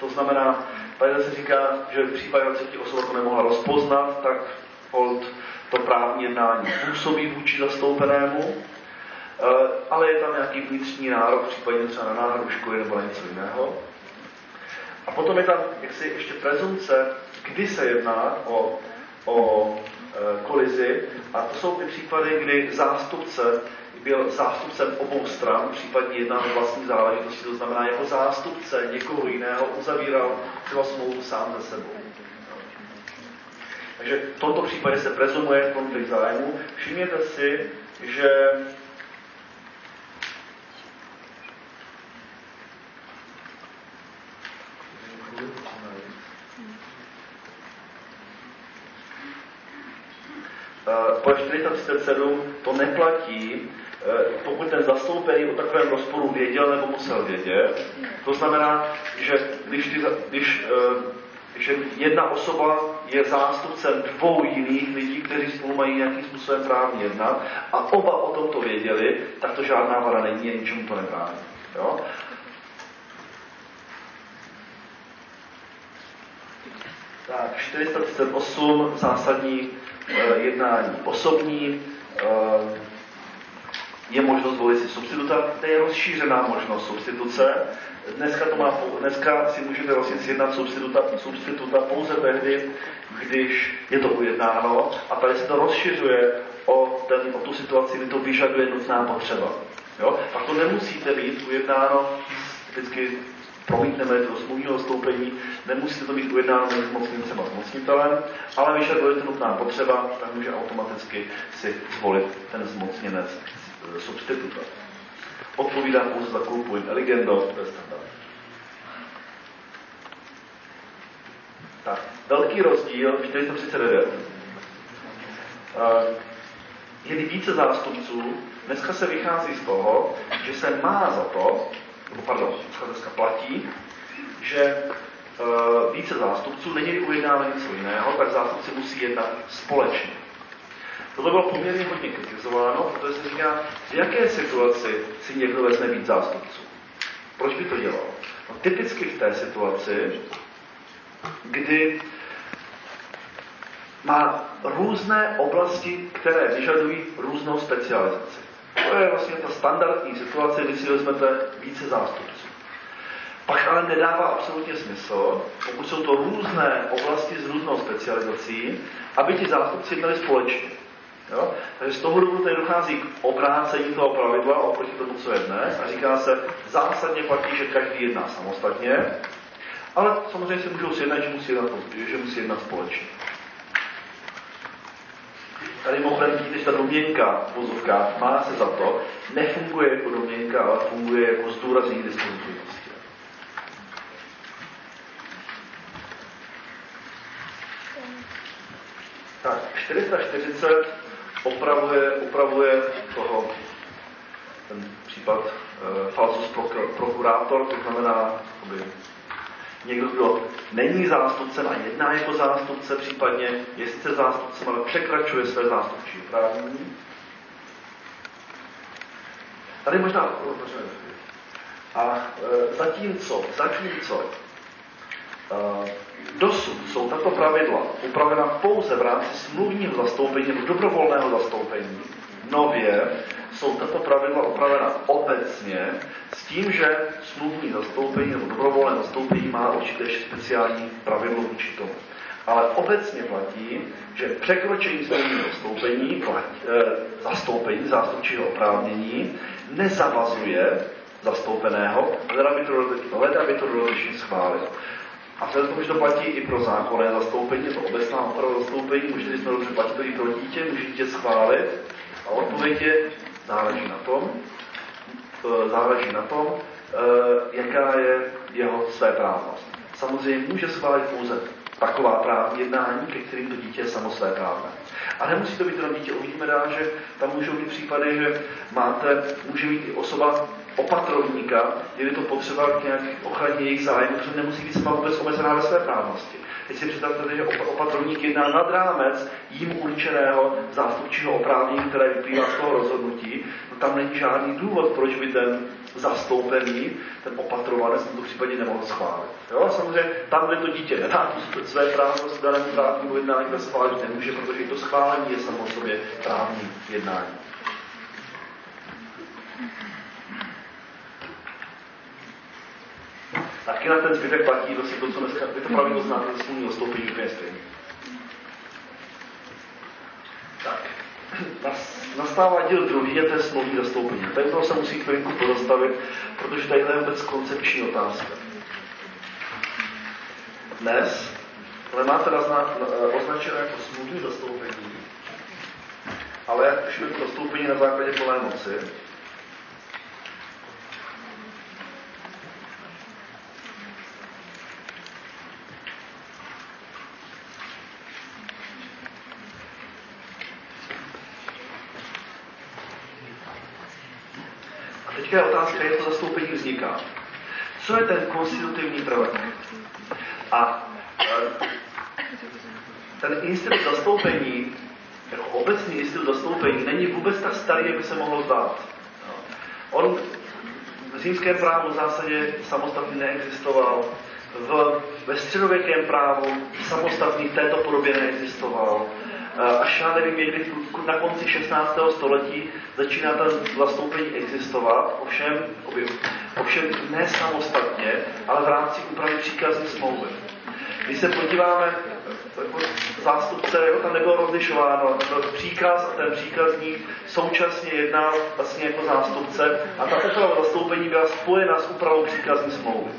To znamená, tady se říká, že v případě třetí osoba to nemohla rozpoznat, tak hold to právní jednání působí vůči zastoupenému, ale je tam nějaký vnitřní nárok, případně třeba na náhradu školy nebo na něco jiného. A potom je tam jaksi ještě prezumce, kdy se jedná o, o e, kolizi. A to jsou ty případy, kdy zástupce byl zástupcem obou stran, případně jedná o vlastní záležitosti, to znamená jako zástupce někoho jiného uzavíral třeba smlouvu sám ze sebou. Takže v tomto případě se prezumuje konflikt zájmu. Všimněte si, že po 437 to neplatí, Eh, pokud ten zastoupený o takovém rozporu věděl nebo musel vědět. To znamená, že když, ty, když, eh, když jedna osoba je zástupcem dvou jiných lidí, kteří spolu mají nějakým způsobem právně jednat a oba o tom to věděli, tak to žádná vada není, ničemu to nebrání. Jo? Tak, 438 zásadní jednání osobní, e, je možnost volit si substituta, to je rozšířená možnost substituce. Dneska, to má, dneska si můžete vlastně sjednat substituta, substituta pouze tehdy, když je to ujednáno a tady se to rozšiřuje o, ten, o tu situaci, kdy to vyžaduje nutná potřeba. Jo? A to nemusíte být ujednáno vždycky promítneme do smluvního stoupení, nemusíte to být ujednáno mezi zmocněncem a zmocnitelem, ale vyžaduje to nutná potřeba, tak může automaticky si zvolit ten zmocněnec substituta. Odpovídá pouze za kulpu in eligendo, to je standard. Tak, velký rozdíl, 439. Je více zástupců, dneska se vychází z toho, že se má za to, pardon, dneska platí, že uh, více zástupců není ujednáno něco jiného, tak zástupci musí jednat společně. Tohle bylo poměrně hodně kritizováno, protože se říká, v jaké situaci si někdo vezme víc zástupců. Proč by to dělal? No, typicky v té situaci, kdy má různé oblasti, které vyžadují různou specializaci. To je vlastně ta standardní situace, kdy si vezmete více zástupců. Pak ale nedává absolutně smysl, pokud jsou to různé oblasti s různou specializací, aby ti zástupci měli společně. Jo? Takže z toho důvodu tady dochází k obrácení toho pravidla oproti tomu, co je dnes a říká se, zásadně platí, že každý jedná samostatně, ale samozřejmě si můžou sjednat, že musí jednat, že musí jednat společně. Tady mimochodem vidíte, že ta domněnka v vozovkách má se za to, nefunguje jako domněnka, ale funguje jako zdůraznění dispozitivnosti. Tak, 440 opravuje, opravuje toho, ten případ e, falsus prokurátor, to znamená, aby někdo, kdo není zástupcem a jedná jako zástupce, případně je sice zástupcem, ale překračuje své zástupčí oprávnění. Tady možná, a e, zatímco, zatímco e, Dosud jsou tato pravidla upravena pouze v rámci smluvního zastoupení nebo dobrovolného zastoupení. Nově jsou tato pravidla upravena obecně s tím, že smluvní zastoupení nebo dobrovolné zastoupení má určité speciální pravidlo vůči tomu. Ale obecně platí, že překročení smluvního zastoupení, platí, e, zastoupení zástupčího oprávnění nezavazuje zastoupeného, hledat by to dodatečně schválit. A vzhledem že to platí i pro zákonné zastoupení, to obecná oprava zastoupení, můžete, když jsme dobře platí to i pro dítě, může dítě schválit. A odpověď je, záleží na tom, e, záleží na tom, e, jaká je jeho své právnost. Samozřejmě může schválit pouze taková právní jednání, ke kterým to dítě je samo své právné. A nemusí to být jenom dítě, uvidíme dál, že tam můžou být případy, že máte, může být i osoba opatrovníka, je to potřeba k nějaké ochraně jejich zájmu, protože nemusí být sama vůbec omezená ve své právnosti. Teď si představte, že opatrovník jedná nad rámec jim určeného zástupčího oprávnění, které vyplývá z toho rozhodnutí, no tam není žádný důvod, proč by ten zastoupený, ten opatrovanec v tomto případě nemohl schválit. Jo? Samozřejmě tam, kde to dítě nedá své právnost danému právnímu jednání, to schválit nemůže, protože to schválení je samo sobě právní jednání. Taky na ten zbytek platí vlastně to, co dneska, vy to pravidlo znáte ze smluvního stoupení úplně stejně. Tak, nastává díl druhý, a to je smluvní zastoupení. Tady toho se musí chvilinku pozastavit, protože tady je vůbec koncepční otázka. Dnes ale máte označené jako smluvní zastoupení, ale to zastoupení na základě plné moci, teďka je otázka, jak to zastoupení vzniká. Co je ten konstitutivní prvek? A e, ten institut zastoupení, jako obecný institut zastoupení, není vůbec tak starý, jak by se mohlo zdát. On v římském právu v zásadě samostatně neexistoval, v, ve středověkém právu samostatný v této podobě neexistoval. Až já nevím, někdy na konci 16. století začíná ten zastoupení existovat, ovšem, ovšem ne samostatně, ale v rámci úpravy příkazní smlouvy. Když se podíváme, jako zástupce, jako tam nebylo rozlišováno, příkaz a ten příkazník současně jednal vlastně jako zástupce a ta úprava zastoupení byla spojena s úpravou příkazní smlouvy.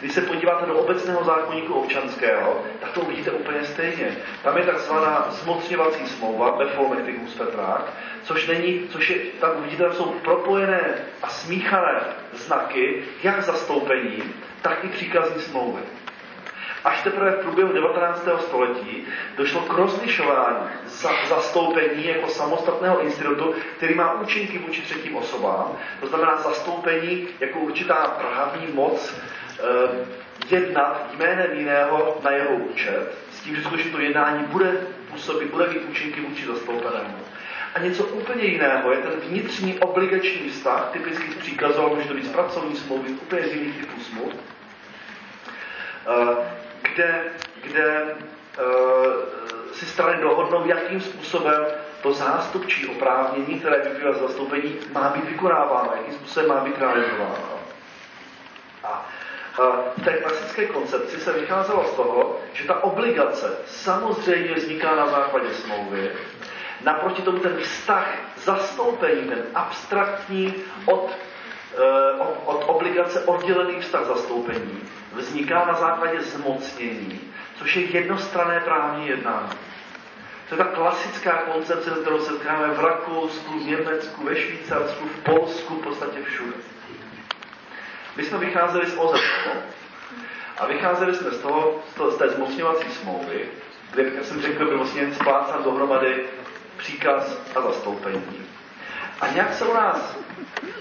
Když se podíváte do obecného zákonníku občanského, tak to uvidíte úplně stejně. Tam je takzvaná zmocňovací smlouva, Befolmeticus Petrák, což není, což je, tam uvidíte, tam jsou propojené a smíchané znaky, jak zastoupení, tak i příkazní smlouvy. Až teprve v průběhu 19. století došlo k rozlišování za, zastoupení jako samostatného institutu, který má účinky vůči třetím osobám, to znamená zastoupení jako určitá právní moc jednat jménem jiného na jeho účet, s tím, že skutečně to jednání bude působit, bude mít účinky vůči zastoupenému. A něco úplně jiného je ten vnitřní obligační vztah, typicky z příkazu, může to být pracovní smlouvy, úplně z jiných typů smluv, eh, kde, kde uh, si strany dohodnou, jakým způsobem to zástupčí oprávnění, které vyplývá z zastoupení, má být vykonáváno, jakým způsobem má být realizováno. A v té klasické koncepci se vycházelo z toho, že ta obligace samozřejmě vzniká na základě smlouvy, naproti tomu ten vztah zastoupení, ten abstraktní od, eh, od, od obligace oddělený vztah zastoupení, vzniká na základě zmocnění, což je jednostranné právní jednání. To je ta klasická koncepce, kterou se setkáme v Rakousku, v Německu, ve Švýcarsku, v Polsku, v podstatě všude. My jsme vycházeli z OZP a vycházeli jsme z toho, z té zmocňovací smlouvy, kde, jak jsem řekl, byl vlastně splácán dohromady příkaz a zastoupení. A nějak se u nás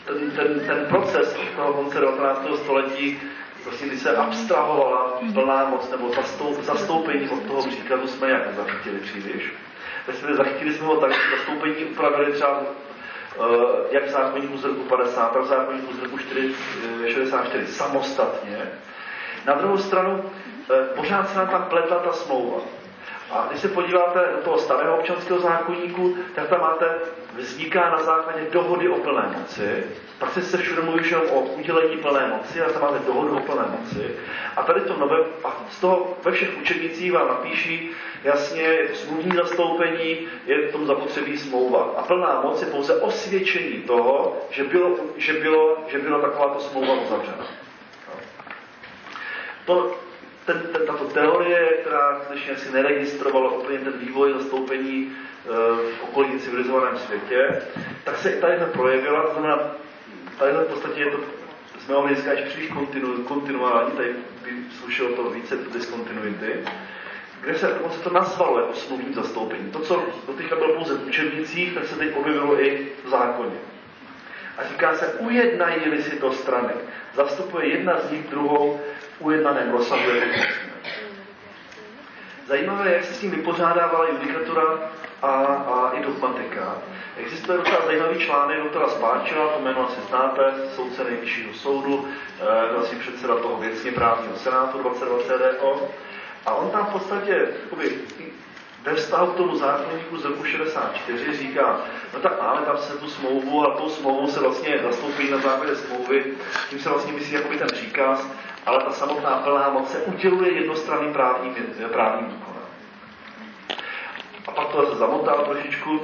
ten, ten, ten proces od toho konce 19. století prostě když se abstrahovala plná moc nebo zastoupení od toho příkazu jsme jak nezachytili příliš. Respektive zachytili jsme ho tak, že zastoupení upravili třeba jak v zákonníku z roku 50, tak v zákonníku z roku 4, 64 samostatně. Na druhou stranu uh, pořád se nám tam pletla ta smlouva. A když se podíváte do toho starého občanského zákonníku, tak tam máte, vzniká na základě dohody o plné moci, pak se všude mluví o udělení plné moci, a tam máte dohodu o plné moci. A tady to nové, a z toho ve všech učebnicích vám napíší jasně, je to smluvní zastoupení, je v tom zapotřebí smlouva. A plná moc je pouze osvědčení toho, že bylo, že bylo, že byla takováto smlouva uzavřena. To, ten, ten, tato teorie, která skutečně si neregistrovala úplně ten vývoj zastoupení e, v okolí civilizovaném světě, tak se i tady projevila, to znamená, tady v podstatě je to z mého hlediska až příliš kontinu, kontinuální, tady by slušelo to více diskontinuity, kde se dokonce to nazvalo jako smluvní zastoupení. To, co doteďka bylo pouze v učebnicích, tak se teď objevilo i v zákoně. A říká se, ujednají si to strany. Zastupuje jedna z nich druhou ujednaném rozsahu Zajímavé, jak se s tím vypořádávala judikatura a, a i dogmatika. Existuje docela zajímavý článek doktora Spáčila, to jméno asi znáte, soudce nejvyššího soudu, e, vlastně předseda toho věcně právního senátu 2020 DO. A on tam v podstatě jakoby, ve vztahu k tomu zákonníku z roku 64 říká, no tak máme tam se tu smlouvu a tou smlouvu se vlastně zastoupí na základě smlouvy, tím se vlastně myslí jakoby ten příkaz, ale ta samotná plná moc se uděluje jednostranným právním, právním výkonem. A pak to se zamotá trošičku,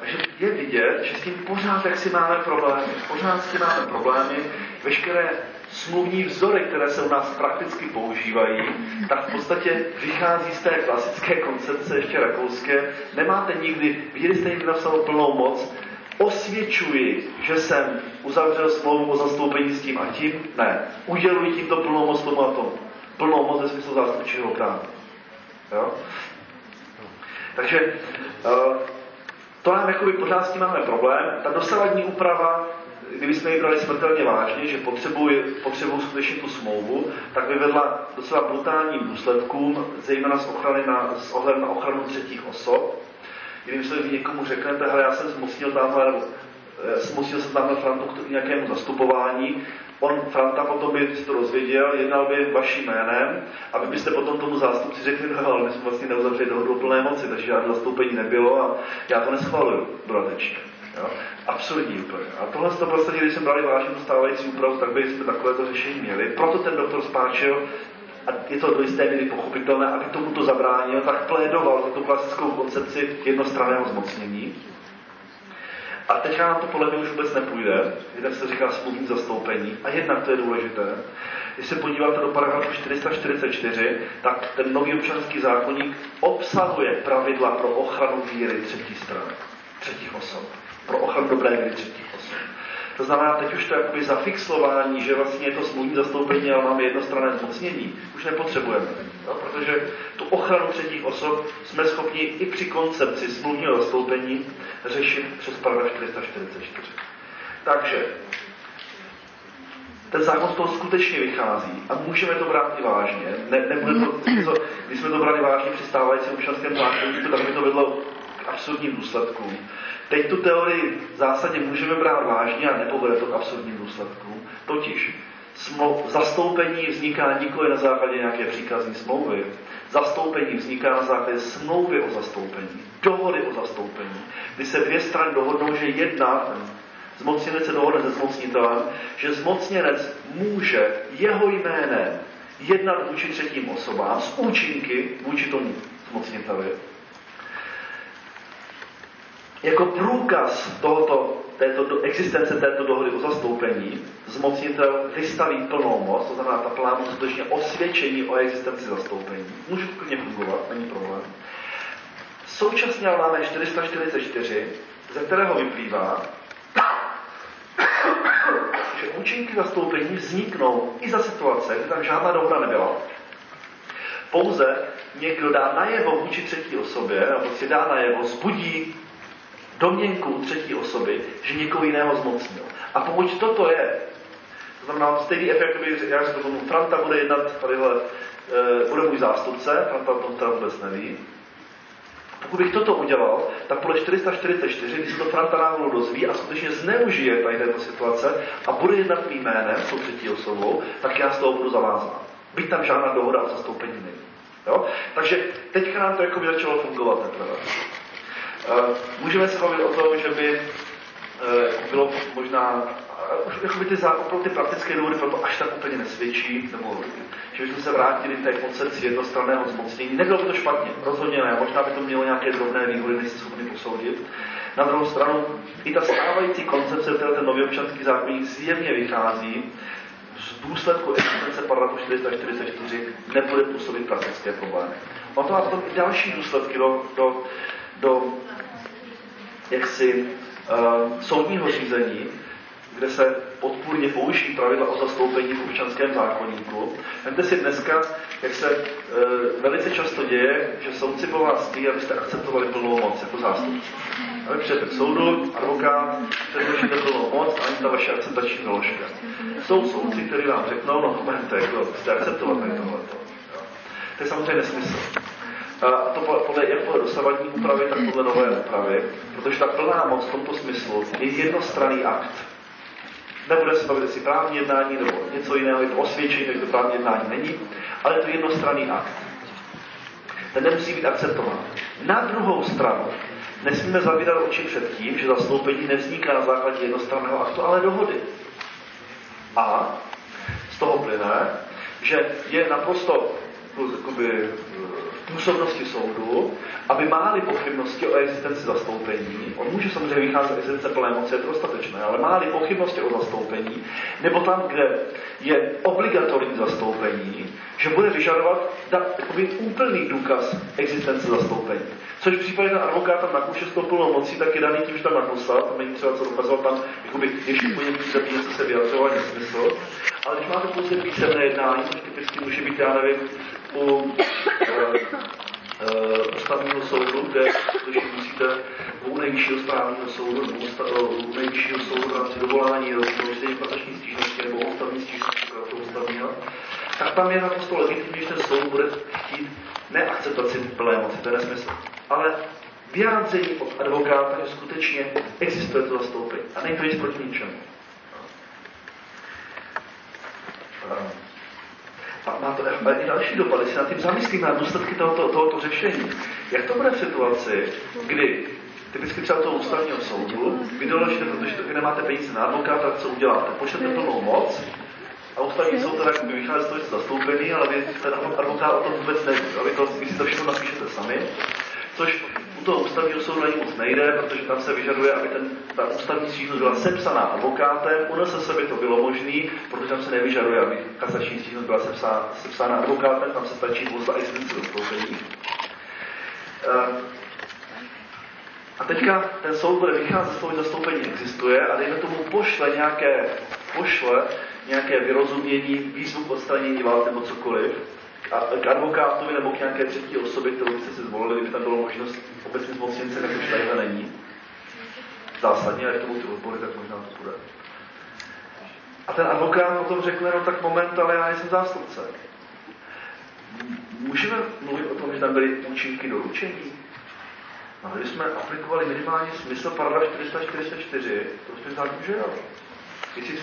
takže je vidět, že s tím pořád jak si máme problémy. Pořád s tím máme problémy. Veškeré smluvní vzory, které se u nás prakticky používají, tak v podstatě vychází z té klasické koncepce ještě rakouské. Nemáte nikdy, viděli jste někdy napsanou plnou moc, osvědčuji, že jsem uzavřel smlouvu o zastoupení s tím a tím, ne. Uděluji tímto plnou moc tomu a tomu. Plnou moc ve smyslu zástupčího práva. Jo? Takže uh, to nám jakoby pořád s tím máme problém. Ta dosavadní úprava kdyby jsme ji brali smrtelně vážně, že potřebují, potřebují skutečně tu smlouvu, tak by vedla docela brutálním důsledkům, zejména z, ochrany na, z ohledem na ochranu třetích osob. Kdyby se někomu řeknete, hele, já jsem zmocnil tamhle, zmocnil jsem tamhle Frantu k nějakému zastupování, on, Franta, potom by si to rozvěděl, jednal by vaším jménem a vy byste potom tomu zástupci řekli, no ale my jsme vlastně neuzavřeli dohodu o plné moci, takže žádné zastoupení nebylo a já to neschvaluju dodatečně. Jo? Absurdní úplně. A tohle to prostě, když jsme brali vážně stávající úpravu, tak bychom takovéto řešení měli. Proto ten doktor Spáčil a je to do jisté míry pochopitelné, aby tomu to zabránil, tak plédoval za tu klasickou koncepci jednostranného zmocnění. A teď nám to podle mě už vůbec nepůjde, jednak se říká smluvní zastoupení. A jednak to je důležité, když se podíváte do paragrafu 444, tak ten nový občanský zákonník obsahuje pravidla pro ochranu víry třetí strany, třetích osob pro ochranu dobré víry osob. To znamená, teď už to jakoby zafixlování, že vlastně je to smluvní zastoupení, ale máme jednostranné zmocnění, už nepotřebujeme. No, protože tu ochranu třetích osob jsme schopni i při koncepci smluvního zastoupení řešit přes paragraf 444. Takže ten zákon z toho skutečně vychází a můžeme to brát i vážně. Ne, nebude to, když jsme to brali vážně při stávajícím občanském zákoně, tak by to vedlo k absurdním důsledkům. Teď tu teorii v zásadě můžeme brát vážně a nepovede to k absurdním důsledkům. Totiž smlou, zastoupení vzniká nikoli na základě nějaké příkazní smlouvy. Zastoupení vzniká na základě smlouvy o zastoupení, dohody o zastoupení, kdy se dvě strany dohodnou, že jedna, zmocněnec se dohodne se zmocnitelem, že zmocněnec může jeho jménem jednat vůči třetím osobám s účinky vůči tomu zmocniteli jako průkaz tohoto, této do, existence této dohody o zastoupení zmocnitel vystaví plnou moc, to znamená ta moc skutečně osvědčení o existenci zastoupení. Může klidně fungovat, není problém. Současně máme 444, ze kterého vyplývá, že účinky zastoupení vzniknou i za situace, kdy tam žádná dohoda nebyla. Pouze někdo dá najevo vůči třetí osobě, nebo prostě dá najevo, zbudí domněnku třetí osoby, že někoho jiného zmocnil. A pokud toto je, to znamená stejný efekt, kdyby já řekl tomu, Franta bude jednat tadyhle, e, bude můj zástupce, Franta to teda vůbec neví. Pokud bych toto udělal, tak podle 444, když se to Franta náhodou dozví a skutečně zneužije tady této situace a bude jednat mým jménem, s třetí osobou, tak já z toho budu zavázán. Byť tam žádná dohoda o zastoupení není. Jo? Takže teďka nám to jako by začalo fungovat teprve. Eh, můžeme se bavit o tom, že by eh, bylo možná, jako by ty zákon pro ty praktické důvody proto až tak úplně nesvědčí, nebo že bychom se vrátili té koncepci jednostranného zmocnění. Nebylo by to špatně, rozhodně ne, možná by to mělo nějaké drobné výhody, nejsi schopni posoudit. Na druhou stranu, i ta stávající koncepce, která ten nový občanský zákonník zjevně vychází, z důsledku existence paragrafu 444 nebude působit praktické problémy. Má to má potom i další důsledky do, do, do jaksi uh, soudního řízení, kde se podpůrně použijí pravidla o zastoupení v občanském zákonníku. Vemte si dneska, jak se e, velice často děje, že soudci po vás chtějí, abyste akceptovali plnou moc jako zástupci. A vy přijete k soudu, advokát, předložíte plnou moc a ani ta vaše akceptační doložka. Jsou soudci, kteří vám řeknou, no to jako, jste akceptovat tady tohleto. To je samozřejmě nesmysl. A to podle, jak podle dosavadní úpravy, tak podle nové úpravy, protože ta plná moc v tomto smyslu je jednostranný akt. Nebude se bavit, jestli právní jednání nebo něco jiného, je to osvědčení, takže to právní jednání není, ale je to jednostranný akt. Ten nemusí být akceptován. Na druhou stranu nesmíme zavírat oči před tím, že zastoupení nevzniká na základě jednostranného aktu, ale dohody. A z toho plyne, že je naprosto jakoby, působnosti soudu, aby máli pochybnosti o existenci zastoupení, on může samozřejmě vycházet z existence plné moci, je to dostatečné, ale máli pochybnosti o zastoupení, nebo tam, kde je obligatorní zastoupení, že bude vyžadovat takový úplný důkaz existence zastoupení. Což v případě, že advokát tam nakouše s tou mocí, tak je daný tím, že tam nakousal, tam není třeba co dokazovat, tam jakoby, ještě po něm něco se vyjadřovat nesmysl. Ale když máte pouze písemné jednání, což typicky může být, já nevím, u, uh, ústavního soudu, kde skutečně musíte u nejvyššího správního soudu nebo u nejvyššího soudu v rámci dovolání rozhodnutí patační stížnosti nebo ústavní stížnosti toho ústavního, tak tam je naprosto legitimní, že ten soud bude chtít neakceptaci plné moci, to je nesmysl, ale vyjádření od advokáta, že skutečně existuje to zastoupení a není to nic proti ničemu. A má to i další dopady. Si na tím zamyslíme na důsledky tohoto, tohoto řešení. Jak to bude v situaci, kdy typicky třeba toho ústavního soudu, vy doložíte, protože nemáte peníze na advokáta, co uděláte? Pošlete plnou moc, a ústavní soud teda vychází z toho, že zastoupený, ale vy ten advokát o tom vůbec neví. Vy, to, vy si to všechno napíšete sami což u toho ústavního soudu ani moc nejde, protože tam se vyžaduje, aby ten, ta ústavní stížnost byla sepsaná advokátem. U NSS by to bylo možné, protože tam se nevyžaduje, aby kasační stížnost byla sepsána, sepsána advokátem, tam se stačí pouze existence dostoupení. Uh, a teďka ten soud bude vycházet z toho, že zastoupení existuje a dejme tomu pošle nějaké, pošle nějaké vyrozumění, výzvu k odstranění války nebo cokoliv, k advokátovi nebo k nějaké třetí osobě, kterou byste si zvolili, kdyby tam bylo možnost obecně zmocněnce, jak už tady není. Zásadně, jak to budou ty odbory, tak možná to bude. A ten advokát o tom řekne, no tak moment, ale já jsem zástupce. Můžeme mluvit o tom, že tam byly účinky doručení? No, když jsme aplikovali minimálně smysl paragraf 444, to jsme zákon, že jo. Jestli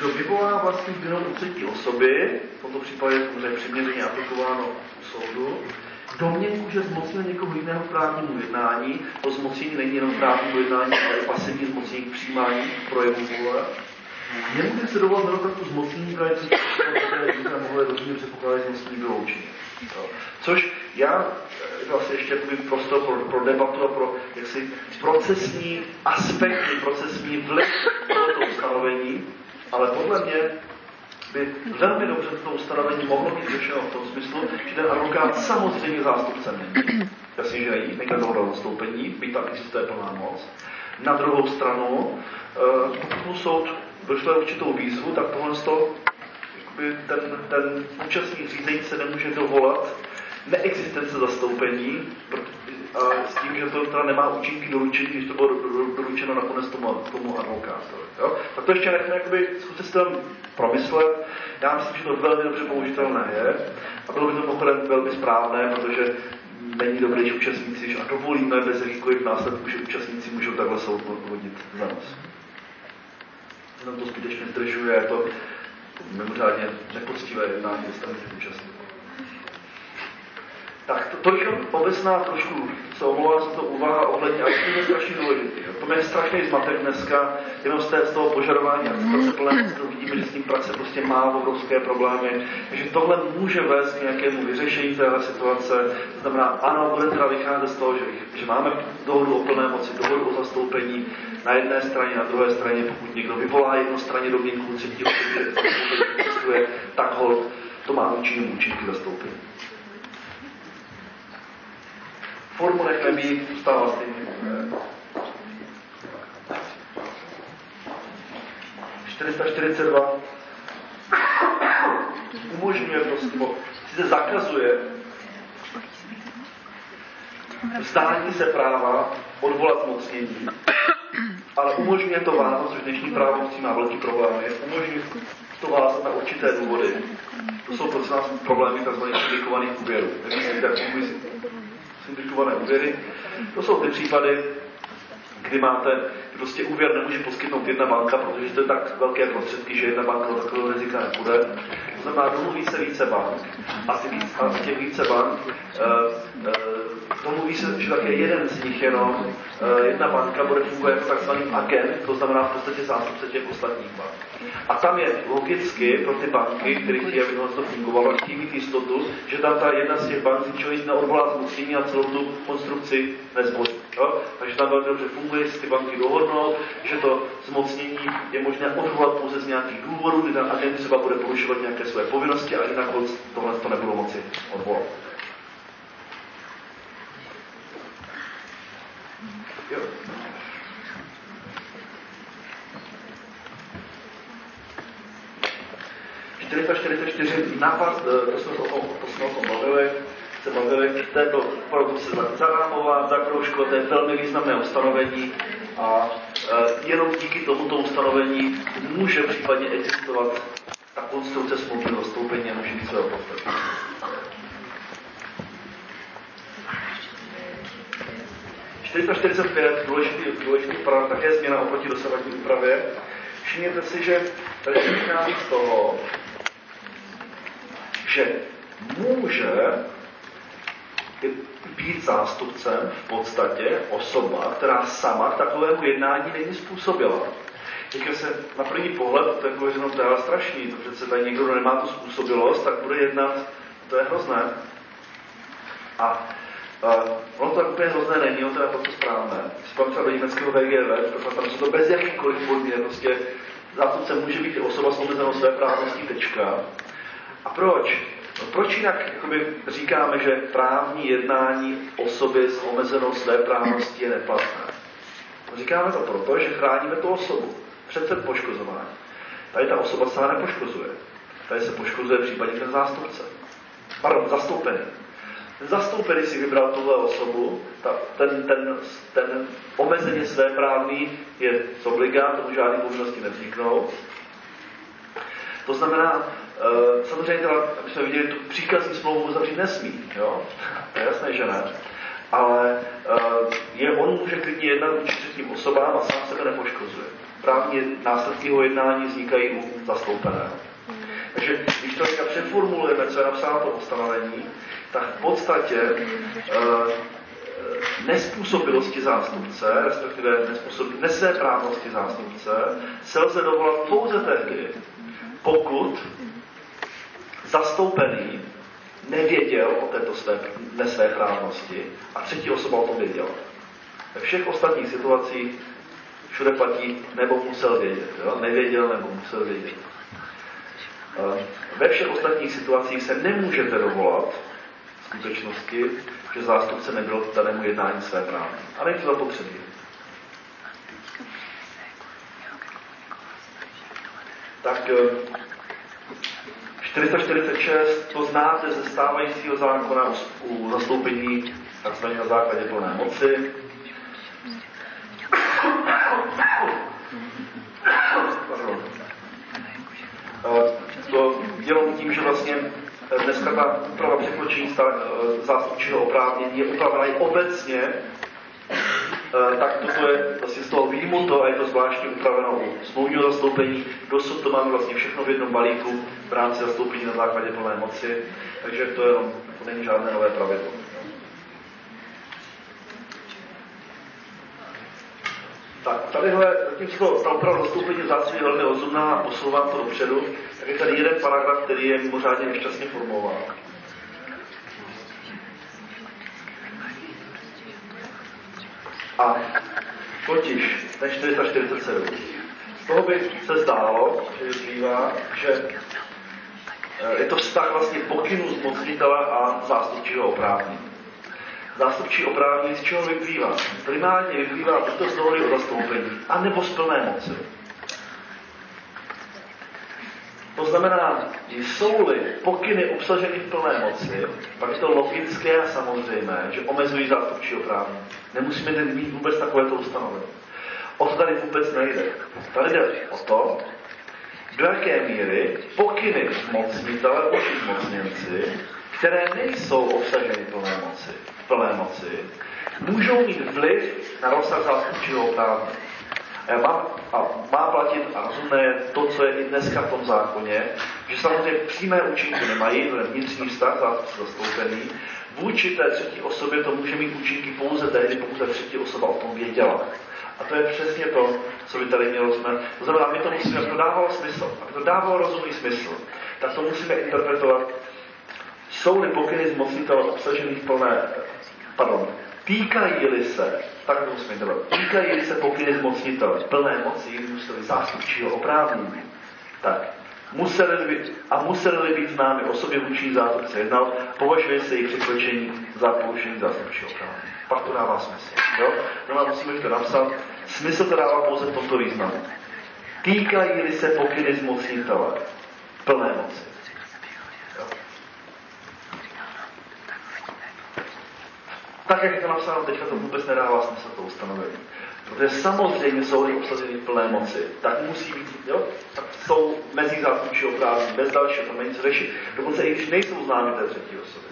kdo vyvolá vlastní vinu u třetí osoby, v tomto případě je přiměřeně aplikováno u soudu, domněnku, že zmocnil někoho jiného právnímu jednání, to zmocnění není jenom právnímu jednání, ale i pasivní zmocnění k přijímání projevu vůle, Nemůže se dovolat na tu zmocnění které by mohly rozumně předpokládat zmocnění vyloučení. Což já to asi ještě prostor pro, pro debatu a pro jaksi procesní aspekty, procesní vliv tohoto ustanovení, ale podle mě by velmi dobře to ustanovení mohlo být řešeno v tom smyslu, že ten advokát samozřejmě zástupcem není. Jasně, že není, nejde dohoda o zastoupení, byť tam existuje plná moc. Na druhou stranu, eh, pokud mu soud došle určitou výzvu, tak tohle to, ten, ten účastník řízení se nemůže dovolat neexistence zastoupení, s tím, že to teda nemá účinky doručení, když to bylo doručeno nakonec tomu, tomu advokátovi. Tak to ještě nechme jakoby, zkuste si tam promyslet. Já myslím, že to velmi dobře použitelné je a bylo by to mimochodem velmi správné, protože není dobré, že účastníci, a dovolíme bez jakýkoliv následků, že účastníci můžou takhle soud vodit za nos. Jenom to skutečně zdržuje, je to mimořádně nepoctivé jednání ze strany účastníků. Tak to, to je obecná trošku, se omlouvám za to úvaha ohledně, ale to je strašně důležitý. To je strašný zmatek dneska, jenom z, té, z toho požadování akceptace plné to vidíme, že s tím praxe prostě má obrovské problémy. Takže tohle může vést k nějakému vyřešení téhle situace. To znamená, ano, bude teda vycházet z toho, že, že máme dohodu o plné moci, dohodu o zastoupení na jedné straně, na druhé straně, pokud někdo vyvolá jednostranně domněnku třetí osoby, tak hold, to má účinný účinky zastoupení. Formu být, zůstává stejně. 442 umožňuje prostě, sice zakazuje vzdání se práva odvolat mocnění, ale umožňuje to vázat, což dnešní právo s tím má velký problém, je umožňuje to vázat na určité důvody. To jsou prosím nás problémy tzv. komplikovaných úvěrů. Nevím, jak syndikované úvěry. To jsou ty případy, kdy máte, prostě úvěr nemůže poskytnout jedna banka, protože to je tak velké prostředky, že jedna banka takového rizika nepůjde. To znamená, domluví se více bank a, ty víc, a těch více bank uh, uh, domluví se, že také jeden z nich jenom, uh, jedna banka bude fungovat jako takzvaný agent, to znamená v podstatě zástupce těch ostatních bank. A tam je logicky pro ty banky, které chtějí, aby to fungovalo, chtějí mít jistotu, že tam ta jedna z těch bank si neodvolá zmocnění a celou tu konstrukci nezboří. Jo? Takže tam velmi dobře funguje, jestli ty banky dohodnou, že to zmocnění je možné odvolat pouze z nějakých důvodů, kdy ten agent třeba bude porušovat nějaké své povinnosti a jinak tohle to nebudou moci odvolat. Jo. 444 nápad, to jsme o to jsme o tom bavili, se bavili, to je to opravdu se zarámovat, zakroužkovat, to je velmi významné ustanovení a e, jenom díky tomuto ustanovení může případně existovat ta konstrukce smluvního zastoupení a může být svého podstatu. 445, důležitý, důležitý práv, také změna oproti dosavadní úpravě. Všimněte si, že tady vychází z toho, že může být zástupcem v podstatě osoba, která sama k takovému jednání není způsobila. Teďka se na první pohled to je pověřeno, to je strašný, to přece tady někdo, kdo nemá tu způsobilost, tak bude jednat, to je hrozné. A Uh, ono to úplně hrozné není, ono to je naprosto správné. Když třeba do německého VGV, tam jsou to bez jakýkoliv podmínek, prostě zástupce může být osoba s omezenou své právností tečka. A proč? No proč jinak jakoby, říkáme, že právní jednání osoby s omezenou své právností je neplatné? No, říkáme to proto, že chráníme tu osobu před poškozování. Tady ta osoba se nepoškozuje. Tady se poškozuje případně ten zástupce. Pardon, zastoupený zastoupený si vybral tuhle osobu, ta, ten, ten, ten omezeně své právní je z obligá, tomu žádné povinnosti nevzniknou. To znamená, e, samozřejmě, teda, aby jsme viděli, tu příkazní smlouvu uzavřít nesmí, jo? to je jasné, že ne. Ale e, je, on může klidně jednat vůči třetím osobám a sám sebe nepoškozuje. Právní následky jeho jednání vznikají u zastoupeného. Takže když to přeformulujeme, co je napsáno to ustanovení, tak v podstatě uh, nespůsobilosti zástupce, respektive nespůsob, nesvéprávnosti zástupce, se lze dovolat pouze tehdy, pokud zastoupený nevěděl o této své, nesvéprávnosti a třetí osoba o tom věděla. Ve všech ostatních situacích všude platí, nebo musel vědět. Jo? Nevěděl, nebo musel vědět. Eh, ve všech ostatních situacích se nemůžete dovolat skutečnosti, že zástupce nebyl k danému jednání své právy. A není to zapotřebí. Tak 446 eh, to znáte ze stávajícího zákona u zastoupení takzvaně na základě plné moci. Eh, to jenom tím, že vlastně dneska ta úprava překročení eh, zástupčího oprávnění je upravena i obecně, eh, tak toto je vlastně z toho výjimuto a je to zvláštně upraveno u smluvního zastoupení. Dosud to máme vlastně všechno v jednom balíku v rámci zastoupení na základě plné moci, takže to, je, to není žádné nové pravidlo. Tak tadyhle, zatímco ta úprava zastoupení v zásadě je velmi rozumná a posouvá to dopředu, tak je tady jeden paragraf, který je mimořádně nešťastně formulován. A totiž ten 447. Z toho by se zdálo, že vyplývá, že eh, je to vztah vlastně pokynů zmocnitele a zástupčího oprávnění zástupčí oprávnění z čeho vyplývá? Primárně vyplývá buď to z dohody o zastoupení, anebo z plné moci. To znamená, jsou-li pokyny obsaženy v plné moci, pak je to logické a samozřejmé, že omezují zástupčí oprávnění. Nemusíme mít vůbec takovéto ustanovení. O to tady vůbec nejde. Tady jde o to, do jaké míry pokyny zmocnitele vůči zmocněnci které nejsou obsaženy plné moci, plné moci, můžou mít vliv na rozsah zástupčího. A má, a má platit a rozumné to, co je i dneska v tom zákoně, že samozřejmě přímé účinky nemají, to je vnitřní vztah zastoupený, vůči té třetí osobě to může mít účinky pouze tehdy, pokud ta třetí osoba o tom věděla. A to je přesně to, co by tady mělo znamenat. To znamená, my to musíme, to dávalo smysl, aby to dávalo rozumný smysl, tak to musíme interpretovat jsou-li pokyny zmocnitele obsažený v plné, pardon, týkají-li se, tak to musíme dělat, týkají-li se pokyny zmocnitele plné moci, museli zástupčího oprávnění, tak museli by, a museli být známy osobě vůči zástupce jednal, považuje se jejich překročení za porušení zástupčího oprávnění. Pak to dává smysl. Jo? No musíme to napsat. Smysl to dává pouze v tomto významu. Týkají-li se pokyny zmocnitele plné moci. Tak, jak je to napsáno teďka, to vůbec nedává smysl to ustanovení. Protože samozřejmě jsou obsazeny plné moci, tak musí být, jo, tak jsou mezi zástupčí oprávní, bez dalšího, tam není co řešit. Dokonce i když nejsou známy té třetí osoby.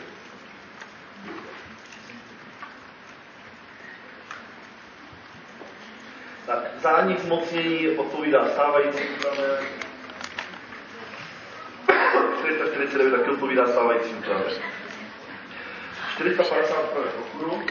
Tak, zánik zmocnění odpovídá stávající úpravě. 449 taky odpovídá stávající úpravě. 450 úpravě pochodu.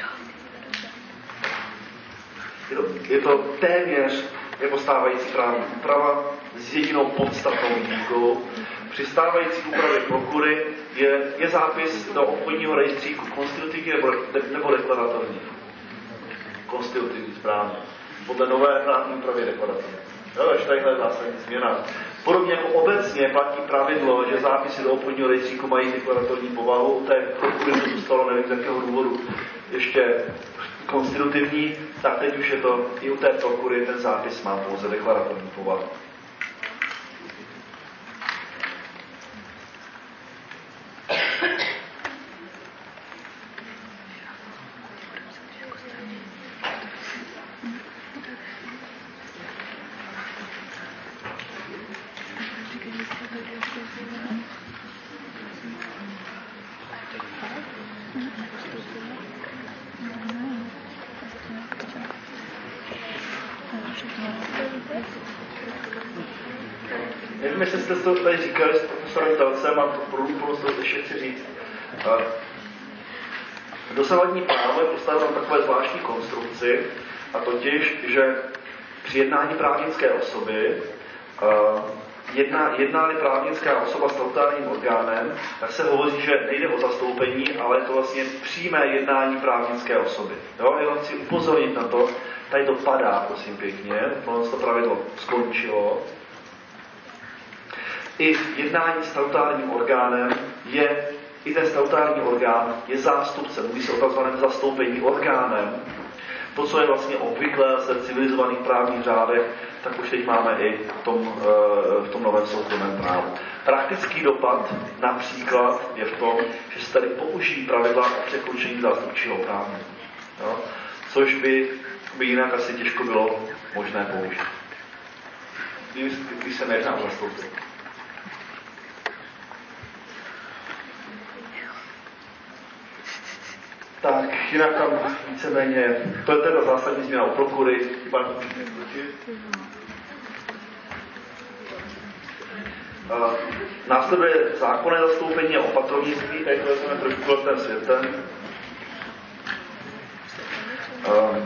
Je to, je to téměř jako stávající právní úprava s jedinou podstatnou výjimkou. Při stávající úpravě prokury je, je zápis do obchodního rejstříku konstitutivní nebo, nebo deklaratorní. Konstitutivní správně. Podle nové právní úpravy deklaratorní. Jo, takže tady je zásadní změna. Podobně jako obecně platí pravidlo, že zápisy do obchodního rejstříku mají deklaratorní povahu, u té prokury to zůstalo, nevím z jakého důvodu, ještě konstitutivní, tak teď už je to i u té prokury, ten zápis má pouze deklaratorní povahu. Nevím, jestli jste to tady říkali s profesorem Telcem, a to pro to ještě chci říct. Dosavadní právo je postaveno na takové zvláštní konstrukci, a totiž, že při jednání právnické osoby jedná, jedná-li právnická osoba s statutárním orgánem, tak se hovoří, že nejde o zastoupení, ale je to vlastně přímé jednání právnické osoby. Jo? Jenom chci upozornit na to, tady to padá, prosím pěkně, to pravidlo skončilo. I jednání s statutárním orgánem je, i ten statutární orgán je zástupcem, mluví se o takzvaném zastoupení orgánem, to, co je vlastně obvyklé se civilizovaných právních řádech, tak už teď máme i v tom, eh, v tom novém soukromém právu. Praktický dopad například je v tom, že se tady použijí pravidla o překročení zástupčího práva. Jo? Což by, by jinak asi těžko bylo možné použít. Když se nejedná o zastoupení. Tak, jinak tam víceméně, to je teda zásadní změna u prokury, pan následuje zákonné zastoupení a opatrovnictví, tady to vezmeme trošku světem. Uh,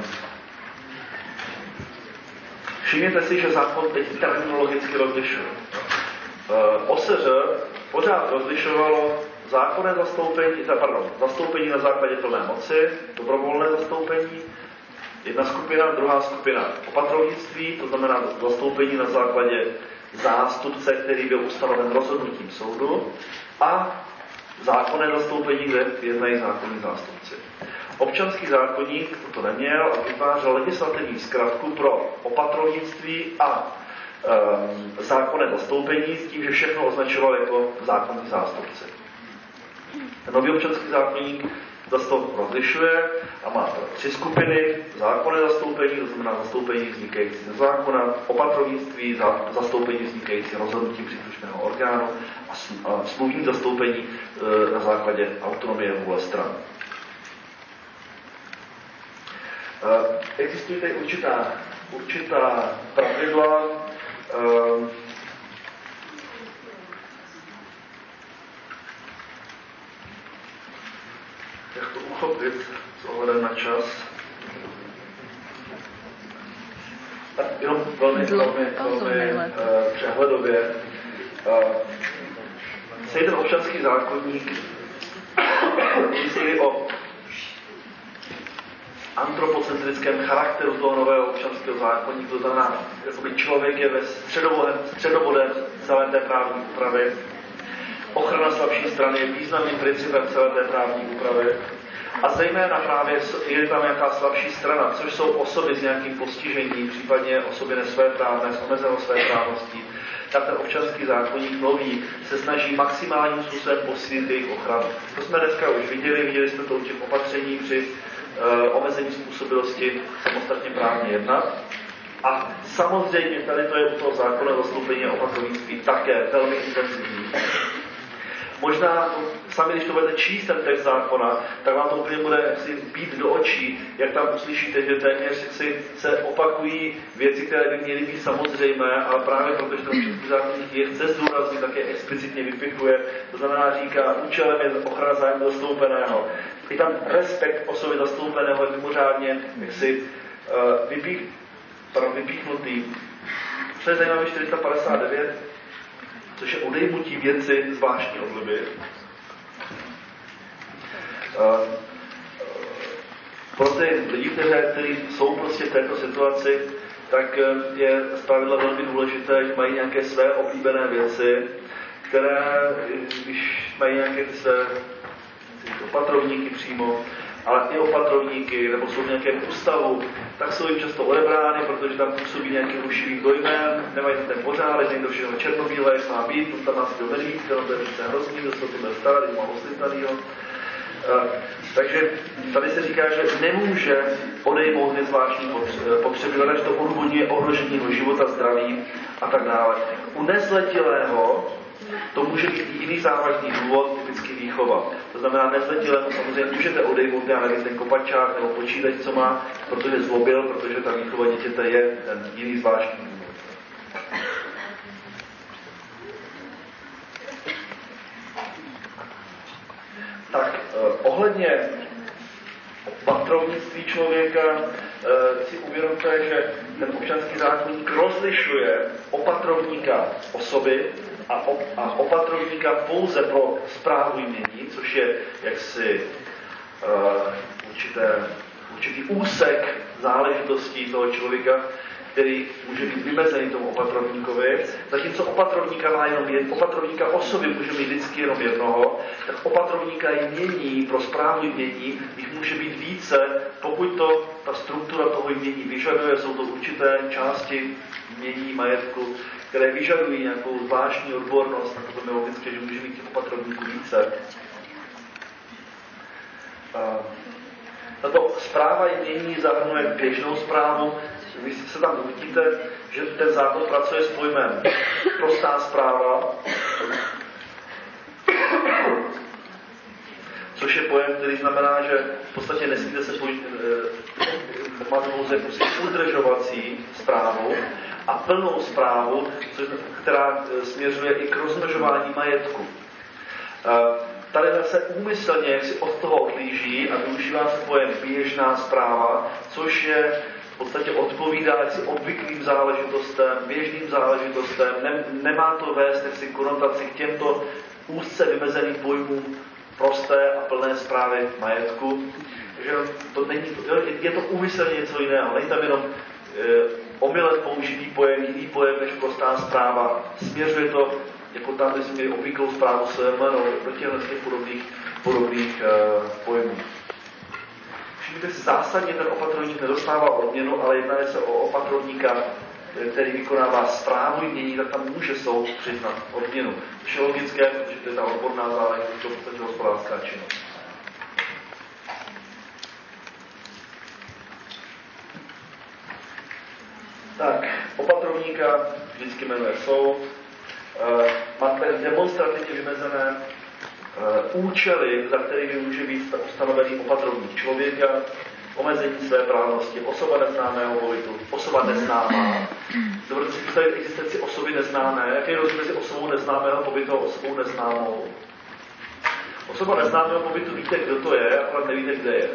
všimněte si, že zákon teď terminologicky rozlišuje. OSŘ pořád rozlišovalo zákonné zastoupení, pardon, zastoupení na základě plné moci, dobrovolné zastoupení, jedna skupina, druhá skupina opatrovnictví, to znamená zastoupení na základě zástupce, který byl ustanoven rozhodnutím soudu a zákonné zastoupení, kde jednají zákonní zástupci. Občanský zákonník to neměl a vytvářel legislativní zkratku pro opatrovnictví a e, zákonné zastoupení s tím, že všechno označoval jako zákonní zástupce. Ten nový občanský zákonník zase to rozlišuje a má tři skupiny. Zákonné zastoupení, to znamená zastoupení vznikající ze zákona, opatrovnictví, zastoupení vznikající rozhodnutím příslušného orgánu a smluvní zastoupení e, na základě autonomie vůle stran. E, existují tady určitá, určitá pravidla, jak to uchopit s ohledem na čas. Tak jenom velmi, velmi, velmi uh, přehledově. Uh, celý ten občanský zákonník myslí o antropocentrickém charakteru toho nového občanského zákonníku, to znamená, že člověk je ve středobodem, středobodem celé té právní úpravy, Ochrana slabší strany je významným principem celé té právní úpravy. A zejména právě je tam nějaká slabší strana, což jsou osoby s nějakým postižením, případně osoby nesvéprávné, s omezenou své právností, tak ten občanský zákonník nový se snaží maximálním způsobem posílit jejich ochranu. To jsme dneska už viděli, viděli jsme to u těch opatření při omezení způsobilosti samostatně právně jednat. A samozřejmě tady to je u toho zákona zastoupení opatrovnictví také velmi intenzivní. Možná sami, když to budete číst ten text zákona, tak vám to úplně bude si být do očí, jak tam uslyšíte, že téměř si se opakují věci, které by měly být samozřejmé, ale právě protože ten občanský zákonník je chce zdůraznit, tak je explicitně vypichuje. To znamená, říká, účelem je ochrana zájmu zastoupeného. Je tam respekt osoby zastoupeného je mimořádně jaksi uh, vypích, vypíchnutý. Co je zajímavé, 459, což je odejmutí věci zvláštní obliby. Pro ty lidi, kteří, jsou prostě v této situaci, tak e, je zpravidla velmi důležité, že mají nějaké své oblíbené věci, které, když mají nějaké své opatrovníky přímo, ale i opatrovníky, nebo jsou v nějakém ústavu, tak jsou jim často odebrány, protože tam působí nějaký rušivý dojmem, nemají tam ten pořádek, někdo všechno černobílé, jak má být, to tam asi no to je prostě hrozný, to se to bude starat, má oslitanýho. Uh, takže tady se říká, že nemůže odejmout nezvláštní potřeby, že to odůvodňuje ohrožení života, zdraví a tak dále. U nezletilého to může být jiný závažný důvod, typicky výchova. To znamená, nezletilému samozřejmě můžete odejmout, já nevím, ten kopačák nebo počítač, co má, protože zlobil, protože ta výchova dítěte je ten jiný zvláštní důvod. Tak, eh, ohledně patrovnictví člověka eh, si uvědomte, že ten občanský zákonník rozlišuje opatrovníka osoby a, op, a opatrovníka pouze pro zprávu jmění, což je jaksi uh, určité, určitý úsek záležitostí toho člověka, který může být vymezený tomu opatrovníkovi, zatímco opatrovníka má jenom jed, opatrovníka osoby může mít vždycky jenom jednoho, tak opatrovníka jmění pro zprávu jmění jich může být více, pokud to ta struktura toho jmění vyžaduje, jsou to určité části jmění majetku, které vyžadují nějakou zvláštní odbornost, a to je logické, že může mít těch opatrovníků více. Tato zpráva jmění zahrnuje běžnou zprávu, vy se tam uvidíte, že ten zákon pracuje s pojmem prostá zpráva, což je pojem, který znamená, že v podstatě nesmíte se pojít, eh, máte pouze udržovací zprávu a plnou zprávu, která eh, směřuje i k rozmnožování majetku. Eh, tady se úmyslně jak si od toho odlíží a využívá se pojem běžná zpráva, což je podstatě odpovídá jaksi obvyklým záležitostem, běžným záležitostem, ne, nemá to vést jaksi konotaci k těmto úzce vymezeným pojmům prosté a plné zprávy majetku. Takže to není, je to úmyslně něco jiného. Není tam jenom e, omylem použitý pojem, jiný pojem než prostá zpráva. Směřuje to, jako tam, kde jsme obvyklou zprávu SMN, no, do těchto podobných, podobných e, pojmů. Všimněte si, zásadně ten opatrovník nedostává odměnu, ale jedná se o opatrovníka, který vykonává zprávu jmění, tak tam může soud přiznat odměnu. Je logické, protože to je ta odborná záležitost, to je hospodářská činnost. Tak, opatrovníka vždycky jmenuje soud. E, máte demonstrativně vymezené uh, účely, za kterými může být ustanovený opatrovník člověka, omezení své právnosti, osoba neznámého pobytu, osoba neznámá. Dovedete si představit existenci osoby neznámé. Jaký je rozdíl mezi osobou neznámého pobytu a osobou neznámou? Osoba neznámého pobytu víte, kdo to je, ale nevíte, kde je.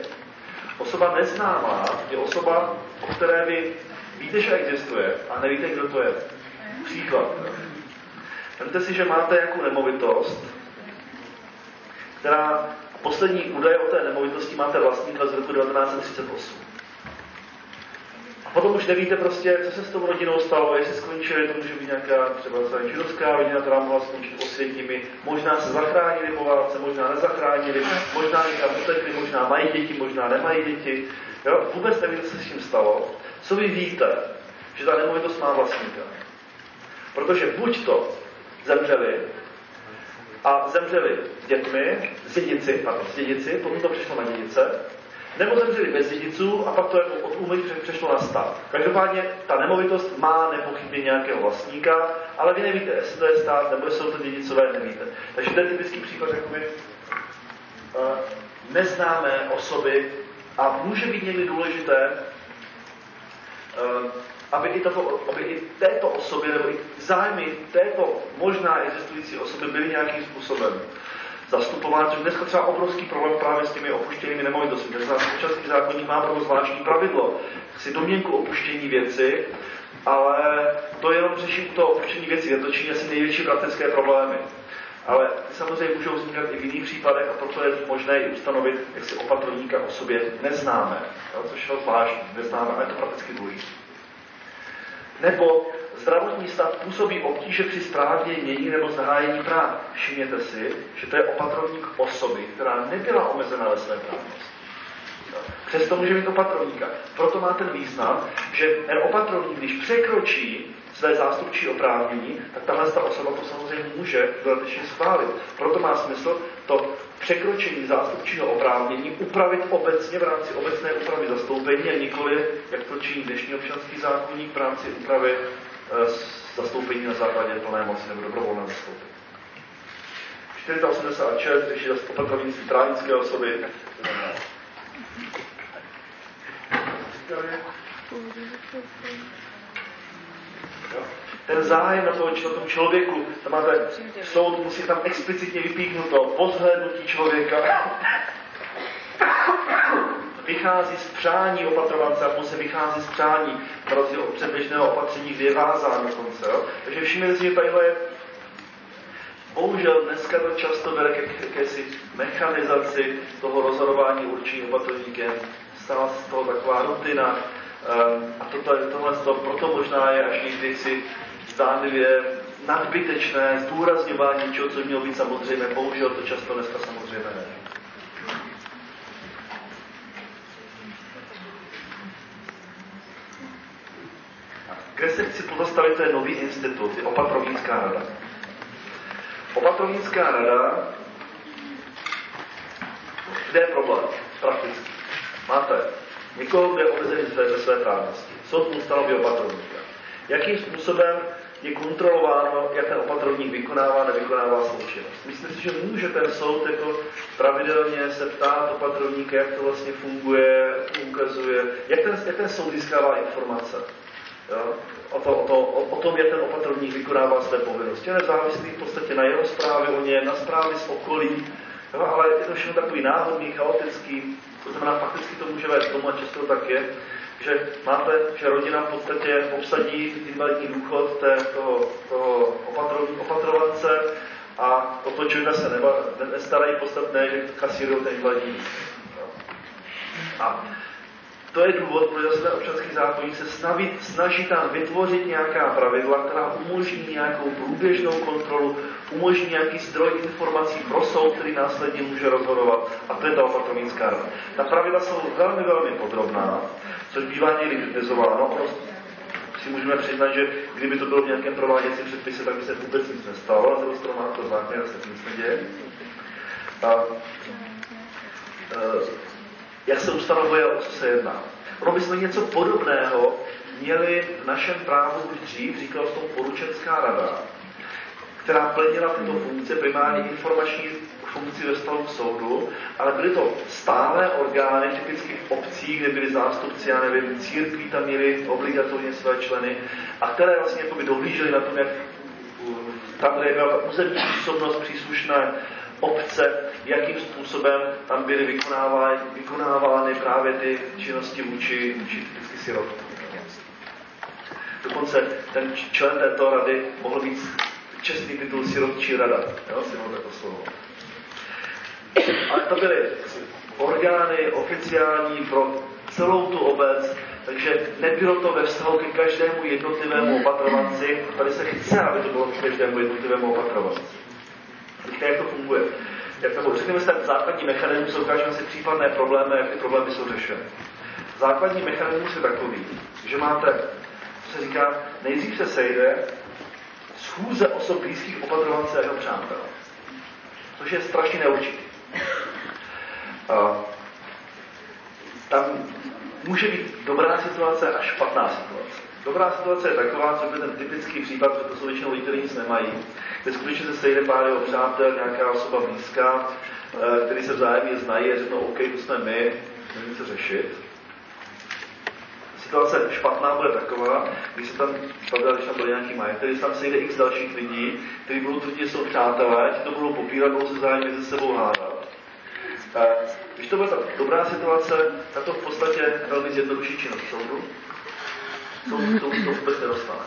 Osoba neznámá je osoba, o které vy víte, že existuje a nevíte, kdo to je. Příklad. Vemte si, že máte nějakou nemovitost, která poslední údaje o té nemovitosti máte vlastníka z roku 1938. A potom už nevíte prostě, co se s tou rodinou stalo, jestli skončili, to může být nějaká třeba židovská rodina, která mohla skončit osvětními, možná se zachránili po válce, možná nezachránili, možná někam utekli, možná mají děti, možná nemají děti. Jo? Vůbec nevíte, co se s tím stalo. Co vy víte, že ta nemovitost má vlastníka? Protože buď to zemřeli, a zemřeli s dětmi, s dědici, pardon, s dědici, potom to přišlo na dědice, nebo zemřeli bez dědiců a pak to jako od úmyk přešlo na stát. Každopádně ta nemovitost má nepochybně nějakého vlastníka, ale vy nevíte, jestli to je stát nebo jsou to dědicové, nevíte. Takže to je typický případ jakoby, uh, neznámé osoby a může být někdy důležité, uh, aby i, tato, aby i této osoby nebo i zájmy této možná existující osoby byly nějakým způsobem zastupován, což dneska třeba obrovský problém právě s těmi opuštěnými nemovitostmi. Dnes nás občanský zákonník má pro zvláštní pravidlo. Si domněnku opuštění věci, ale to jenom řeší to opuštění věci. Je to činí asi největší praktické problémy. Ale samozřejmě můžou vznikat i v jiných případech a proto je možné i ustanovit, jak si opatrovníka o sobě neznáme, jo, což je zvláštní, neznáme, ale je to prakticky důležité. Nebo zdravotní stav působí obtíže při správě mění nebo zahájení práv. Všimněte si, že to je opatrovník osoby, která nebyla omezena ve své právnosti. Přesto může mít opatrovníka. Proto má ten význam, že ten opatrovník, když překročí své zástupčí oprávnění, tak tahle ta osoba to samozřejmě může dodatečně schválit. Proto má smysl to překročení zástupčího oprávnění upravit obecně v rámci obecné úpravy zastoupení a nikoli, jak to činí dnešní občanský zákonník v rámci úpravy e, zastoupení na základě plné moci nebo dobrovolné zastoupení. 486 řeší opatrovnictví právnické osoby. Ten zájem na, toho, na tom člověku, tam máte soud, musí tam explicitně vypíknuto pozhlednutí člověka. vychází z přání opatrovance a se vychází z přání, na od předběžného opatření, kde je vázán dokonce. Jo? Takže všimněte si, že tadyhle je Bohužel dneska to často vede ke jakési mechanizaci toho rozhodování určení opatrovníkem. Stala se z toho taková rutina, a toto, tohle to, proto možná je až někdy si zdánlivě nadbytečné zdůrazňování něčeho, co mělo být samozřejmé. Bohužel to často dneska samozřejmé ne. Kde se chci pozastavit, to je nový institut, je opatrovnická rada. Opatrovnická rada, kde je problém prakticky? Máte Někoho, kdo je omezený ve své právnosti. Soud mu stanoví opatrovníka. Jakým způsobem je kontrolováno, jak ten opatrovník vykonává, nevykonává svou činnost. Myslím si, že může ten soud jako pravidelně se ptát opatrovníka, jak to vlastně funguje, ukazuje, jak ten, jak ten soud získává informace. Jo? O, to, o, to, o, o tom, jak ten opatrovník vykonává své povinnosti. Je nezávislý v podstatě na jeho zprávě o něm, na zprávě z okolí, jo? ale je to všechno takový náhodný, chaotický, to znamená, fakticky to může vést tomu, a často tak je, že máte, že rodina v podstatě obsadí invalidní důchod té, toho, toho opatro, opatrovance a o to člověka se neba, nestarají podstatné, že kasírují ten invalidní A to je důvod, proč zase občanský zákonník se snaží, snaží tam vytvořit nějaká pravidla, která umožní nějakou průběžnou kontrolu, umožní nějaký zdroj informací pro soud, který následně může rozhodovat. A to je ta opatrovnická rada. Ta pravidla jsou velmi, velmi podrobná, což bývá někdy kritizováno. Ono si můžeme přiznat, že kdyby to bylo v nějakém prováděcím předpise, tak by se vůbec nic nestalo, a z toho má to zákon, se nic neděje. A, e, jak se ustanovuje, o co se jedná. Ono bychom něco podobného měli v našem právu už dřív, říkal to poručenská rada, která plnila tyto funkce, primárně informační funkci ve vztahu k soudu, ale byly to stále orgány, typicky v obcích, kde byly zástupci, já nevím, církví tam měli obligatorně své členy, a které vlastně dohlížely na tom, jak tam, kde byla územní působnost příslušné obce, jakým způsobem tam byly vykonávány, vykonávány právě ty činnosti vůči, vůči typicky sirotkům. Dokonce ten člen této rady mohl být čestný titul sirotčí rada. Jo, si to slovo. Ale to byly orgány oficiální pro celou tu obec, takže nebylo to ve vztahu ke každému jednotlivému opatrovanci. Tady se chce, aby to bylo k každému jednotlivému opatrovanci. Teďka jak to funguje? Jak to řekněme si ten základní mechanismus, ukážeme si případné problémy, jak ty problémy jsou řešeny. Základní mechanismus je takový, že máte, co se říká, nejdřív se sejde schůze osob blízkých opatrovance a jeho přátel. Což je strašně neurčitý. tam může být dobrá situace a špatná situace. Dobrá situace je taková, co je ten typický případ, že to jsou většinou lidi, kteří nic nemají, kde skutečně se sejde pár jeho přátel, nějaká osoba blízká, eh, který se vzájemně znají a řeknou, OK, to jsme my, můžeme co řešit. Situace špatná bude taková, když se tam, když tam byl nějaký majetek, když tam sejde x dalších lidí, kteří budou tvrdit, že jsou přátelé, ti to budou popírat, budou se vzájemně ze sebou hádat. Když to bude ta dobrá situace, tak to v podstatě velmi zjednoduší činnost soudu. Soud to, to vůbec nedostane.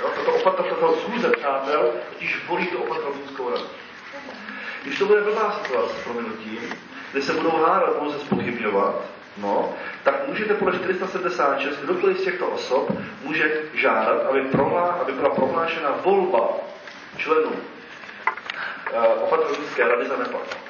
Jo? Tato, opatra, tato schůze přátel totiž volí tu opatrovnickou radu. Když to bude blbá situace s prominutím, kdy se budou hádat, budou se spochybňovat, no, tak můžete podle 476, kdokoliv z těchto osob může žádat, aby, prohlá, aby byla prohlášena volba členů uh, opatrovnické rady za neplatnou.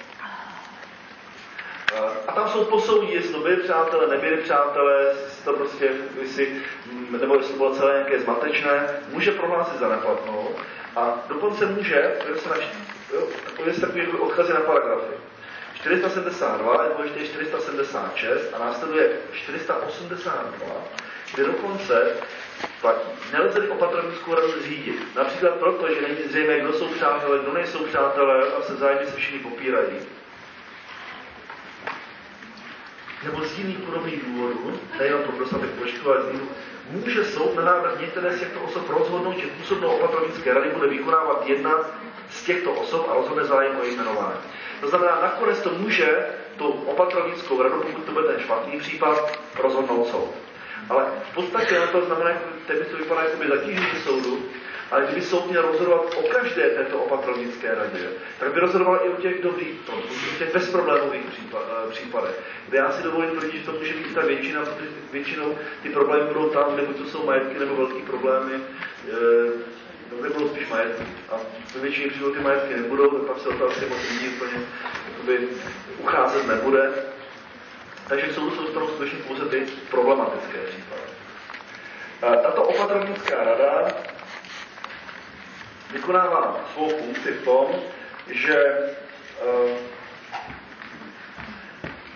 A tam jsou posoudí, jestli to byli přátelé, nebyli přátelé, to prostě, jestli, nebo jestli to bylo celé nějaké zmatečné, může prohlásit za neplatnou a dokonce může, to to je takový odkazy na paragrafy. 472 nebo ještě 476 a následuje 482, kde dokonce platí. Nelze opatrovnickou radu řídit. Například proto, že není zřejmé, kdo jsou přátelé, kdo nejsou přátelé a se zájmy se všichni popírají nebo z jiných podobných důvodů, nejenom pro dostatek počtu, ale z jiných, může soud na návrh některé z těchto osob rozhodnout, že působnou opatrovnické rady bude vykonávat jedna z těchto osob a rozhodne zájem o jmenování. To znamená, nakonec to může tu opatrovnickou radu, pokud to bude ten špatný případ, rozhodnout soud. Ale v podstatě to znamená, že to vypadá jako by zatížení soudu, ale kdyby soud měl rozhodovat o každé této opatrovnické radě, tak by rozhodoval i o těch dobrých, o těch bezproblémových eh, případech. Kde já si dovolím tvrdit, že to může být ta většina, protože většinou ty problémy budou tam, kde to jsou majetky nebo velké problémy, eh, kde budou spíš majetky. A ve většině případů ty majetky nebudou, tak pak se otázky moc lidí úplně ucházet nebude. Takže soudu se dostanou skutečně pouze ty problematické případy. Tato opatrovnická rada vykonává svou funkci v tom, že uh,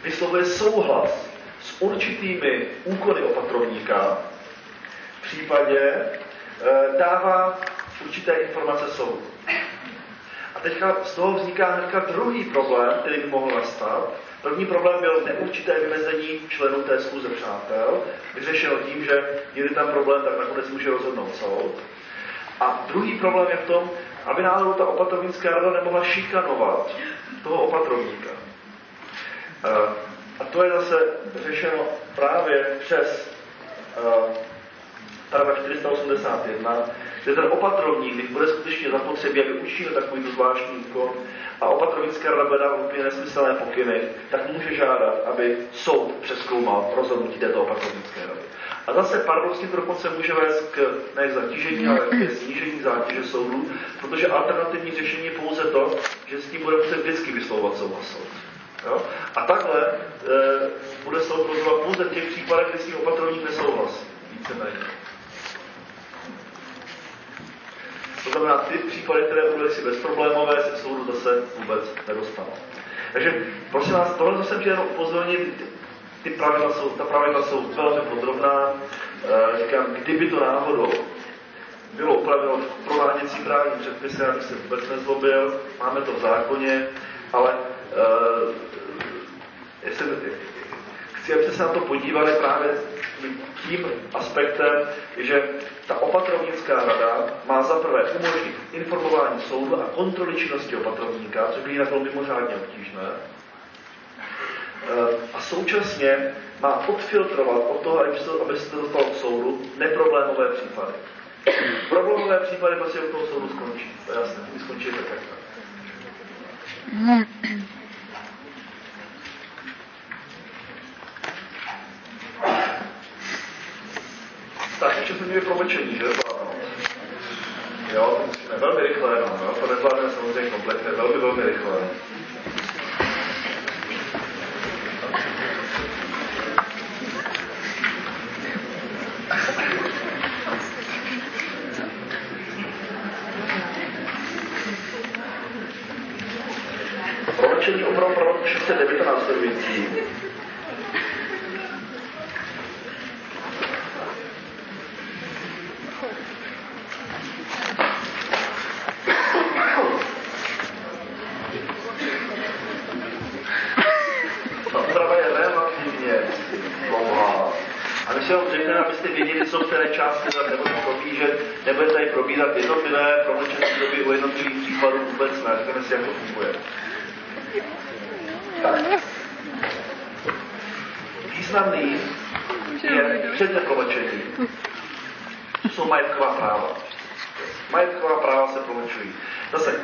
vyslovuje souhlas s určitými úkony opatrovníka, v případě uh, dává určité informace soudu. A teďka z toho vzniká hnedka druhý problém, který by mohl nastat. První problém byl neurčité vymezení členů té schůze přátel, vyřešeno tím, že je tam problém, tak nakonec může rozhodnout soud. A druhý problém je v tom, aby náhodou ta opatrovnická rada nemohla šikanovat toho opatrovníka. Eh, a to je zase řešeno právě přes eh, paragraf 481, kde ten opatrovník, když bude skutečně zapotřebí, aby učinil takovýto zvláštní úkon a opatrovnická rada bude dávat úplně nesmyslné pokyny, tak může žádat, aby soud přeskoumal rozhodnutí této opatrovnické rady. A zase paradoxně to dokonce může vést k ne k zatížení, ale k snížení zátěže soudu, protože alternativní řešení je pouze to, že s tím bude muset vždycky vyslovovat souhlas soud. Jo? A takhle e, bude soud rozhodovat pouze v těch případech, kdy s tím opatrovník nesouhlasí. Víceméně. To znamená, ty případy, které budou si bezproblémové, se soudu zase vůbec nedostanou. Takže prosím vás, tohle jsem chtěl upozornit, ty pravidla jsou, ta pravidla jsou velmi podrobná. E, říkám, kdyby to náhodou bylo upraveno v prováděcí právní předpisy, abych se vůbec nezlobil, máme to v zákoně, ale e, jestli, chci, abyste se na to podívali právě tím aspektem, že ta opatrovnická rada má za prvé umožnit informování soudu a kontroly činnosti opatrovníka, což by jinak bylo mimořádně obtížné. Eh, a současně má odfiltrovat od toho, aby se, to dostalo k soudu, neproblémové případy. Problémové případy prostě u toho soudu skončí. To jasné, skončí tak, jak tak. Ještě jsme měli promlčení, že? Jo, musíme velmi rychle, no, jo? to nezvládneme samozřejmě kompletně, velmi, velmi rychle. Promlčení opravdu pro 609 následující. jednotlivé části nebudeme probížet, nebudeme tady probírat jednotlivé promlčecí doby u jednotlivých příkladů vůbec ne, řekneme si, jak to funguje. Tak. Významný je předně promlčení. To jsou majetková práva. Majetková práva se promlčují. Zase,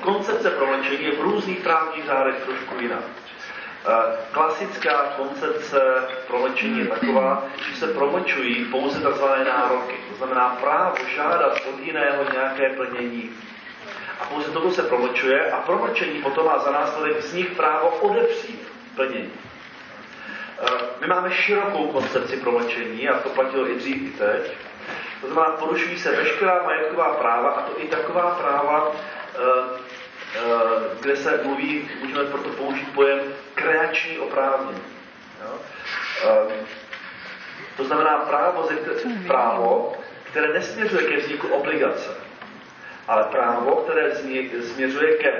koncepce promlčení je v různých právních řádech trošku jiná. Eh, klasická koncepce promlčení je taková, že se promlčují pouze tzv. nároky. To znamená právo žádat od jiného nějaké plnění. A pouze toto se promlčuje a promlčení potom má za následek vznik právo odepřít plnění. Eh, my máme širokou koncepci promlčení a to platilo i dřív i teď. To znamená, porušují se veškerá majetková práva a to i taková práva, eh, kde se mluví, můžeme proto použít pojem kreační oprávnění. Jo? Eh, to znamená právo, právo, které nesměřuje ke vzniku obligace, ale právo, které směřuje ke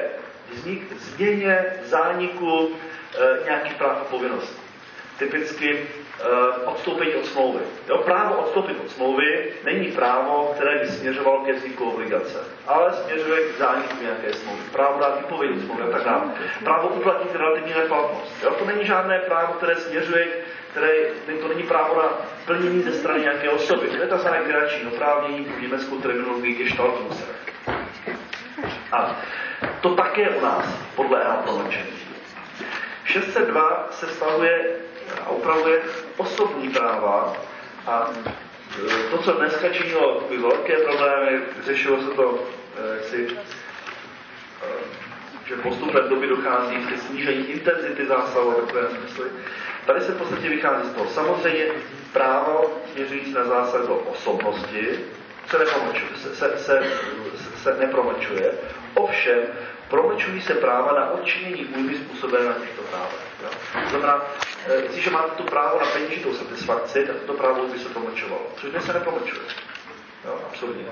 vznik, změně, zániku e, nějakých práv a povinností. Typicky Eh, odstoupení od smlouvy. Jo, právo odstoupit od smlouvy není právo, které by směřovalo ke vzniku obligace, ale směřuje k zániku nějaké smlouvy. Právo dát výpověď smlouvy a tak dále. Právo uplatnit relativní neplatnost. Jo, to není žádné právo, které směřuje, které, to není právo na plnění ze strany nějaké osoby. To je tzv. kreační oprávnění v německou terminologii gestaltungsrecht. A to také u nás podle EHA promlčení. 602 se vztahuje a upravuje osobní práva a e, to, co dneska činilo velké problémy, řešilo se to, e, si, e, že postupem doby dochází ke snížení intenzity zásahu takové smysly. Tady se v podstatě vychází z toho. Samozřejmě právo směřující na zásah do osobnosti se. Se, se, se, se nepromlčuje. Ovšem, promlčují se práva na odčinění újmy způsobené na těchto právech. To znamená, Jestliže máte to právo na peněžitou satisfakci, tak to právo by se promlčovalo. Což dnes se nepromlčuje. Jo, absolutně.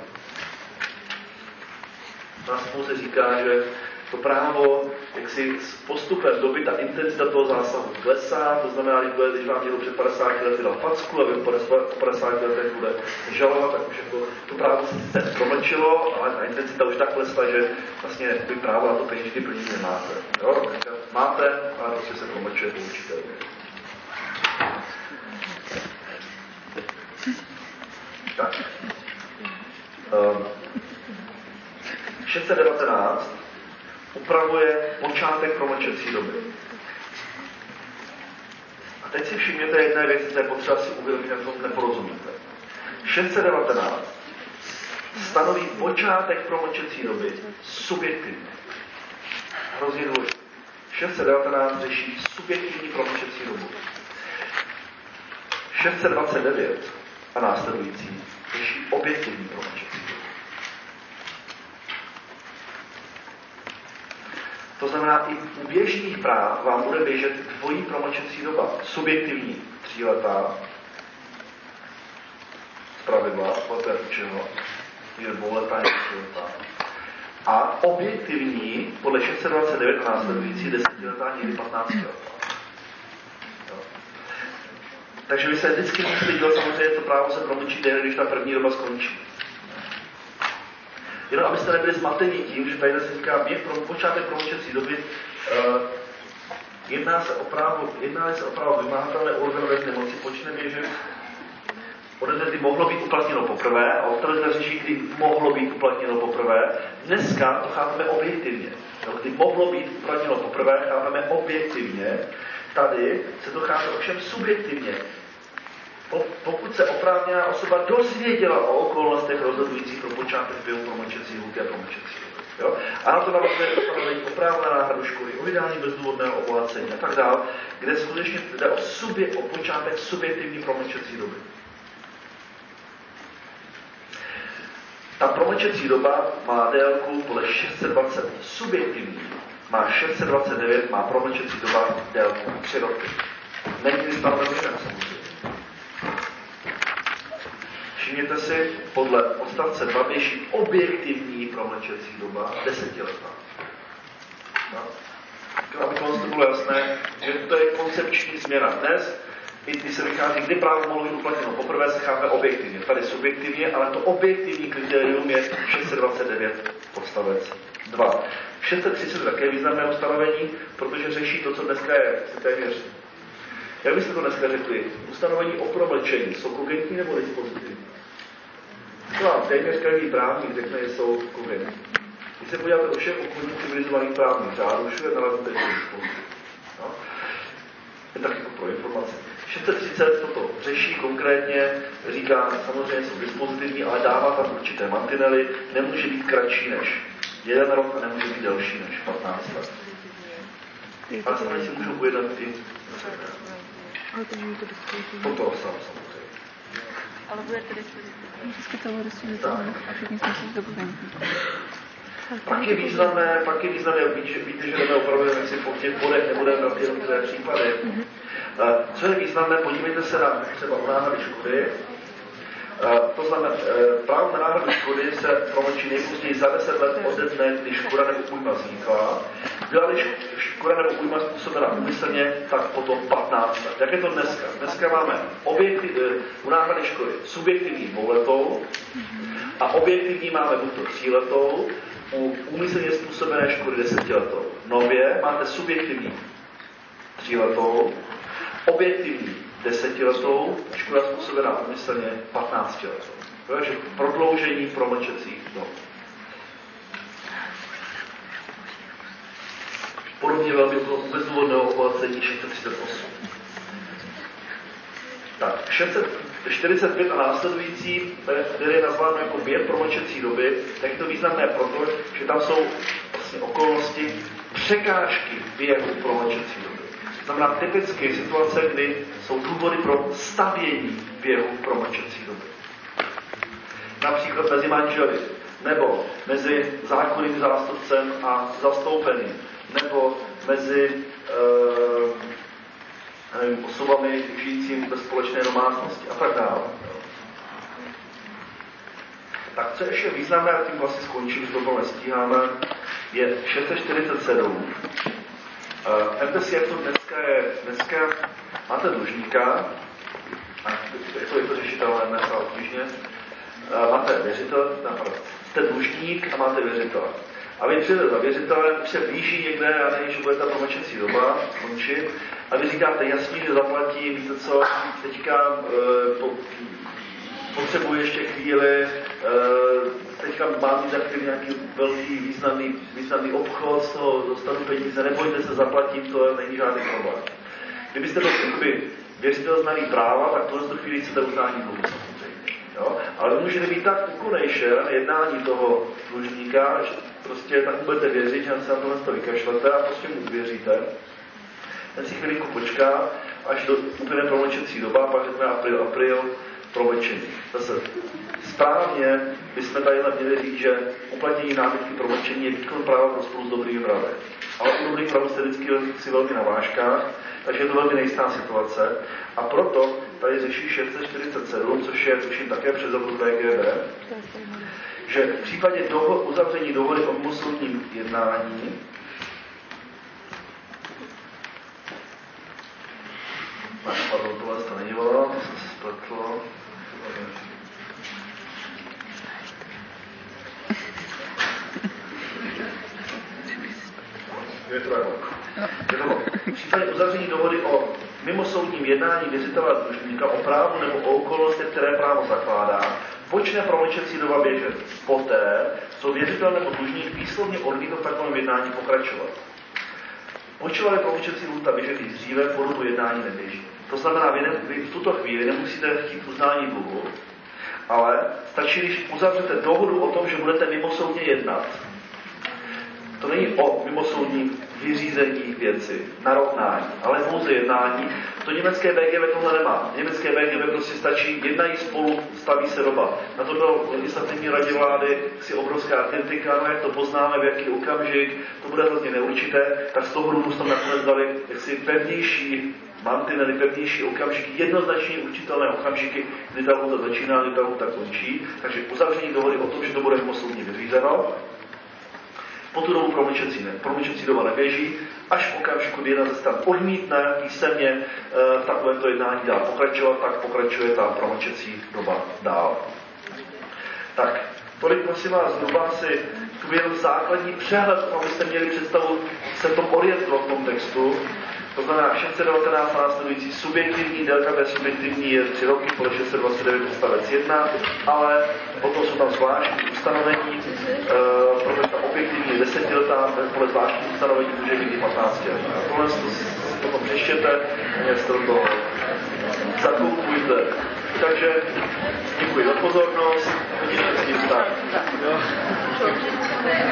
Nás pouze říká, že to právo, jak si s postupem doby ta intenzita toho zásahu klesá, to znamená, když, bude, když vám někdo před 50 lety dal facku a vy po 50 letech bude žalovat, tak už jako to právo se promlčilo, ale ta intenzita už tak klesla, že vlastně vy právo na to penížky plnění nemáte. Jo? Máte, ale prostě se promlčuje po určité tak. Um, 619 upravuje počátek promlčecí doby. A teď si všimněte jedné věci, které potřeba si uvědomit, jak to neporozumíte. 619 stanoví počátek promlčecí doby subjektivně. Hrozně důležité. 619 řeší subjektivní promlčecí dobu. 629 a následující řeší objektivní promlčecí dobu. To znamená, i u běžných práv vám bude běžet dvojí promlčecí doba. Subjektivní tříletá, pravidla, podle určeho, je dvouletá, je tříletá. A objektivní, podle 629 a následující, desetiletá, někdy 15 letá. Takže vy se vždycky musíte dělat samozřejmě to právo se promlčí den, když ta první doba skončí. Jenom abyste nebyli zmateni tím, že tady se říká běh pro počátek promlčecí doby, uh, jedná se o právo, jedná se o právo vymahatelné organové nemoci, počne běžet kdy mohlo být uplatněno poprvé a odtedy řeší, kdy mohlo být uplatněno poprvé. Dneska to chápeme objektivně. Kdy mohlo být uplatněno poprvé, chápeme objektivně. Tady se to chápe ovšem subjektivně pokud se oprávněná osoba dozvěděla o okolnostech rozhodujících pro počátek běhu promlčecí hluky a promlčecí Jo? A na to navazuje ustanovení o právo na náhradu škody, o vydání bezdůvodného obohacení a tak dále, kde skutečně jde o, subje, o počátek subjektivní promlčecí doby. Ta promlčecí doba má délku podle 620 subjektivní, má 629, má promlčecí doba délku 3 roky. Není stanoven jinak samozřejmě. Všimněte si, podle odstavce 2 běží objektivní promlčecí doba desetiletá. No. Aby to bylo jasné, že to je koncepční změna. Dnes i když se vychází, kdy právo mohlo být uplatněno. Poprvé se chápe objektivně, tady subjektivně, ale to objektivní kritérium je 629 odstavec 2. 630 také významné ustanovení, protože řeší to, co dneska je téměř. Jak byste to dneska řekli? Ustanovení o promlčení jsou kogentní nebo dispozitivní? No, téměř každý právník řekne, že jsou kogentní. Když se podíváte do všech obchodních civilizovaných právních řádů, všude nalezíte dispozitivní. No? Je tak jako pro informaci. 630 toto řeší konkrétně, říká, samozřejmě jsou dispozitivní, ale dává tam určité mantinely, nemůže být kratší než jeden rok a nemůže být delší než 15 let. Ale samozřejmě si můžou ujednat i toto samozřejmě. Ale bude to dispozitivní. Poskytoval dispozitivní a všichni jsme si zdobovení. Pak je významné, pak je významné, víte, že jdeme opravdu si po těch bodech, nebudeme na ty jednotlivé případy. Co je významné, podívejte se na třeba u náhrady škody. To znamená, eh, právo na náhradu škody se promlčí nejpozději za 10 let ode dne, kdy škoda nebo újma vznikla. Byla-li škoda nebo újma způsobena úmyslně, tak potom 15 let. Jak je to dneska? Dneska máme objektiv, u náhrady škody subjektivní dvouletou a objektivní máme buď to tříletou, u úmyslně způsobené škody desetiletou. Nově máte subjektivní tříletou, objektivní desetiletou, škoda způsobená umyslně 15 letou. Takže prodloužení promlčecích dob. Podobně velmi bezdůvodného obohacení 638. Tak, 645 a následující, které je nazváno jako běh promlčecí doby, tak je to významné proto, že tam jsou vlastně okolnosti překážky běhu promlčecí doby. To znamená typicky situace, kdy jsou důvody pro stavění běhu promlčecí doby. Například mezi manželi, nebo mezi zákonným zástupcem a zastoupeným, nebo mezi e, nevím, osobami žijícími ve společné domácnosti a tak dále. Tak co ještě významné, a tím vlastně skončím, to nestíháme, je 647. Uh, Vemte si, jak to dneska je. Dneska máte dlužníka, a je to, je to řešitelné dnes a obtížně. Uh, máte věřitel, například jste dlužník a máte věřitele. A vy přijdete za věřitelem, už se blíží někde, a není, že bude ta promlčecí doba skončit, a vy říkáte jasně, že zaplatí, víte co, teďka uh, po, potřebuji ještě chvíli, teďka mám mít aktivně nějaký velký významný, významný obchod, z toho dostanu peníze, nebojte se, zaplatím, to není žádný problém. Kdybyste to jakoby věřitel znalý práva, tak tohle tu chvíli chcete uznání dluhu. Jo? Ale vy můžete být tak ukonejšen jednání toho dlužníka, že prostě tak budete věřit, že se na tohle to vykašlete a prostě mu uvěříte. Ten si chvilinku počká, až do úplně promlčecí doba, pak řekne april, april, promlčení. Zase správně bychom tady měli říct, že uplatnění námitky promlčení je výkon práva v rozporu s dobrým právem. Ale u dobrých práv jste vždycky si velmi na vážkách, takže je to velmi nejistá situace. A proto tady řeší 647, což je tuším také přes BGB, že v případě doho- uzavření dohody o mimosoudním jednání Pardon, tohle to není ono, to se spletlo. Je to V případě uzavření dohody o mimosoudním jednání věřitele a dlužníka o právu nebo o okolnosti, které právo zakládá, počne promlčecí doba běžet poté, co věřitel nebo dlužník výslovně odmítl v takovém jednání pokračovat. Počívala promlčecí lůta běžet již dříve, po dobu jednání neběží. To znamená, vy, ne, vy v tuto chvíli nemusíte chtít uznání dluhu, ale stačí, když uzavřete dohodu o tom, že budete mimosoudně jednat. To není o mimosoudním vyřízení věci, narovnání, ale pouze jednání. To německé BGV tohle nemá. Německé BGV prostě stačí, jednají spolu, staví se doba. Na to bylo v legislativní radě vlády si obrovská kritika, no jak to poznáme, v jaký okamžik, to bude hrozně neurčité, tak z toho důvodu jsme nakonec dali jaksi pevnější mantinely, pevnější okamžiky, jednoznačně určitelné okamžiky, kdy ta lhuta začíná, kdy ta lhuta končí. Takže uzavření dohody o tom, že to bude mimosoudně vyřízeno. Po tu dobu promlčecí, ne, promlčecí doba neběží, až v okamžiku, kdy jedna ze stran odmítne písemně v takovémto jednání dál pokračovat, tak pokračuje ta promlčecí doba dál. Tak, tolik prosím vás zhruba si tu jenom základní přehled, abyste měli představu se v tom orientovat v tom textu. To znamená 619 následující subjektivní, délka té subjektivní je 3 roky, podle 629 odstavec 1, ale potom jsou tam zvláštní ustanovení, e, protože ta objektivní je desetiletá, podle zvláštních ustanovení může být i 15 let. A tohle si potom přeštěte, město do toho zakoupujte. Takže děkuji za pozornost, vidíte s tím tak.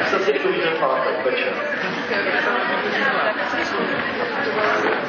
Se si ještě pátek večer. Thank you.